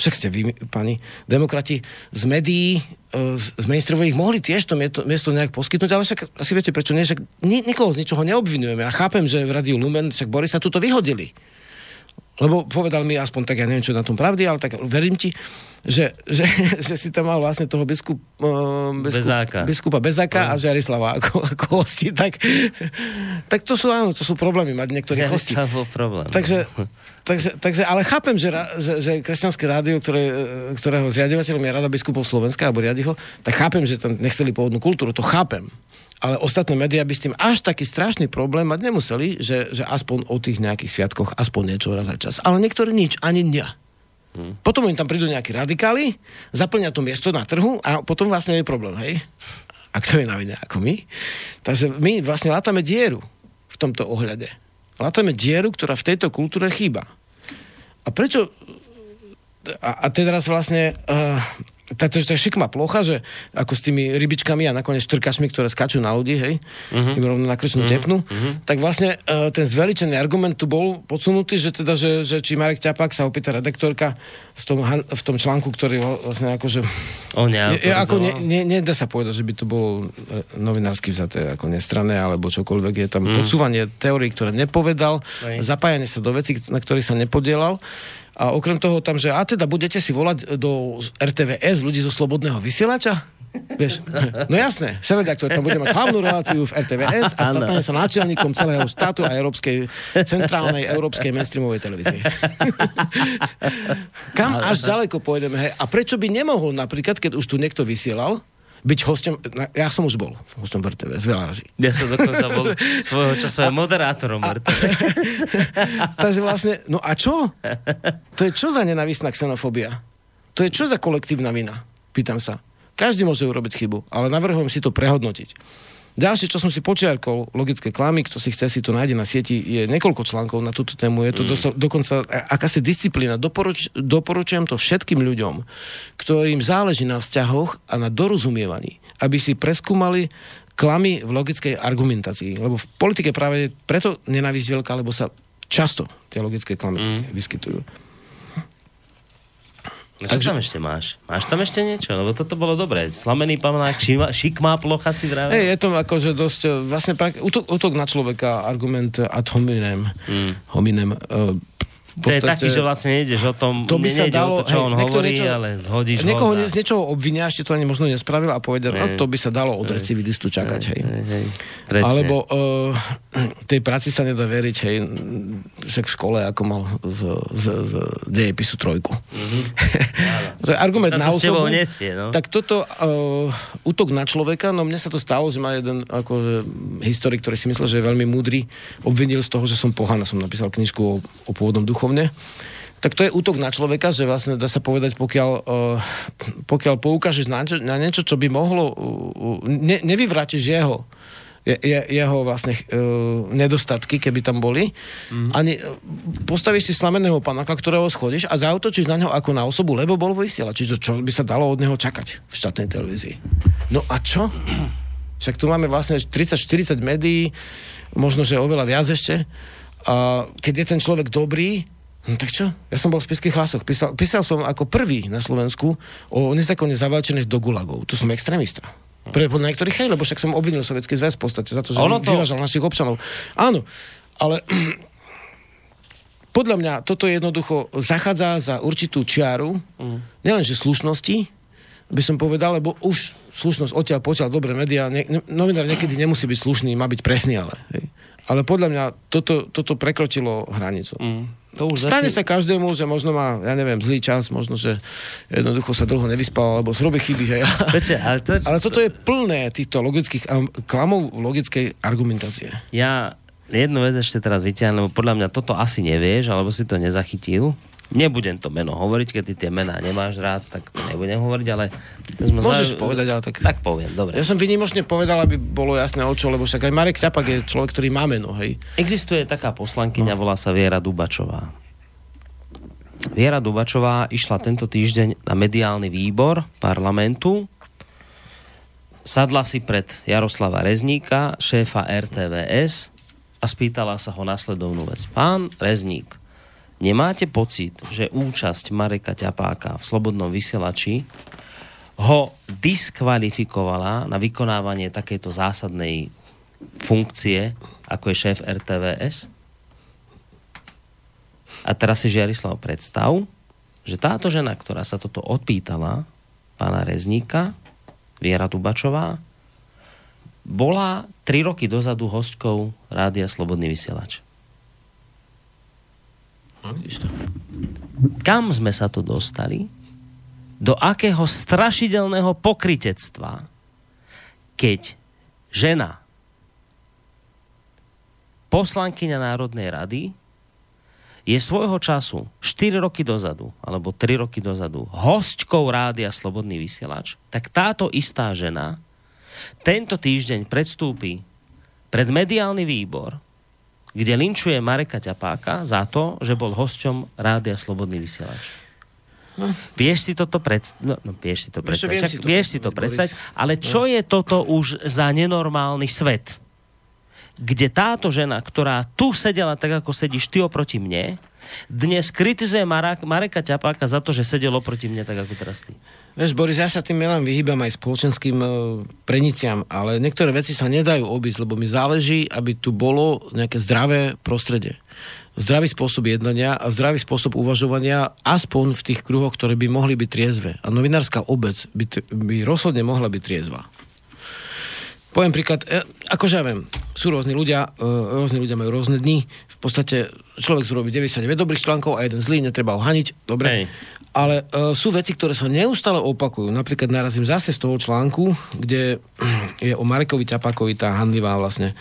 Však ste vy, pani demokrati, z médií, e, z, mainstreamových mohli tiež to miesto, nejak poskytnúť, ale však asi viete, prečo nie, však ni, nikoho z ničoho neobvinujeme. Ja chápem, že v Radiu Lumen, však Borisa tuto vyhodili. Lebo povedal mi aspoň tak, ja neviem, čo na tom pravdy, ale tak verím ti, že, že, že si tam mal vlastne toho biskup, uh, biskup, Bezáka. biskupa Bezáka a Žiarislava ako, ako hosti. Tak, tak to sú, áno, to sú problémy mať niektorých hostí. Problém. Takže, takže, takže, ale chápem, že, že, že kresťanské rádio, ktoré, e, ktorého zriadovateľom je Rada biskupov Slovenska, alebo riadi ho, tak chápem, že tam nechceli pôvodnú kultúru, to chápem. Ale ostatné médiá by s tým až taký strašný problém mať nemuseli, že, že aspoň o tých nejakých sviatkoch aspoň niečo raz za čas. Ale niektorí nič, ani dňa. Hmm. Potom im tam prídu nejakí radikáli, zaplňa to miesto na trhu a potom vlastne je problém, hej? A kto je na vine ako my? Takže my vlastne látame dieru v tomto ohľade. Látame dieru, ktorá v tejto kultúre chýba. A prečo... A, a teraz vlastne uh, tá, tá, tá šikma plocha, že ako s tými rybičkami a nakoniec štrkačmi, ktoré skačú na ľudí, hej, uh-huh. im rovno na krčnú uh-huh. tepnú, uh-huh. tak vlastne uh, ten zveličený argument tu bol podsunutý, že teda, že, že či Marek Ťapák sa opýta redaktorka v tom, v tom článku, ktorý vlastne akože... On Je, je, ako ne, ne, nedá sa povedať, že by to bolo e, novinársky vzaté ako nestranné, alebo čokoľvek. Je tam mm. podsúvanie teórií, ktoré nepovedal, Hej. zapájanie sa do vecí, na ktorých sa nepodielal. A okrem toho tam, že a teda budete si volať do RTVS ľudí zo Slobodného vysielača? Vieš, no jasné, šéf-redaktor tam bude mať hlavnú reláciu v RTVS a stane sa náčelníkom celého štátu a európskej, centrálnej európskej mainstreamovej televízie. Kam až ďaleko pôjdeme? Hej? A prečo by nemohol napríklad, keď už tu niekto vysielal, byť hosťom, na- ja som už bol hosťom v RTVS veľa razy. Ja som dokonca bol svojho času aj moderátorom RTV. Takže vlastne, no a čo? To je čo za nenavistná xenofóbia? To je čo za kolektívna vina? Pýtam sa. Každý môže urobiť chybu, ale navrhujem si to prehodnotiť. Ďalšie, čo som si počiarkol, logické klamy, kto si chce, si to nájde na sieti, je niekoľko článkov na túto tému, je to mm. dosa, dokonca a- akási disciplína. Doporuč, doporučujem to všetkým ľuďom, ktorým záleží na vzťahoch a na dorozumievaní, aby si preskúmali klamy v logickej argumentácii. Lebo v politike práve preto nenávisť veľká, lebo sa často tie logické klamy mm. vyskytujú. No, čo tam ešte máš? Máš tam ešte niečo? Lebo toto bolo dobré. Slamený pamnák, šima, šikmá plocha si vravel. Hej, je to akože dosť, e, vlastne prak- útok, útok na človeka, argument ad hominem, Mm. hominem. Uh, To je taký, že vlastne nejdeš o tom, to by sa dalo, o to, čo hej, on hovorí, niečo- ale zhodíš Niekoho ho. za- z niečoho obvinia, ešte to ani možno nespravil a povedal, no to by sa dalo od recidivistu čakať, hej. Hej, hej. Alebo uh, tej práci sa nedá veriť, hej, však v škole, ako mal z, z, z dejepisu trojku. to je argument na osobu. nesie, no. Tak toto uh, útok na človeka, no mne sa to stalo, že ma jeden ako, historik, ktorý si myslel, že je veľmi múdry, obvinil z toho, že som pohana. Som napísal knižku o, o pôvodnom duchovne. Tak to je útok na človeka, že vlastne dá sa povedať, pokiaľ, uh, pokiaľ poukážeš na, na niečo, čo by mohlo, ne, nevyvrátiš jeho je, je, jeho vlastne uh, nedostatky, keby tam boli. Mm. Ani uh, postavíš si slameného panáka, ktorého schodíš a zautočíš na ňo ako na osobu, lebo bol vysielač. Čiže čo by sa dalo od neho čakať v štátnej televízii. No a čo? Však tu máme vlastne 30-40 médií, možno, že oveľa viac ešte. A keď je ten človek dobrý, No tak čo? Ja som bol v spiských hlasoch. Písal, písal som ako prvý na Slovensku o nezákonne zavalčených do gulagov. Tu som extrémista. Pre, podľa niektorých hej, lebo však som obvinil Sovietský zväz v podstate za to, že Ono to... vyvážal našich občanov. Áno, ale podľa mňa toto jednoducho zachádza za určitú čiaru, mm. nielenže slušnosti, by som povedal, lebo už slušnosť odtiaľ potiaľ, dobré médiá, ne, ne, novinár niekedy nemusí byť slušný, má byť presný, ale. Hej. Ale podľa mňa toto, toto prekročilo hranicu. Mm. To už Stane zasi- sa každému, že možno má, ja neviem, zlý čas, možno, že jednoducho sa dlho nevyspal, alebo zrobí chyby, hej. Počkaj, ale, to, Ale toto je plné týchto logických am- klamov logickej argumentácie. Ja jednu vec ešte teraz vyťahnem, lebo podľa mňa toto asi nevieš, alebo si to nezachytil. Nebudem to meno hovoriť, keď ty tie mená nemáš rád, tak to nebudem hovoriť, ale... Môžeš povedať, ale tak- Tak poviem, dobre. Ja som vynimočne povedal, aby bolo jasné o čo, lebo však aj Marek Ťapak je človek, ktorý má meno, hej. Existuje taká poslankyňa, volá sa Viera Dubačová. Viera Dubačová išla tento týždeň na mediálny výbor parlamentu. Sadla si pred Jaroslava Rezníka, šéfa RTVS a spýtala sa ho nasledovnú vec. Pán Rezník, nemáte pocit, že účasť Mareka Ťapáka v Slobodnom vysielači ho diskvalifikovala na vykonávanie takejto zásadnej funkcie, ako je šéf RTVS? A teraz si Žiarislav predstav, že táto žena, ktorá sa toto odpýtala, pána Rezníka, Viera Tubačová, bola 3 roky dozadu hostkou Rádia Slobodný vysielač. Kam sme sa tu dostali? Do akého strašidelného pokritectva, keď žena, poslankyňa Národnej rady, je svojho času 4 roky dozadu, alebo 3 roky dozadu, hostkou rádia Slobodný vysielač, tak táto istá žena tento týždeň predstúpi pred mediálny výbor, kde linčuje Mareka Ťapáka za to, že bol hosťom rádia Slobodný vysielač. Vieš si toto predstaviť? No, no, vieš si to čo, predstaviť. Však si to vieš si to predstaviť, ale čo je toto už za nenormálny svet? Kde táto žena, ktorá tu sedela tak, ako sedíš ty oproti mne, dnes kritizuje Marek, Mareka Ťapáka za to, že sedel oproti mne tak, ako teraz ty. Vieš, Boris, ja sa tým len vyhýbam aj spoločenským e, preniciam, ale niektoré veci sa nedajú obísť, lebo mi záleží, aby tu bolo nejaké zdravé prostredie. Zdravý spôsob jednania a zdravý spôsob uvažovania aspoň v tých kruhoch, ktoré by mohli byť triezve. A novinárska obec by, by rozhodne mohla byť triezva. Poviem príklad, e, akože ja viem, sú rôzni ľudia, e, rôzni ľudia majú rôzne dni, v podstate človek tu robí 99 dobrých článkov a jeden zlý, netreba ho haniť, dobre. Hej. Ale e, sú veci, ktoré sa neustále opakujú. Napríklad narazím zase z toho článku, kde je o Marekovi Ťapakovi tá handlivá vlastne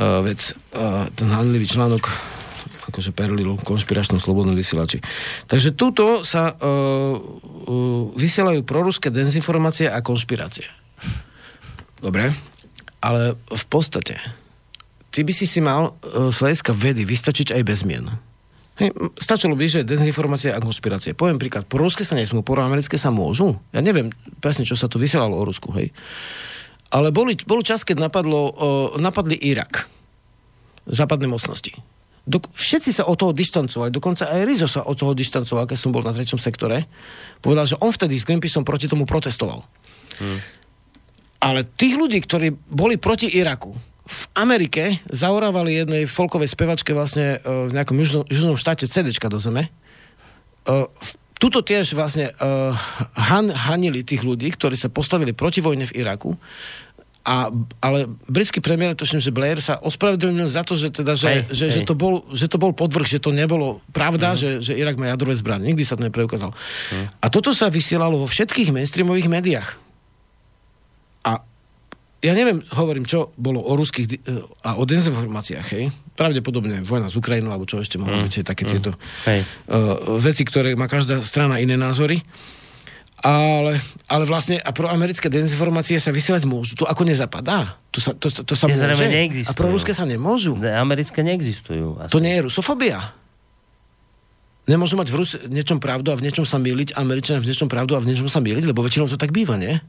vec, ten handlivý článok akože perlilu konšpiračnom slobodnom vysielači. Takže túto sa e, e, vysielajú proruské dezinformácie a konšpirácie. Dobre, ale v podstate ty by si si mal e, z hľadiska vedy vystačiť aj bez mien. Hej, stačilo by, že dezinformácie a konšpirácie. Poviem príklad, po ruské sa nesmú, po americké sa môžu. Ja neviem presne, čo sa tu vysielalo o Rusku, hej. Ale boli, bol čas, keď napadlo, uh, napadli Irak. Západné mocnosti. Dok- všetci sa od toho dištancovali, dokonca aj Rizo sa od toho dištancoval, keď som bol na treťom sektore. Povedal, že on vtedy s Greenpeaceom proti tomu protestoval. Ale tých ľudí, ktorí boli proti Iraku, v Amerike zaorávali jednej folkovej spevačke vlastne e, v nejakom južnom, južnom štáte CDčka do zeme. E, Tuto tiež vlastne uh, han, hanili tých ľudí, ktorí sa postavili proti vojne v Iraku. A, ale britský premiér, točím, že Blair sa ospravedlnil za to, že, teda, že, Hej, že, hej. že, to bol, že to bol podvrh, že to nebolo pravda, že, že Irak má jadrové zbranie. Nikdy sa to nepreukázalo. A toto sa vysielalo vo všetkých mainstreamových médiách. Ja neviem, hovorím, čo bolo o ruských e, a o dezinformáciách, hej. Pravdepodobne vojna s Ukrajinou, alebo čo ešte mohlo byť, hej, také tieto Hej. uh, veci, ktoré má každá strana iné názory. Ale, ale vlastne a pro americké dezinformácie sa vysielať môžu. To ako nezapadá. To sa, to, to sa môže. neexistujú. A pro ruské sa nemôžu. Ne, Americké neexistujú. Asi. To nie je rusofobia. Nemôžu mať v Rus- niečom pravdu a v niečom sa myliť, Američania v niečom pravdu a v niečom sa myliť, lebo väčšinou to tak býva, nie?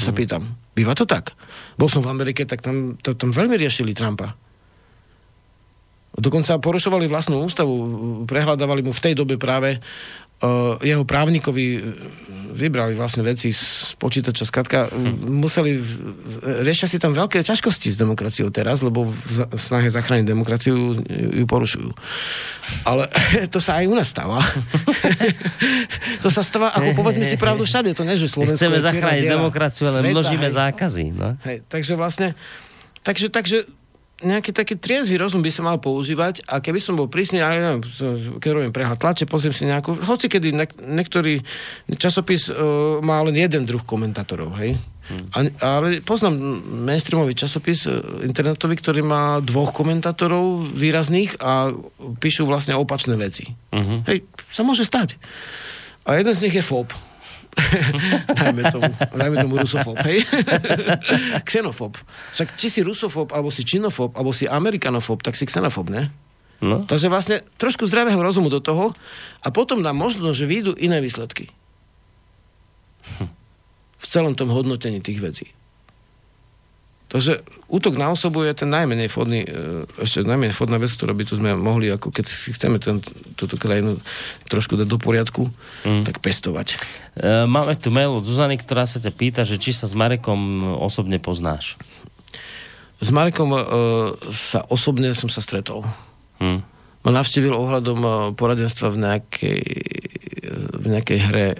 Ja sa pýtam. Býva to tak? Bol som v Amerike, tak tam, to, tam veľmi riešili Trumpa. Dokonca porušovali vlastnú ústavu, prehľadávali mu v tej dobe práve jeho právnikovi uh, vybrali vlastne veci z počítača. Skrátka, hm. museli, riešia si tam veľké ťažkosti s demokraciou teraz, lebo v, v snahe zachrániť demokraciu ju, porušujú. Ale to sa aj u nás stáva. to sa stáva, ako povedzme si pravdu všade, to nie, že Slovensko chceme zachrániť demokraciu, ale sveta, množíme hej. zákazy. No? Hej, takže vlastne, takže, takže nejaký taký triezvy rozum by sa mal používať a keby som bol prísny, ja neviem, keď robím prehľad tlače, pozriem si nejakú, hoci kedy nek- niektorý časopis uh, má len jeden druh komentátorov, hej. A, ale poznám mainstreamový časopis e, internetový, ktorý má dvoch komentátorov výrazných a píšu vlastne opačné veci. Mhm. Hej, sa môže stať. A jeden z nich je FOB. dajme tomu, dajme tomu rusofób, hej? Xenofób. Však či si rusofób, alebo si činofób, alebo si amerikanofób, tak si xenofób, ne? No? Takže vlastne trošku zdravého rozumu do toho a potom nám možno, že vyjdú iné výsledky. V celom tom hodnotení tých vecí. Takže útok na osobu je ten najmenej fodný, e, ešte najmenej fodná vec, ktorú by tu sme mohli, ako keď si chceme ten, túto krajinu trošku dať do poriadku, mm. tak pestovať. E, máme tu mail od Zuzany, ktorá sa ťa pýta, že či sa s Marekom osobne poznáš. S Marekom e, sa osobne som sa stretol. Hm. Ma navštívil ohľadom e, poradenstva v nejakej, v nejakej hre, e,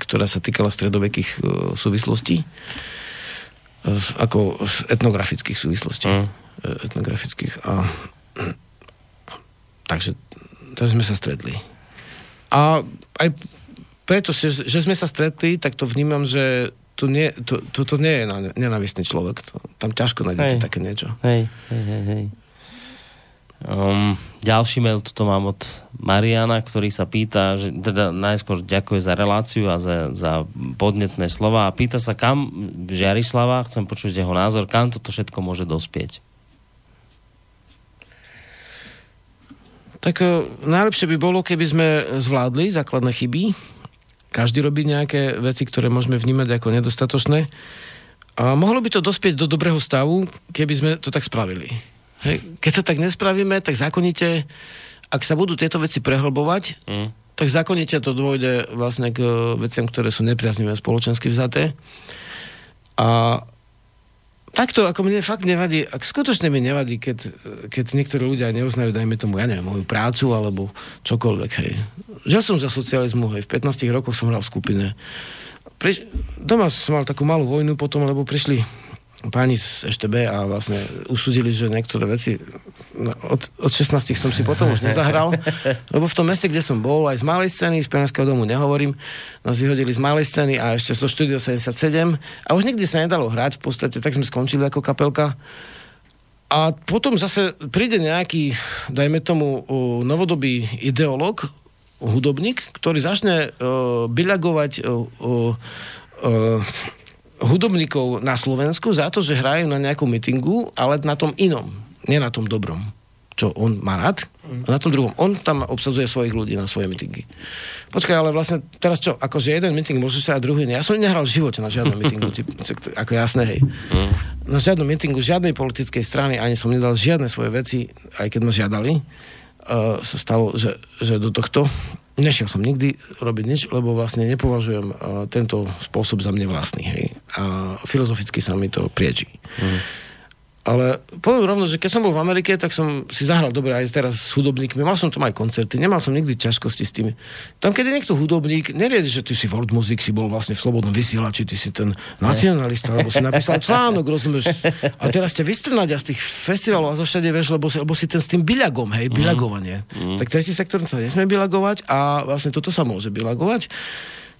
ktorá sa týkala stredovekých e, súvislostí. Ako z etnografických súvislostí. Mm. E, Etnografických. A, takže, takže sme sa stretli. A aj preto, že, že sme sa stretli, tak to vnímam, že to nie, to, to, to nie je na- nenávistný človek. To, tam ťažko nájdete Hej. také niečo. Hej, hej, hej, hej. Um, ďalší mail tuto mám od Mariana, ktorý sa pýta, že teda najskôr ďakuje za reláciu a za, za podnetné slova a pýta sa, kam Žiarislava, chcem počuť jeho názor, kam toto všetko môže dospieť. Tak e, najlepšie by bolo, keby sme zvládli základné chyby Každý robí nejaké veci, ktoré môžeme vnímať ako nedostatočné. A mohlo by to dospieť do dobrého stavu, keby sme to tak spravili. Keď sa tak nespravíme, tak zákonite, ak sa budú tieto veci prehlbovať, Mm. tak zákonite to dôjde vlastne k e, veciam, ktoré sú nepriaznivé spoločensky vzaté. A takto, ako mne fakt nevadí, ak skutočne mi nevadí, keď, keď niektorí ľudia neuznajú, dajme tomu, ja neviem, moju prácu alebo čokoľvek, hej. Žil som za socializmu, hej, v 15 rokoch som hral v skupine. Pri, doma som mal takú malú vojnu potom, lebo prišli páni z EŠTB a vlastne usúdili, že niektoré veci no, od, od 16 som si potom už nezahral, lebo v tom meste, kde som bol, aj z malej scény, z Pianerského domu nehovorím, nás vyhodili z malej scény a ešte zo štúdio 77 a už nikdy sa nedalo hrať, v podstate tak sme skončili ako kapelka. A potom zase príde nejaký, dajme tomu, novodobý ideológ, hudobník, ktorý začne uh, byľagovať uh, uh, uh, hudobníkov na Slovensku za to, že hrajú na nejakom mítingu, ale na tom inom, nie na tom dobrom čo on má rád, a na tom druhom. On tam obsadzuje svojich ľudí na svoje mítingy. Počkaj, ale vlastne teraz čo, akože jeden míting môže sa a druhý nie. Ja som nehral v živote na žiadnom mítingu, typ, ako jasné, hej. Na žiadnom mítingu žiadnej politickej strany ani som nedal žiadne svoje veci, aj keď ma žiadali, uh, sa stalo, že, že do tohto nešiel som nikdy robiť nič, lebo vlastne nepovažujem uh, tento spôsob za mne vlastný, hej. A filozoficky sa mi to priečí. Mm. Ale poviem rovno, že keď som bol v Amerike, tak som si zahral dobre aj teraz s hudobníkmi. Mal som tam aj koncerty, nemal som nikdy ťažkosti s tými. Tam, keď je niekto hudobník, neriede, že ty si World Music, si bol vlastne v slobodnom vysielači, ty si ten nacionalista, alebo si napísal článok, rozumieš. A teraz ťa vystrnať z tých festivalov a zo všade, vieš, lebo si, lebo si ten s tým bilagom, hej, bilagovanie. Mm. Tak tretí sektor sa nesmie bilagovať a vlastne toto sa môže bilagovať.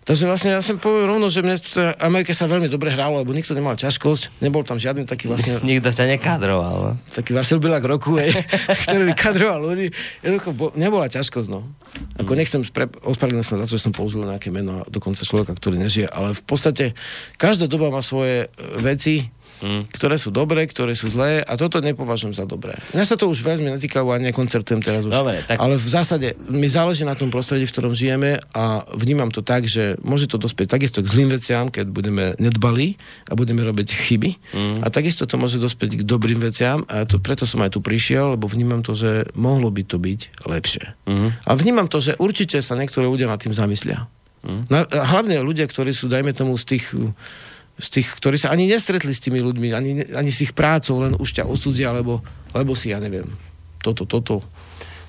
Takže vlastne ja som povedal rovno, že mne v Amerike sa veľmi dobre hralo, lebo nikto nemal ťažkosť, nebol tam žiadny taký vlastne... Nikto ťa nekadroval, no? Taký Vasil Bilák roku, hej, ktorý vykadroval ľudí. Jednoducho bo, nebola ťažkosť, no. Ako nechcem, spre, ospravedlňujem sa za to, že som použil nejaké meno dokonca človeka, ktorý nežije, ale v podstate každá doba má svoje e, veci, mm. ktoré sú dobré, ktoré sú zlé a toto nepovažujem za dobré. Mňa sa to už veľmi netýka, a nekoncertujem teraz už. Dobre, tak... Ale v zásade mi záleží na tom prostredí, v ktorom žijeme a vnímam to tak, že môže to dospieť takisto k zlým veciam, keď budeme nedbalí a budeme robiť chyby. Mm. A takisto to môže dospieť k dobrým veciam a to, preto som aj tu prišiel, lebo vnímam to, že mohlo by to byť lepšie. Mm. A vnímam to, že určite sa niektoré ľudia nad tým zamyslia. Mm. Na, hlavne ľudia, ktorí sú, dajme tomu, z tých z tých, ktorí sa ani nestretli s tými ľuďmi, ani, ani s ich prácou, len už ťa osudia, lebo, lebo si, ja neviem, toto, toto.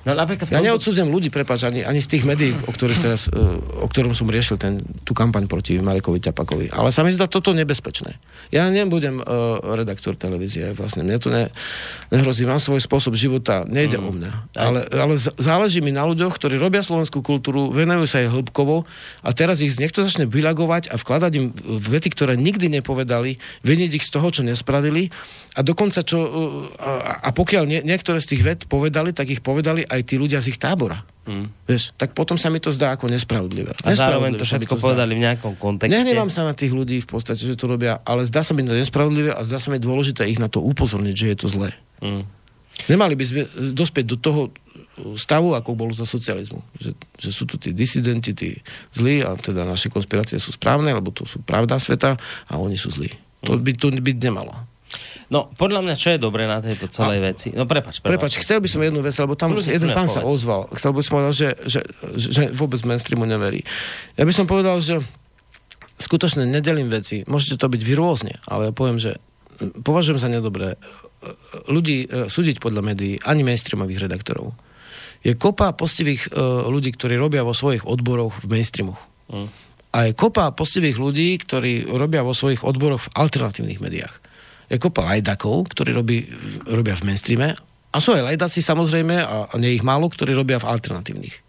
No, napríklad ja neodsudzujem ľudí, prepáč, ani, ani z tých médií, o, ktorých teraz, o ktorom som riešil ten, tú kampaň proti Marekovi Ťapakovi. Ale sa mi zdá toto nebezpečné. Ja nebudem uh, redaktor televízie, vlastne mne to ne, nehrozí. Mám svoj spôsob života, nejde mm. o mňa. Ale, ale záleží mi na ľuďoch, ktorí robia slovenskú kultúru, venujú sa jej hĺbkovo a teraz ich niekto začne vylagovať a vkladať im vety, ktoré nikdy nepovedali, viniť ich z toho, čo nespravili a dokonca, čo, a, a pokiaľ nie, niektoré z tých ved povedali, tak ich povedali aj tí ľudia z ich tábora. Mm. Vieš, tak potom sa mi to zdá ako nespravodlivé. A zároveň to všetko to povedali v nejakom kontexte. Nehnevám sa na tých ľudí v podstate, že to robia, ale zdá sa mi to nespravodlivé a zdá sa mi dôležité ich na to upozorniť, že je to zlé. Mm. Nemali by sme dospieť do toho stavu, ako bolo za socializmu. Že, že sú tu tí disidenti, tí zlí a teda naše konspirácie sú správne, lebo to sú pravda sveta a oni sú zlí. To by tu byť nemalo. No, podľa mňa, čo je dobré na tejto celej a, veci? No, prepač, prepač. Prepač, chcel by som jednu vec, lebo tam Kľudne, jeden pán povedz. sa ozval. Chcel by som povedal, že, že, že vôbec mainstreamu neverí. Ja by som povedal, že skutočne nedelím veci. Môžete to byť vy rôzne, ale ja poviem, že považujem za nedobré ľudí e, súdiť podľa médií, ani mainstreamových redaktorov. Je kopa postivých ľudí, ktorí robia vo svojich odboroch v mainstreamoch. Mm. A je kopa postivých ľudí, ktorí robia vo svojich odboroch v alternatívnych médiách je kopa lajdakov, ktorí robí, robia v mainstreame a sú aj lajdaci samozrejme a, a nie ich málo, ktorí robia v alternatívnych.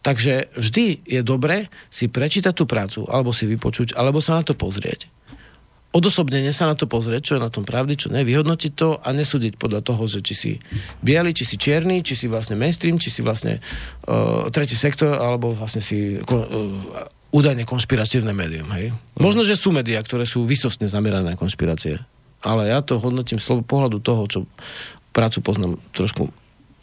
Takže vždy je dobre si prečítať tú prácu, alebo si vypočuť, alebo sa na to pozrieť. Odosobnenie sa na to pozrieť, čo je na tom pravdy, čo ne, vyhodnotiť to a nesúdiť podľa toho, že či si biely, či si čierny, či si vlastne mainstream, či si vlastne uh, tretí sektor, alebo vlastne si uh, údajne konšpiratívne médium. Hej? Možno, že sú médiá, ktoré sú vysostne zamerané na konšpirácie. Ale ja to hodnotím z pohľadu toho, čo prácu poznám trošku,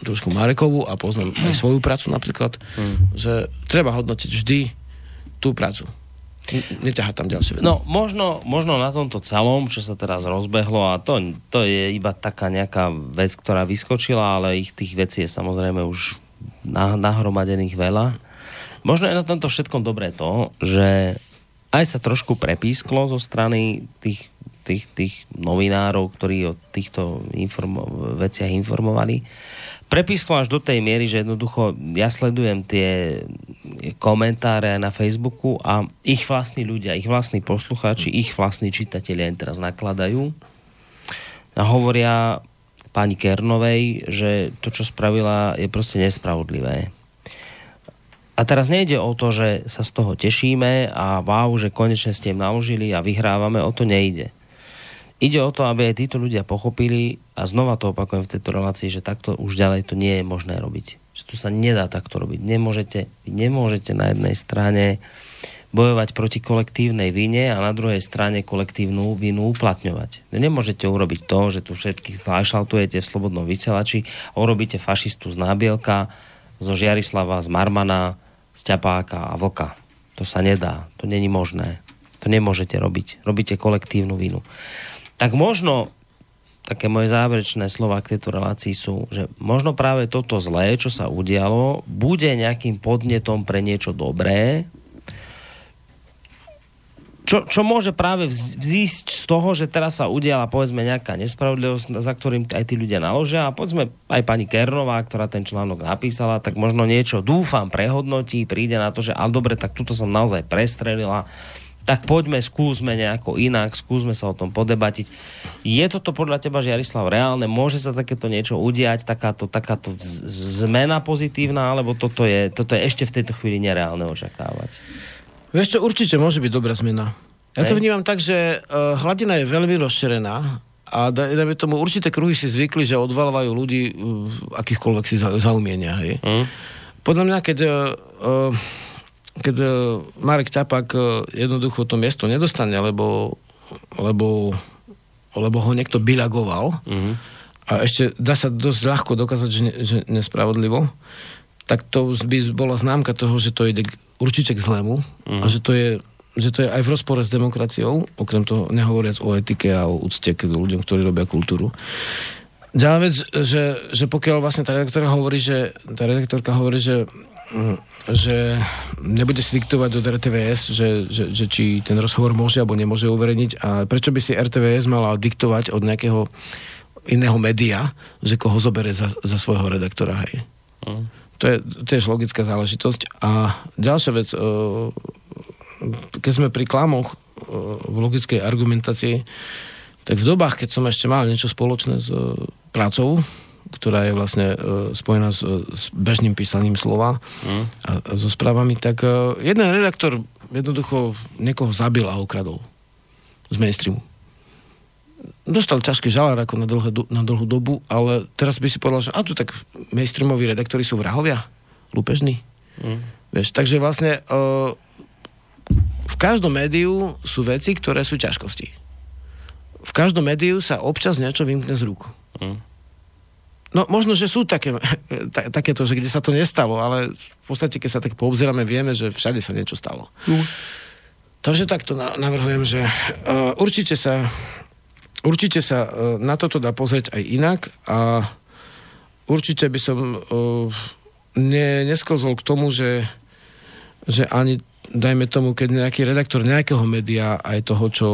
trošku Marekovú a poznám aj svoju prácu napríklad, mm. že treba hodnotiť vždy tú prácu. Neťahá tam ďalšie veci. No, možno, možno na tomto celom, čo sa teraz rozbehlo, a to, to je iba taká nejaká vec, ktorá vyskočila, ale ich tých vecí je samozrejme už na, nahromadených veľa. Možno je na tomto všetkom dobré to, že aj sa trošku prepísklo zo strany tých, tých, tých novinárov, ktorí o týchto informo- veciach informovali. Prepísklo až do tej miery, že jednoducho ja sledujem tie komentáre na Facebooku a ich vlastní ľudia, ich vlastní poslucháči, ich vlastní čitatelia im teraz nakladajú a hovoria pani Kernovej, že to, čo spravila, je proste nespravodlivé. A teraz nejde o to, že sa z toho tešíme a wow, že konečne ste im naložili a vyhrávame, o to nejde. Ide o to, aby aj títo ľudia pochopili, a znova to opakujem v tejto relácii, že takto už ďalej to nie je možné robiť. Že tu sa nedá takto robiť. Nemôžete, nemôžete na jednej strane bojovať proti kolektívnej vine a na druhej strane kolektívnu vinu uplatňovať. Nemôžete urobiť to, že tu všetkých flašaltujete v slobodnom vysielači a urobíte fašistu z Nábielka, zo Žiarislava, z Marmana, z Ťapáka a Vlka. To sa nedá. To není možné. To nemôžete robiť. Robíte kolektívnu vinu. Tak možno také moje záverečné slova k tejto relácii sú, že možno práve toto zlé, čo sa udialo, bude nejakým podnetom pre niečo dobré, čo, čo môže práve vz- vzísť z toho, že teraz sa udiala povedzme nejaká nespravodlivosť, za ktorým aj tí ľudia naložia. A povedzme aj pani Kernová, ktorá ten článok napísala, tak možno niečo dúfam prehodnotí, príde na to, že ale dobre, tak tuto som naozaj prestrelila, tak poďme, skúsme nejako inak, skúsme sa o tom podebatiť. Je toto podľa teba, Žiarislav, reálne? Môže sa takéto niečo udiať, takáto, takáto zmena pozitívna, alebo toto je, toto je ešte v tejto chvíli nereálne očakávať? Vieš čo, určite môže byť dobrá zmena. Ja to vnímam tak, že uh, hladina je veľmi rozšerená a daj- dajme tomu, určité kruhy si zvykli, že odvalovajú ľudí uh, akýchkoľvek si za- zaumienia. Hej. Hm? Podľa mňa, keď, uh, uh, keď uh, Marek Ťapak uh, jednoducho to miesto nedostane, lebo, lebo, lebo ho niekto bilagoval Mhm. a ešte dá sa dosť ľahko dokázať, že, ne, že nespravodlivo, tak to by bola známka toho, že to ide určite k zlému a že to je že to je aj v rozpore s demokraciou, okrem toho nehovoriac o etike a o úcte k ľuďom, ktorí robia kultúru. Ďalšia vec, že, že pokiaľ vlastne tá redaktorka hovorí, že, tá redaktorka hovorí, že, že nebude si diktovať do RTVS, že, že, že či ten rozhovor môže alebo nemôže uverejniť a prečo by si RTVS mala diktovať od nejakého iného média, že koho zobere za, za svojho redaktora, hej. To je tiež logická záležitosť. A ďalšia vec, e, keď sme pri klamoch e, v logickej argumentácii, tak v dobách, keď som ešte mal niečo spoločné s e, prácou, ktorá je vlastne e, spojená s, s bežným písaním slova a, a so správami, tak e, jeden redaktor jednoducho niekoho zabil a okradol z mainstreamu. Dostal ťažký žalár ako na, dlhé, na dlhú dobu, ale teraz by si povedal, že a tu tak mainstreamoví redaktori sú vrahovia, lúpežní. Vieš, takže vlastne uh, v každom médiu sú veci, ktoré sú ťažkosti. V každom médiu sa občas niečo vymkne z rúk. Mm. No možno, že sú také, ta, takéto, že kde sa to nestalo, ale v podstate, keď sa tak poobzeráme, vieme, že všade sa niečo stalo. Takže takto na- navrhujem, že uh, určite sa určite sa uh, na toto dá pozrieť aj inak a určite by som uh, ne, nesklzol k tomu, že, že ani dajme tomu, keď nejaký redaktor nejakého média aj toho, čo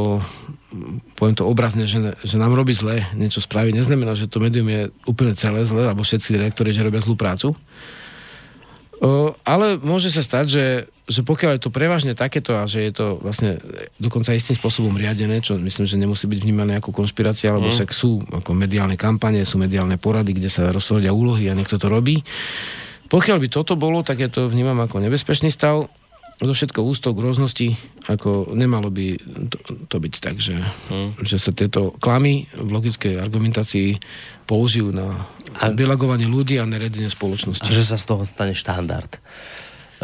mm, poviem to obrazne, že, že nám robí zle niečo spraví, neznamená, že to médium je úplne celé zle, alebo všetci redaktori, že robia zlú prácu. O, ale môže sa stať, že, že pokiaľ je to prevažne takéto a že je to vlastne dokonca istým spôsobom riadené, čo myslím, že nemusí byť vnímané ako konšpirácia, lebo však sú ako mediálne kampane, sú mediálne porady, kde sa rozhodia úlohy a niekto to robí. Pokiaľ by toto bolo, tak ja to vnímam ako nebezpečný stav. So všetkou ústou k rôznosti, ako nemalo by to, to byť tak, že, že sa tieto klamy v logickej argumentácii použijú na bilagovanie ľudí a neredenie A spoločnosti. že sa z toho stane štandard.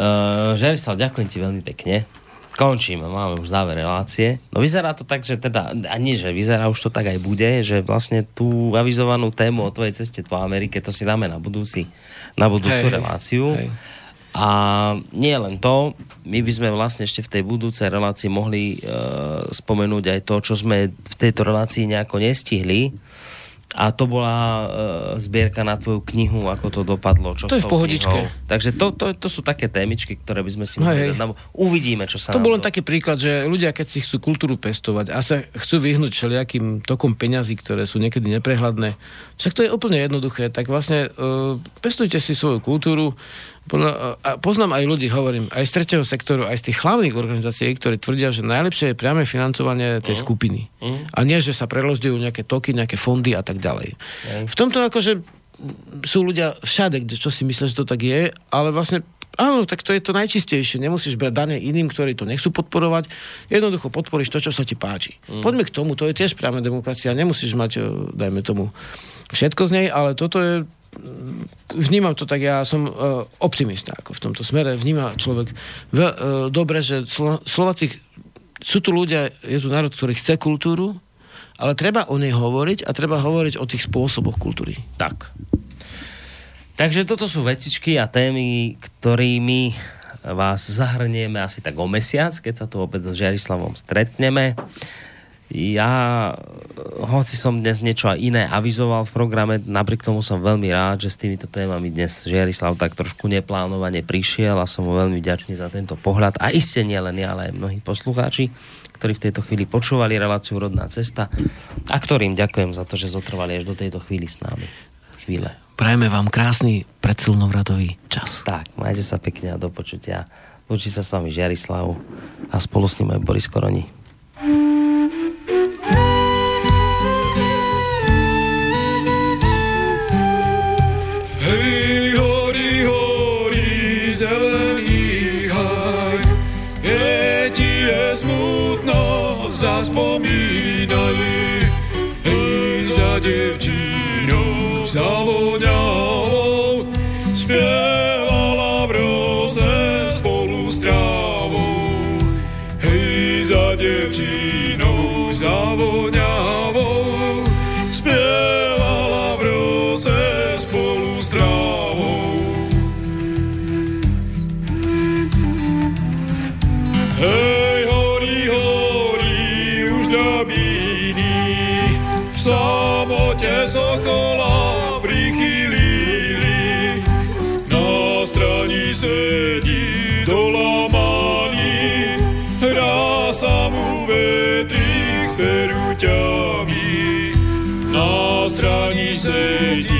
Uh, Žerislav, ďakujem ti veľmi pekne. Končíme, máme už záver relácie. No vyzerá to tak, že teda, a nie, že vyzerá už to tak aj bude, že vlastne tú avizovanú tému o tvojej ceste po Amerike, to si dáme na budúci, na budúcu Hej, reláciu. hej. A nie len to, my by sme vlastne ešte v tej budúcej relácii mohli uh, spomenúť aj to, čo sme v tejto relácii nejako nestihli. A to bola uh, zbierka na tvoju knihu, ako to dopadlo. Čo To je v pohodičke. knihou. Takže to, to, to sú také témičky, ktoré by sme si mohli hej. Uvidíme, čo sa To bol len taký príklad, že ľudia, keď si chcú kultúru pestovať a sa chcú vyhnúť všelijakým tokom peňazí, ktoré sú niekedy neprehľadné, však to je úplne jednoduché, tak vlastne uh, pestujte si svoju kultúru. Podľa, a poznám aj ľudí, hovorím, aj z tretieho sektoru, aj z tých hlavných organizácií, ktoré tvrdia, že najlepšie je priame financovanie tej skupiny. A nie, že sa prerozdejú nejaké toky, nejaké fondy a tak ďalej. V tomto akože sú ľudia všade, kde čo si myslia, že to tak je, ale vlastne áno, tak to je to najčistejšie. Nemusíš brať dane iným, ktorí to nechcú podporovať. Jednoducho podporíš to, čo sa ti páči. Mm. Poďme k tomu, to je tiež priama demokracia. Nemusíš mať, e, dajme tomu, všetko z nej, ale toto je vnímam to tak, ja som uh, optimista ako v tomto smere. Vníma človek ve, uh, dobre, že Slo- Slováci sú tu ľudia, je tu národ, ktorý chce kultúru, ale treba o nej hovoriť a treba hovoriť o tých spôsoboch kultúry. Tak. Takže toto sú vecičky a témy, ktorými vás zahrnieme asi tak o mesiac, keď sa tu opäť so Žiarislavom stretneme. Ja, hoci som dnes niečo iné avizoval v programe, napriek tomu som veľmi rád, že s týmito témami dnes Žiarislav tak trošku neplánovane prišiel a som mu veľmi vďačný za tento pohľad. A iste nie len ja, ale aj mnohí poslucháči, ktorí v tejto chvíli počúvali reláciu Rodná cesta a ktorým ďakujem za to, že zotrvali až do tejto chvíli s nami. Chvíle. Prajeme vám krásny predsilnovradový čas. Tak, majte sa pekne a do počutia. Lúči sa s vami Žiarislav a spolu s ním aj Boris Koroni. Zelený haj, keď je smutno, zaspomínaj. Hej, za devčínou, za se dit.